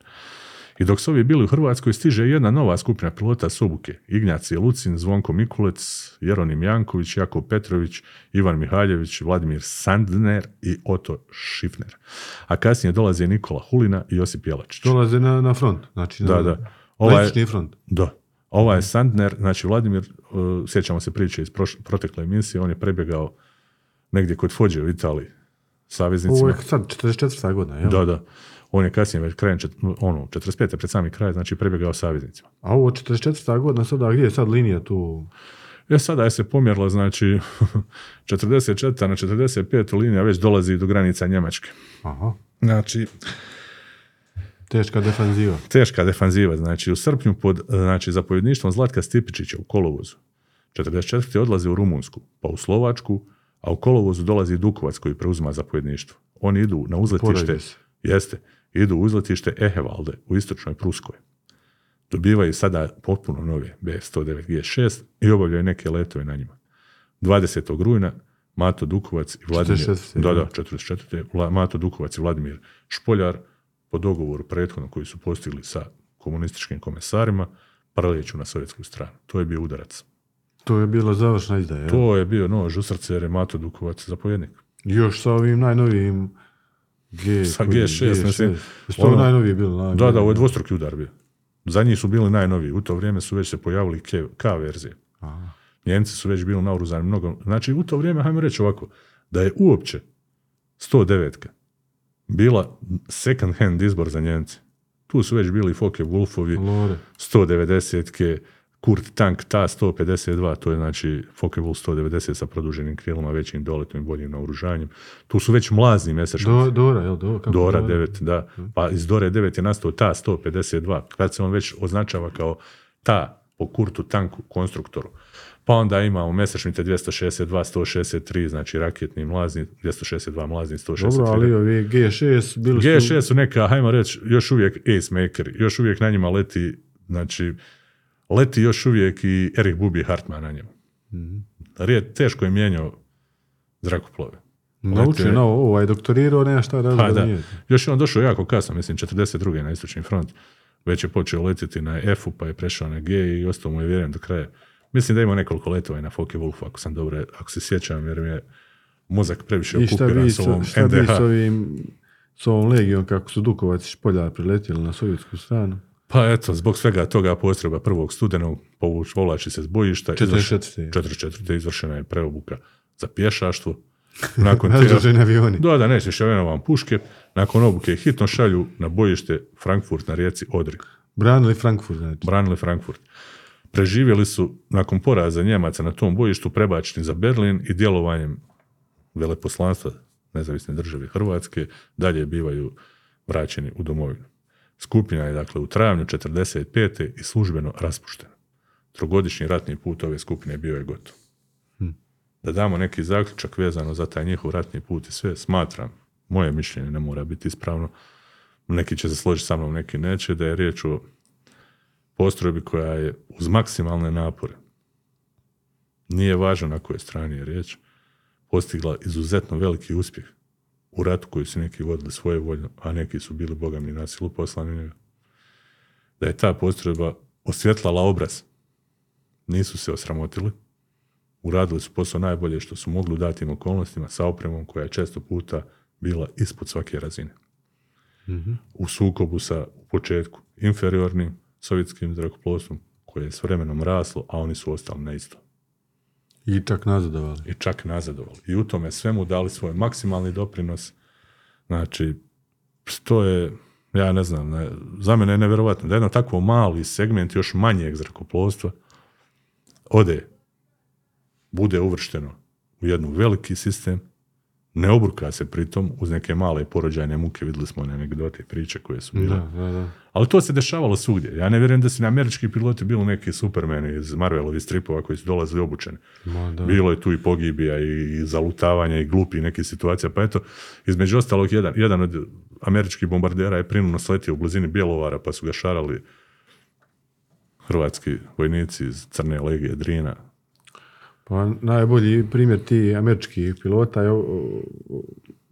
Speaker 2: I dok su ovi bili u Hrvatskoj, stiže jedna nova skupina pilota s obuke. Ignacije Lucin, Zvonko Mikulec, Jeronim Janković, Jakov Petrović, Ivan Mihaljević, Vladimir Sandner i Oto Šifner. A kasnije dolaze Nikola Hulina i Josip Jelačić.
Speaker 1: Dolaze na, na front. Znači,
Speaker 2: Da,
Speaker 1: na,
Speaker 2: da. Ovaj-
Speaker 1: front.
Speaker 2: Da. Ovaj je Sandner, znači Vladimir, uh, sjećamo se priče iz prošle, protekle emisije, on je prebjegao negdje kod Fođe u Italiji,
Speaker 1: Ovo
Speaker 2: saveznicima.
Speaker 1: je sad 44. godina, jel?
Speaker 2: Da, da. On je kasnije već krajem, čet, ono, 45. pred sami kraj, znači prebjegao saveznicima.
Speaker 1: A ovo 44. godina sada, gdje je sad linija tu?
Speaker 2: E sada je se pomjerila, znači, 44. na 45. linija već dolazi do granica Njemačke.
Speaker 1: Aha.
Speaker 2: Znači,
Speaker 1: Teška defanziva.
Speaker 2: teška defanziva. Znači, u srpnju pod znači, zapovjedništvom Zlatka Stipičića u kolovozu. 44. odlazi u Rumunsku, pa u Slovačku, a u kolovozu dolazi Dukovac koji preuzima zapovjedništvo. Oni idu na uzletište, jeste, idu u uzletište Ehevalde u istočnoj Pruskoj. Dobivaju sada potpuno nove B-109 G6 i obavljaju neke letove na njima. 20. rujna Mato Dukovac i Vladimir...
Speaker 1: 44.,
Speaker 2: Da, da,
Speaker 1: da.
Speaker 2: 44. Vla- Mato Dukovac i Vladimir Špoljar po dogovoru prethodno koji su postigli sa komunističkim komesarima preleću na sovjetsku stranu. To je bio udarac.
Speaker 1: To je bilo završna izdaja.
Speaker 2: To je bio nož u srce jer je Mato Dukovac zapovjednik.
Speaker 1: Još sa ovim najnovijim G,
Speaker 2: Sa
Speaker 1: koji-
Speaker 2: G6, mislim,
Speaker 1: Jesu to
Speaker 2: ono-
Speaker 1: najnovije bilo? Na,
Speaker 2: Da, da, ovo je dvostruki udar bio. Za njih su bili najnoviji. U to vrijeme su već se pojavili K, K verzije.
Speaker 1: Aha.
Speaker 2: Njemci su već bili naoružani mnogo. Znači, u to vrijeme, hajmo reći ovako, da je uopće 109 bila second hand izbor za Njemce. Tu su već bili Focke Wolfovi,
Speaker 1: Lore.
Speaker 2: 190-ke, Kurt Tank ta 152, to je znači Focke Wolf 190 sa produženim krilima, većim doletom i boljim naoružanjem. Tu su već mlazni mesečnici.
Speaker 1: Do, Dora, jel? Do, kako
Speaker 2: Dora 9, da.
Speaker 1: Mhm.
Speaker 2: Pa iz Dore 9 je nastao ta 152, kad se on već označava kao ta po kurtu tanku konstruktoru. Pa onda imamo mesečnice 262, 163, znači raketni mlazni, 262 mlazni, 163.
Speaker 1: Dobro, ali ovi G6 bili su...
Speaker 2: G6 su neka, hajmo reći, još uvijek ace maker, još uvijek na njima leti, znači, leti još uvijek i Erik Bubi Hartman na njemu.
Speaker 1: Mhm.
Speaker 2: Rije, teško je mijenjao zrakoplove.
Speaker 1: Naučio novo, ovaj doktorirao, nema šta
Speaker 2: Pa
Speaker 1: razloga
Speaker 2: da.
Speaker 1: da nije.
Speaker 2: Još je on došao jako kasno, mislim 42. na istočni front. Već je počeo letjeti na F-u, pa je prešao na G i ostao mu je vjerujem do kraja. Mislim da ima nekoliko letova i na Focke Wolfu, ako sam dobro, ako se sjećam, jer mi je mozak previše
Speaker 1: I šta
Speaker 2: okupiran
Speaker 1: bi,
Speaker 2: s ovom
Speaker 1: šta bi
Speaker 2: NDH.
Speaker 1: s ovim s ovom legijom kako su Dukovac i Špoljar priletjeli na sovjetsku stranu?
Speaker 2: Pa eto, zbog svega toga postrojba prvog studenog povuč, povlači se s bojišta.
Speaker 1: 44..
Speaker 2: 44. izvršena je preobuka za pješaštvo. Nakon te,
Speaker 1: avioni.
Speaker 2: da, da, nećeš vam puške. Nakon obuke hitno šalju na bojište Frankfurt na rijeci Odri.
Speaker 1: Branili Frankfurt, znači.
Speaker 2: branili Frankfurt. Preživjeli su nakon poraza Njemaca na tom bojištu prebačeni za Berlin i djelovanjem veleposlanstva nezavisne države Hrvatske dalje bivaju vraćeni u domovinu. Skupina je dakle u travnju 45. i službeno raspuštena. Trogodišnji ratni put ove skupine bio je gotov. Da damo neki zaključak vezano za taj njihov ratni put i sve, smatram, moje mišljenje ne mora biti ispravno, neki će se složiti sa mnom, neki neće, da je riječ o postrojbi koja je uz maksimalne napore, nije važno na kojoj strani je riječ, postigla izuzetno veliki uspjeh u ratu koji su neki vodili svoje voljno, a neki su bili bogami na silu poslani njega. Da je ta postrojba osvjetlala obraz. Nisu se osramotili, uradili su posao najbolje što su mogli u datim okolnostima sa opremom koja je često puta bila ispod svake razine. U sukobu sa u početku inferiornim sovjetskim zrakoplovstvom koje je s vremenom raslo, a oni su ostali na isto.
Speaker 1: I čak nazadovali.
Speaker 2: I čak nazadovali. I u tome svemu dali svoj maksimalni doprinos. Znači, to je, ja ne znam, ne, za mene je nevjerovatno da jedno takvo mali segment još manjeg zrakoplovstva ode, bude uvršteno u jednu veliki sistem, ne obruka se pritom uz neke male porođajne muke, vidjeli smo one anegdote i priče koje su bile.
Speaker 1: Da, da, da.
Speaker 2: Ali to se dešavalo svugdje. Ja ne vjerujem da su na američki piloti bili neki supermeni iz Marvelovih stripova koji su dolazili obučeni.
Speaker 1: Ma, da.
Speaker 2: Bilo je tu i pogibija i, zalutavanja i glupi nekih situacija. Pa eto, između ostalog, jedan, jedan od američkih bombardera je prinuno sletio u blizini Bjelovara pa su ga šarali hrvatski vojnici iz Crne legije Drina.
Speaker 1: Pa najbolji primjer ti američkih pilota je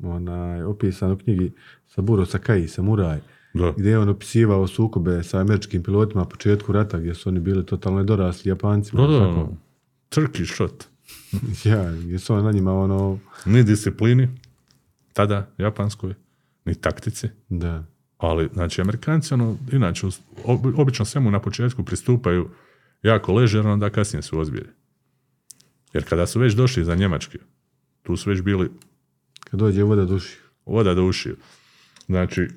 Speaker 1: onaj, opisan u knjigi Saburo Sakai, Samuraj,
Speaker 2: Da.
Speaker 1: gdje je on opisivao sukobe sa američkim pilotima na početku rata, gdje su oni bili totalno dorasli Japancima.
Speaker 2: Da, da,
Speaker 1: Tako.
Speaker 2: Turkish shot.
Speaker 1: Ja, gdje su oni na njima ono,
Speaker 2: Ni disciplini, tada, japanskoj, ni taktici.
Speaker 1: da.
Speaker 2: Ali, znači, Amerikanci, ono, inače, obično svemu na početku pristupaju jako ležerno, da kasnije su ozbiljni. Jer kada su već došli za Njemačke, tu su već bili
Speaker 1: Kad dođe voda duši.
Speaker 2: voda do ušiju. Znači,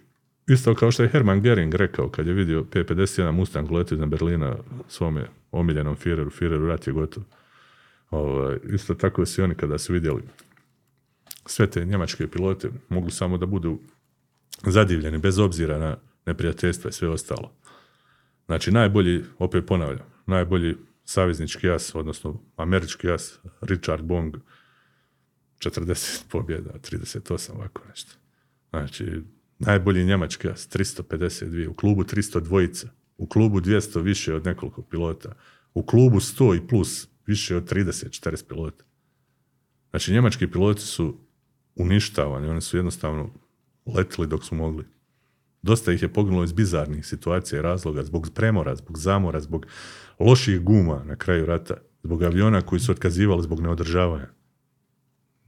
Speaker 2: isto kao što je Hermann Gering rekao kad je vidio P-51 Mustang leti iznad Berlina svome omiljenom Führeru, Führeru rat je gotov. Ovaj, isto tako su i oni kada su vidjeli sve te njemačke pilote, mogu samo da budu zadivljeni bez obzira na neprijateljstva i sve ostalo. Znači, najbolji, opet ponavljam, najbolji saveznički jas, odnosno američki jas, Richard Bong, 40 pobjeda, 38, ovako nešto. Znači, najbolji njemački jas, 352, u klubu 300 dvojica, u klubu 200 više od nekoliko pilota, u klubu 100 i plus više od 30, 40 pilota. Znači, njemački piloti su uništavani, oni su jednostavno letili dok su mogli. Dosta ih je poginulo iz bizarnih situacija i razloga, zbog premora, zbog zamora, zbog loših guma na kraju rata, zbog aviona koji su otkazivali zbog neodržavanja.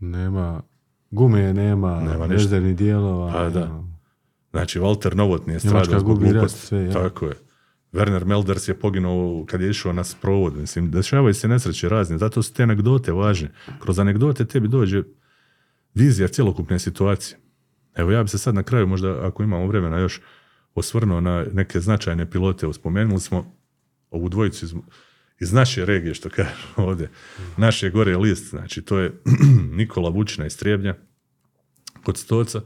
Speaker 1: Nema gume, nema,
Speaker 2: Nema
Speaker 1: vezernih dijelova.
Speaker 2: Pa da.
Speaker 1: nema-
Speaker 2: Znači, Walter Novotny je stradao zbog gluposti.
Speaker 1: sve, ja.
Speaker 2: Tako je. Werner Melders je poginuo kad je išao na sprovod. Mislim, dešavaju se nesreće razne, zato su te anegdote važne. Kroz anegdote tebi dođe vizija cjelokupne situacije. Evo ja bi se sad na kraju, možda ako imamo vremena još, osvrnuo na neke značajne pilote. Evo, Spomenuli smo ovu dvojicu iz, iz naše regije, što kažu ovdje. Naše gore list, znači to je Nikola Vučina iz Trebnja, kod Stoca,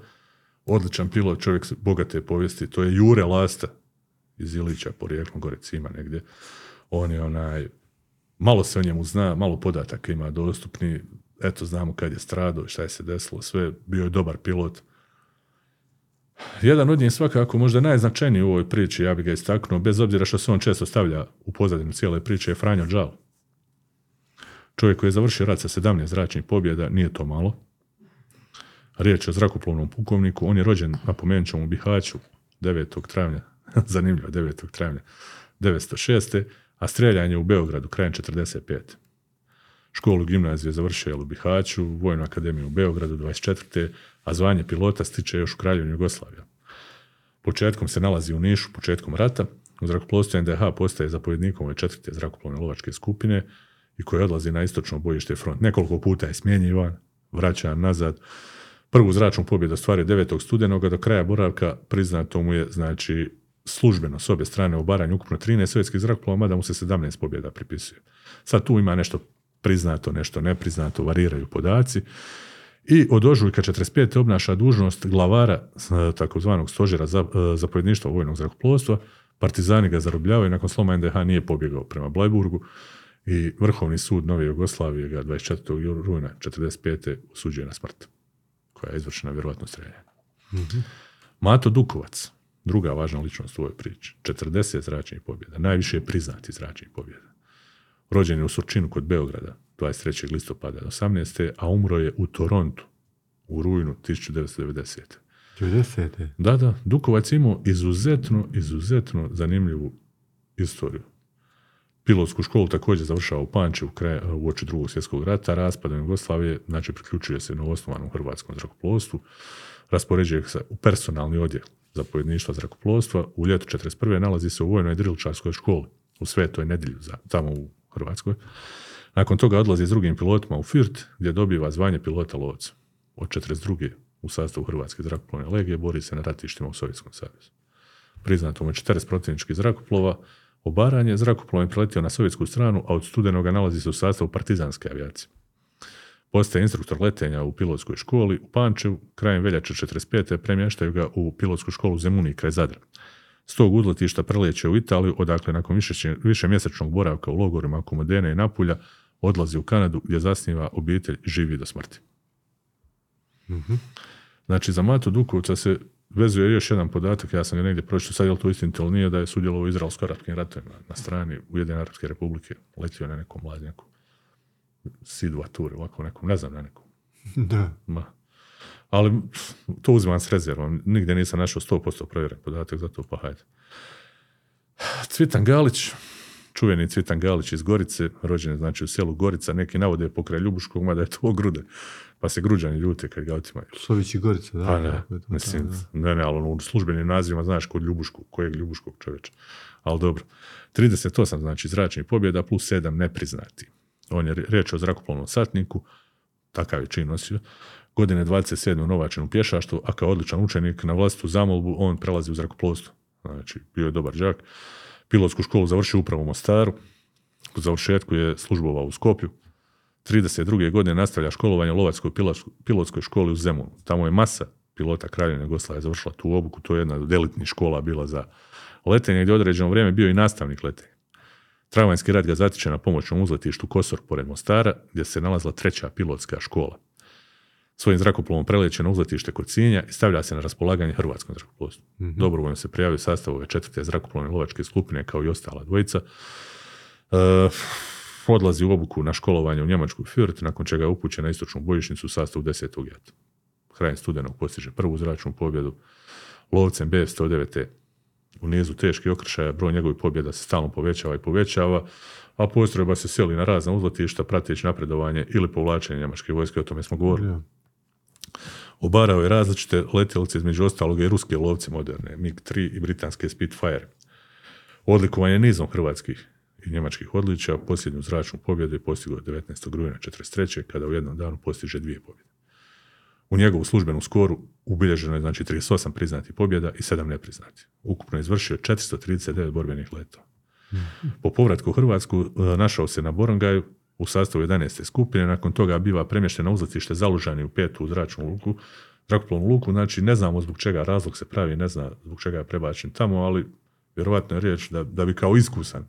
Speaker 2: odličan pilot, čovjek bogate povijesti, to je Jure Lasta iz Ilića, porijeklom gore Cima negdje. On je onaj, malo se o njemu zna, malo podataka ima dostupni, eto znamo kad je stradao, šta je se desilo, sve, bio je dobar pilot. Jedan od njih svakako možda najznačajniji u ovoj priči, ja bih ga istaknuo, bez obzira što se on često stavlja u pozadinu cijele priče, je Franjo Džal. Čovjek koji je završio rat sa 17 zračnih pobjeda, nije to malo. Riječ je o zrakoplovnom pukovniku, on je rođen, napomenut ćemo, u Bihaću 9. travnja, zanimljivo, 9. travnja 906. a streljanje u Beogradu krajem 45. Školu gimnazije završio je u Bihaću, Vojnu akademiju u Beogradu 24. a zvanje pilota stiče još u Kraljevini Jugoslavija. Početkom se nalazi u Nišu, početkom rata. U zrakoplovstvu NDH postaje zapovjednikom ove četvrte zrakoplovne lovačke skupine i koji odlazi na istočno bojište front. Nekoliko puta je smjenjivan, vraća nazad. Prvu zračnu pobjedu ostvario 9. studenoga, do kraja boravka priznato mu je, znači, službeno s obje strane u Baranju ukupno 13 sovjetskih zrakoplova, mada mu se 17 pobjeda pripisuje. Sad tu ima nešto priznato, nešto nepriznato, variraju podaci. I od ožujka 45. obnaša dužnost glavara e, takozvanog stožera za, e, zapovjedništva vojnog zrakoplovstva. Partizani ga zarobljavaju, nakon sloma NDH nije pobjegao prema Blajburgu i Vrhovni sud Nove Jugoslavije ga 24. rujna 45. osuđuje na smrt, koja je izvršena vjerojatno streljanjem. Mato Dukovac, druga važna ličnost u ovoj priči, 40 zračnih pobjeda, najviše priznati zračnih pobjeda. Rođen je u Surčinu kod Beograda 23. listopada 18. a umro je u Torontu u rujnu 1990.
Speaker 1: 90.
Speaker 2: Da, da, Dukovac imao izuzetno, izuzetno zanimljivu istoriju. Pilotsku školu također završava u Pančevu kraj, u oči drugog svjetskog rata, raspadom Jugoslavije, znači priključuje se novoosnovanom hrvatskom zrakoplovstvu, raspoređuje se u personalni odjel zapovjedništva zrakoplovstva, u ljetu 41. nalazi se u vojnoj drilčarskoj školi u Svetoj nedjelju, za, tamo u Hrvatskoj. Nakon toga odlazi s drugim pilotima u Firt, gdje dobiva zvanje pilota lovca. Od 42. u sastavu Hrvatske zrakoplovne legije bori se na ratištima u Sovjetskom savezu. Priznato mu je 40 protivničkih zrakoplova, obaranje zrakoplov je preletio na sovjetsku stranu, a od studenoga nalazi se u sastavu partizanske avijacije. Postaje instruktor letenja u pilotskoj školi u Pančevu, krajem veljače 45. premještaju ga u pilotsku školu Zemuni kraj Zadra. S tog udletišta preleće u Italiju, odakle nakon više, više mjesečnog boravka u logorima oko Modene i Napulja odlazi u Kanadu gdje zasniva obitelj živi do smrti. Znači, za Matu Dukovca se vezuje još jedan podatak, ja sam ga negdje pročitao, sad je li to istinito ili nije, da je sudjelovao u izraelsko-arapskim ratovima na strani Ujedinjene Arapske republike, letio na nekom mladnjaku. Sidu Ature, ovako nekom, ne znam na nekom.
Speaker 1: Da.
Speaker 2: Ma. Ali to uzimam s rezervom. Nigdje nisam našao 100% provjeren podatak, zato pa hajde. Cvitan Galić, čuveni Cvitan Galić iz Gorice, rođen je znači u selu Gorica, neki navode pokraj Ljubuškog, mada je to grude. Pa se gruđani ljute kad ga otimaju.
Speaker 1: Sovići Gorica, da.
Speaker 2: Pa ne,
Speaker 1: je
Speaker 2: mislim,
Speaker 1: da,
Speaker 2: ne, ne, ali u službenim nazivima znaš kod Ljubuškog, kojeg Ljubuškog čovječa. Ali dobro. 38 znači zračnih pobjeda plus 7 nepriznati. On je riječ o zrakoplovnom satniku, takav je čin nosio. Godine 27. novačen u pješaštvu, a kao odličan učenik na vlastitu zamolbu on prelazi u zrakoplovstvo. Znači, bio je dobar đak. Pilotsku školu završio upravo u Mostaru. U završetku je službovao u Skopju. 32. godine nastavlja školovanje u Lovačkoj pilotskoj- školi u Zemunu. Tamo je masa pilota Kraljevine Jugoslavije završila tu obuku, to je jedna od elitnih škola bila za letenje, gdje je određeno vrijeme bio i nastavnik letenja. Travanjski rad ga zatiče na pomoćnom uzletištu Kosor pored Mostara, gdje se nalazila treća pilotska škola. Svojim zrakoplovom preleće na uzletište kod Sinja i stavlja se na raspolaganje Hrvatskom zrakoplovstvu. Dobrovoljno se prijavio sastav ove četvrte zrakoplovne lovačke skupine kao i ostala dvojica. E, odlazi u obuku na školovanje u Njemačku Fürth, nakon čega je upućen na istočnu bojišnicu u sastavu 10. jata. Krajem studenog postiže prvu zračnu pobjedu lovcem BF-109 u nizu teških okršaja, broj njegovih pobjeda se stalno povećava i povećava, a postrojba se seli na razna uzletišta prateći napredovanje ili povlačenje njemačke vojske, o tome smo govorili.
Speaker 1: Ja.
Speaker 2: Obarao je različite letjelice, između ostalog i ruske lovce moderne, MiG-3 i britanske Spitfire. Odlikovan je nizom hrvatskih i njemačkih odličja, posljednju zračnu pobjedu je postigao 19. rujna 43. kada u jednom danu postiže dvije pobjede. U njegovu službenu skoru ubilježeno je znači 38 priznatih pobjeda i 7 nepriznatih. Ukupno je izvršio 439 borbenih letova. Po povratku u Hrvatsku e, našao se na Borongaju u sastavu 11. skupine, nakon toga biva premješten na uzletište Zalužani u petu zračnu luku, zrakoplovnu luku, znači ne znamo zbog čega razlog se pravi, ne zna zbog čega je prebačen tamo, ali vjerovatno je riječ da, da bi kao iskusan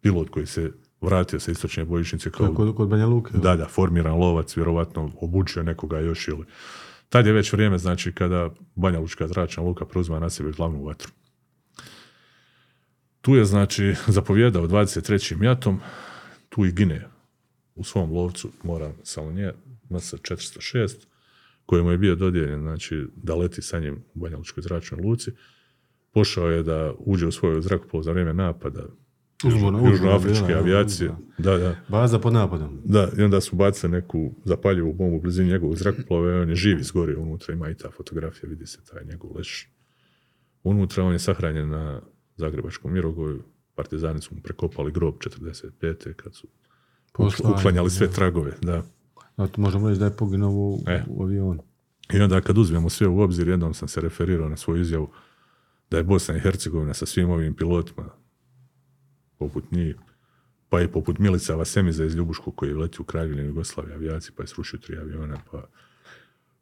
Speaker 2: pilot koji se vratio sa istočne bojišnice kao
Speaker 1: kod, kod Banja Luke.
Speaker 2: da, da, formiran lovac, vjerovatno obučio nekoga još ili... Tad je već vrijeme, znači, kada Banja Lučka zračna luka preuzima na sebe glavnu vatru. Tu je, znači, zapovjedao 23. jatom, tu i gine u svom lovcu, moram samo nje, MS 406, kojemu je bio dodijeljen, znači, da leti sa njim u Banja Lučkoj zračnoj luci. Pošao je da uđe u svoju zrakoplov za vrijeme napada južnoafričke avijacije. Da, da.
Speaker 1: Baza pod napadom.
Speaker 2: Da, i onda su bacili neku zapaljivu bombu u blizini njegovog zrakoplova i on je živ izgorio unutra, ima i ta fotografija, vidi se taj njegov leš. Unutra on je sahranjen na Zagrebačkom Mirogoju, partizani su mu prekopali grob 45. kad su
Speaker 1: Poslali,
Speaker 2: uklanjali sve tragove, da.
Speaker 1: Zato možemo reći da je poginuo u,
Speaker 2: E.
Speaker 1: u avionu.
Speaker 2: I onda kad uzmemo sve u obzir, jednom sam se referirao na svoju izjavu da je Bosna i Hercegovina sa svim ovim pilotima, poput njih, pa i poput Milica Vasemiza iz Ljubuškog koji leti u Kraljevini Jugoslavije avijaci, pa je srušio tri aviona, pa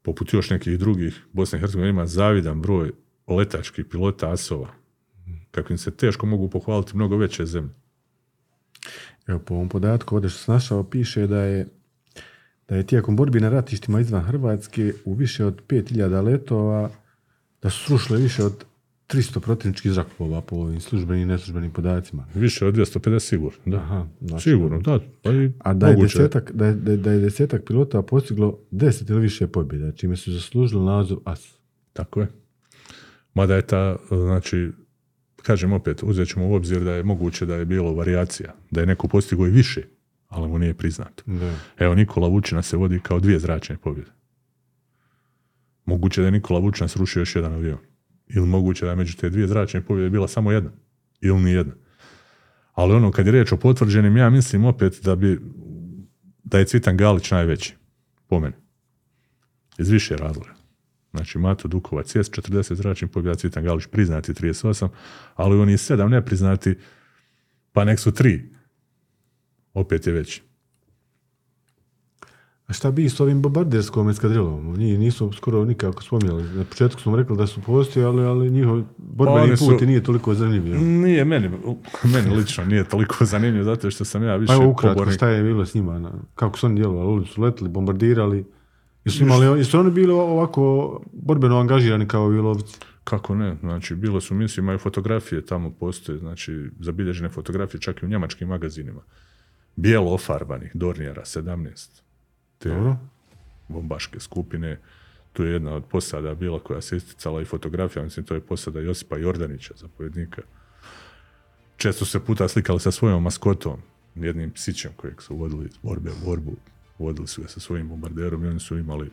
Speaker 2: poput još nekih drugih, Bosna i Hercegovina ima zavidan broj letačkih pilota asova, kakvim se teško mogu pohvaliti mnogo veće zemlje.
Speaker 1: Evo, po ovom podatku, ovdje što sam našao, piše da je da je tijekom borbi na ratištima izvan Hrvatske u više od 5000 letova da su srušile više od 300 protivničkih zrakoplova po ovim službenim i neslužbenim podacima.
Speaker 2: Više od 250 sigurno, da.
Speaker 1: Aha, znači-
Speaker 2: sigurno, da. Pa i
Speaker 1: A da je,
Speaker 2: moguće.
Speaker 1: desetak, da, je, da je- da desetak pilota postiglo 10 ili više pobjeda, čime su zaslužili naziv AS.
Speaker 2: Tako je. Mada je ta, znači, kažem opet, uzet ćemo u obzir da je moguće da je bilo varijacija, da je neko postigao i više, ali mu nije priznato.
Speaker 1: Da.
Speaker 2: Evo, Nikola Vučina se vodi kao dvije zračne pobjede. Moguće da je Nikola Vučina srušio još jedan avion. Ili moguće da je među te dvije zračne pobjede bila samo jedna. Ili ni jedna. Ali ono, kad je riječ o potvrđenim, ja mislim opet da bi da je Cvitan Galić najveći. Po meni. Iz više razloga. Znači, Mato Dukovac je 40 zračnih pobjeda, Cvitan Galić priznati 38, ali oni sedam nepriznati, pa nek su tri. Opet je veći.
Speaker 1: A šta bi s ovim bombarderskom eskadrilom? Njih nisu skoro nikako spominjali. Na početku smo rekli da su postojali, ali njihov borbeni
Speaker 2: su-
Speaker 1: put i nije toliko zanimljiv.
Speaker 2: Nije meni, meni lično nije toliko zanimljivo zato što sam ja više
Speaker 1: Pa ukratko,
Speaker 2: pobornik.
Speaker 1: šta je bilo s njima? Kako su oni djelovali? Oni su letili, bombardirali? Jesu, imali, jesu oni bili ovako borbeno angažirani kao i lovci?
Speaker 2: Kako ne, znači bilo su misije, imaju fotografije, tamo postoje, znači zabilježene fotografije čak i u njemačkim magazinima. Bijelo ofarbanih, Dornijera 17. Te
Speaker 1: Dobro.
Speaker 2: bombaške skupine. Tu je jedna od posada bila koja se isticala i fotografija, mislim to je posada Josipa Jordanića, zapovjednika. Često se puta slikali sa svojom maskotom, jednim psićem kojeg su vodili iz borbe u borbu. Vodili su ga sa svojim bombarderom i oni su imali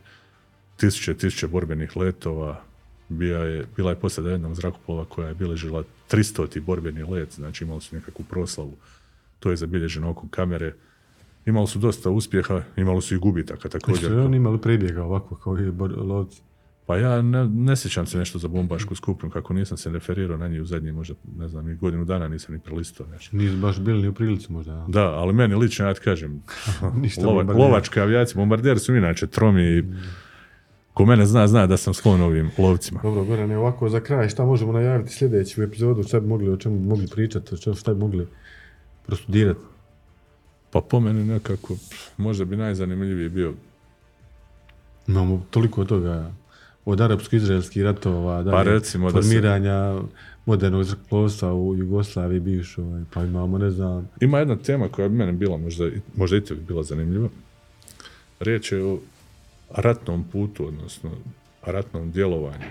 Speaker 2: tisuće i tisuće borbenih letova. Bija je, bila je posada jednog zrakoplova koja je bilježila 300. borbeni let, znači imali su nekakvu proslavu. To je zabilježeno oko kamere. Imali su dosta uspjeha, imali su i gubitaka također.
Speaker 1: Li oni imali prebjega ovako kao i lovci?
Speaker 2: Pa ja ne, ne sjećam se nešto za bombašku skupinu, kako nisam se referirao na njih u zadnjih možda, ne znam, ni godinu dana nisam ni prelistao nešto.
Speaker 1: Nisu baš bili ni u prilici možda.
Speaker 2: Da, ali meni lično, ja ti kažem, lova, lovačke avijacije, bombarderi su inače tromi i ko mene zna, zna da sam sklon ovim lovcima.
Speaker 1: Dobro, Gorane, ovako za kraj, šta možemo najaviti sljedeću epizodu, šta bi mogli, o čemu bi mogli pričati, o čemu, šta bi mogli prostudirati?
Speaker 2: Pa po meni nekako, možda bi najzanimljiviji bio
Speaker 1: Imamo toliko toga od arapsko-izraelskih ratova, dalje,
Speaker 2: Pa recimo da se-
Speaker 1: formiranja modernog zrakoplovstva u Jugoslaviji bivšoj, pa imamo, ne znam,
Speaker 2: Ima jedna tema koja bi meni bila, možda, možda i tebi bila zanimljiva. Riječ je o ratnom putu, odnosno ratnom djelovanju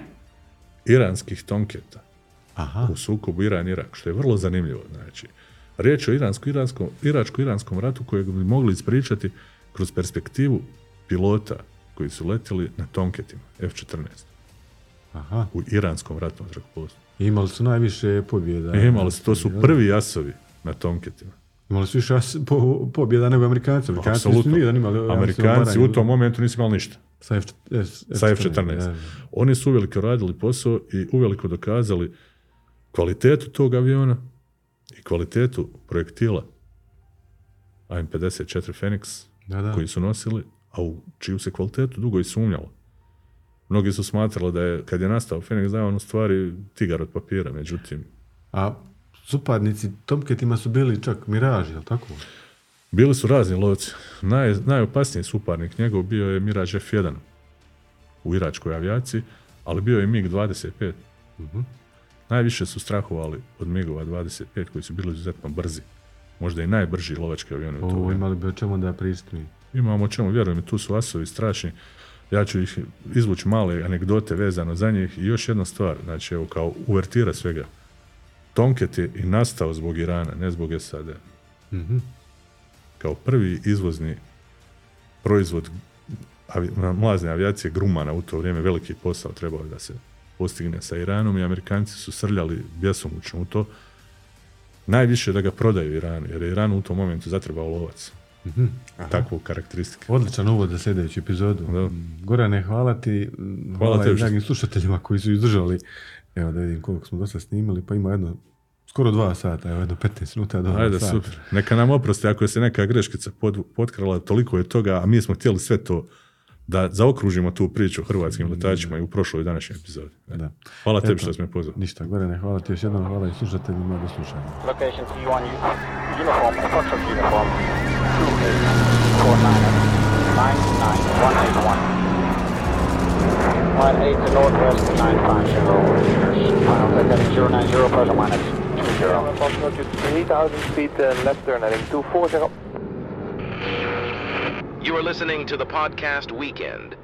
Speaker 2: iranskih tonketa
Speaker 1: aha,
Speaker 2: u sukobu Iran-Irak, što je vrlo zanimljivo. Znači, riječ je o iransko-iranskom, iračko-iranskom ratu kojeg bi mogli ispričati kroz perspektivu pilota koji su letjeli na tonketima F-14
Speaker 1: aha.
Speaker 2: u iranskom ratnom zrakoplovstvu.
Speaker 1: Imali su najviše pobjeda.
Speaker 2: Imali su, to su prvi jasovi na tonketima.
Speaker 1: Imali su više po, pobjeda nego Amerikanci. Amerikanci nijedan imali.
Speaker 2: Amerikanci u tom momentu nisu imali ništa.
Speaker 1: Sa, F, F,
Speaker 2: Sa F-14.
Speaker 1: da.
Speaker 2: Oni su uveliko radili posao i uveliko dokazali kvalitetu tog aviona i kvalitetu projektila AN-54 Phoenix
Speaker 1: Da, da.
Speaker 2: koji su nosili, a u čiju se kvalitetu dugo i sumnjalo. Mnogi su smatrali da je, kad je nastao Phoenix, da je on u stvari tigar od papira, međutim,
Speaker 1: A suparnici Tomketima su bili čak miraži, jel tako?
Speaker 2: bili su razni lovci. Naj, najopasniji suparnik njegov bio je Mirage F1 u iračkoj avijaciji, ali bio je MiG-25. Najviše su strahovali od MiG-ova 25 koji su bili izuzetno brzi. Možda i najbrži lovački avioni u to
Speaker 1: imali bi o čemu da pristupni.
Speaker 2: Imamo čemu, vjerujem, tu su asovi strašni. Ja ću ih izvući male anegdote vezano za njih. I još jedna stvar, znači evo kao uvertira svega. Tonket je i nastao zbog Irana, ne zbog SAD.
Speaker 1: Mhm.
Speaker 2: Kao prvi izvozni proizvod avi, mlazne avijacije Grumana u to vrijeme veliki posao trebao da se postigne sa Iranom i Amerikanci su srljali bjesomučno u to. Najviše da ga prodaju Iranu, jer je Iran u tom momentu zatrebao lovac. Takvu karakteristiku.
Speaker 1: Odličan uvod za sljedeću epizodu.
Speaker 2: Da.
Speaker 1: Gorane, hvala ti. mm, Hvala,
Speaker 2: tebi
Speaker 1: i dragim slušateljima koji su izdržali. Evo da vidim koliko smo dosta snimali, pa ima jedno skoro dva sata, evo jedno 15 minuta do
Speaker 2: Ajde, super. Neka nam oprosti ako je se neka greškica pod, potkrala, toliko je toga, a mi smo htjeli sve to da zaokružimo tu priču o hrvatskim letačima i u prošloj i današnjoj epizodi. E.
Speaker 1: Da.
Speaker 2: Hvala tebi što si me pozvao.
Speaker 1: Ništa, Gorane, hvala ti još jednom, hvala i slušateljima, do slušanja.
Speaker 3: Location T1 u- uniform, approach uniform, 284999181. 18 to northwest, 950 meters. Final heading 090 plus or minus 20.
Speaker 5: Approximately 3,000 feet uh, left turn heading 240.
Speaker 4: You are listening to the podcast Weekend.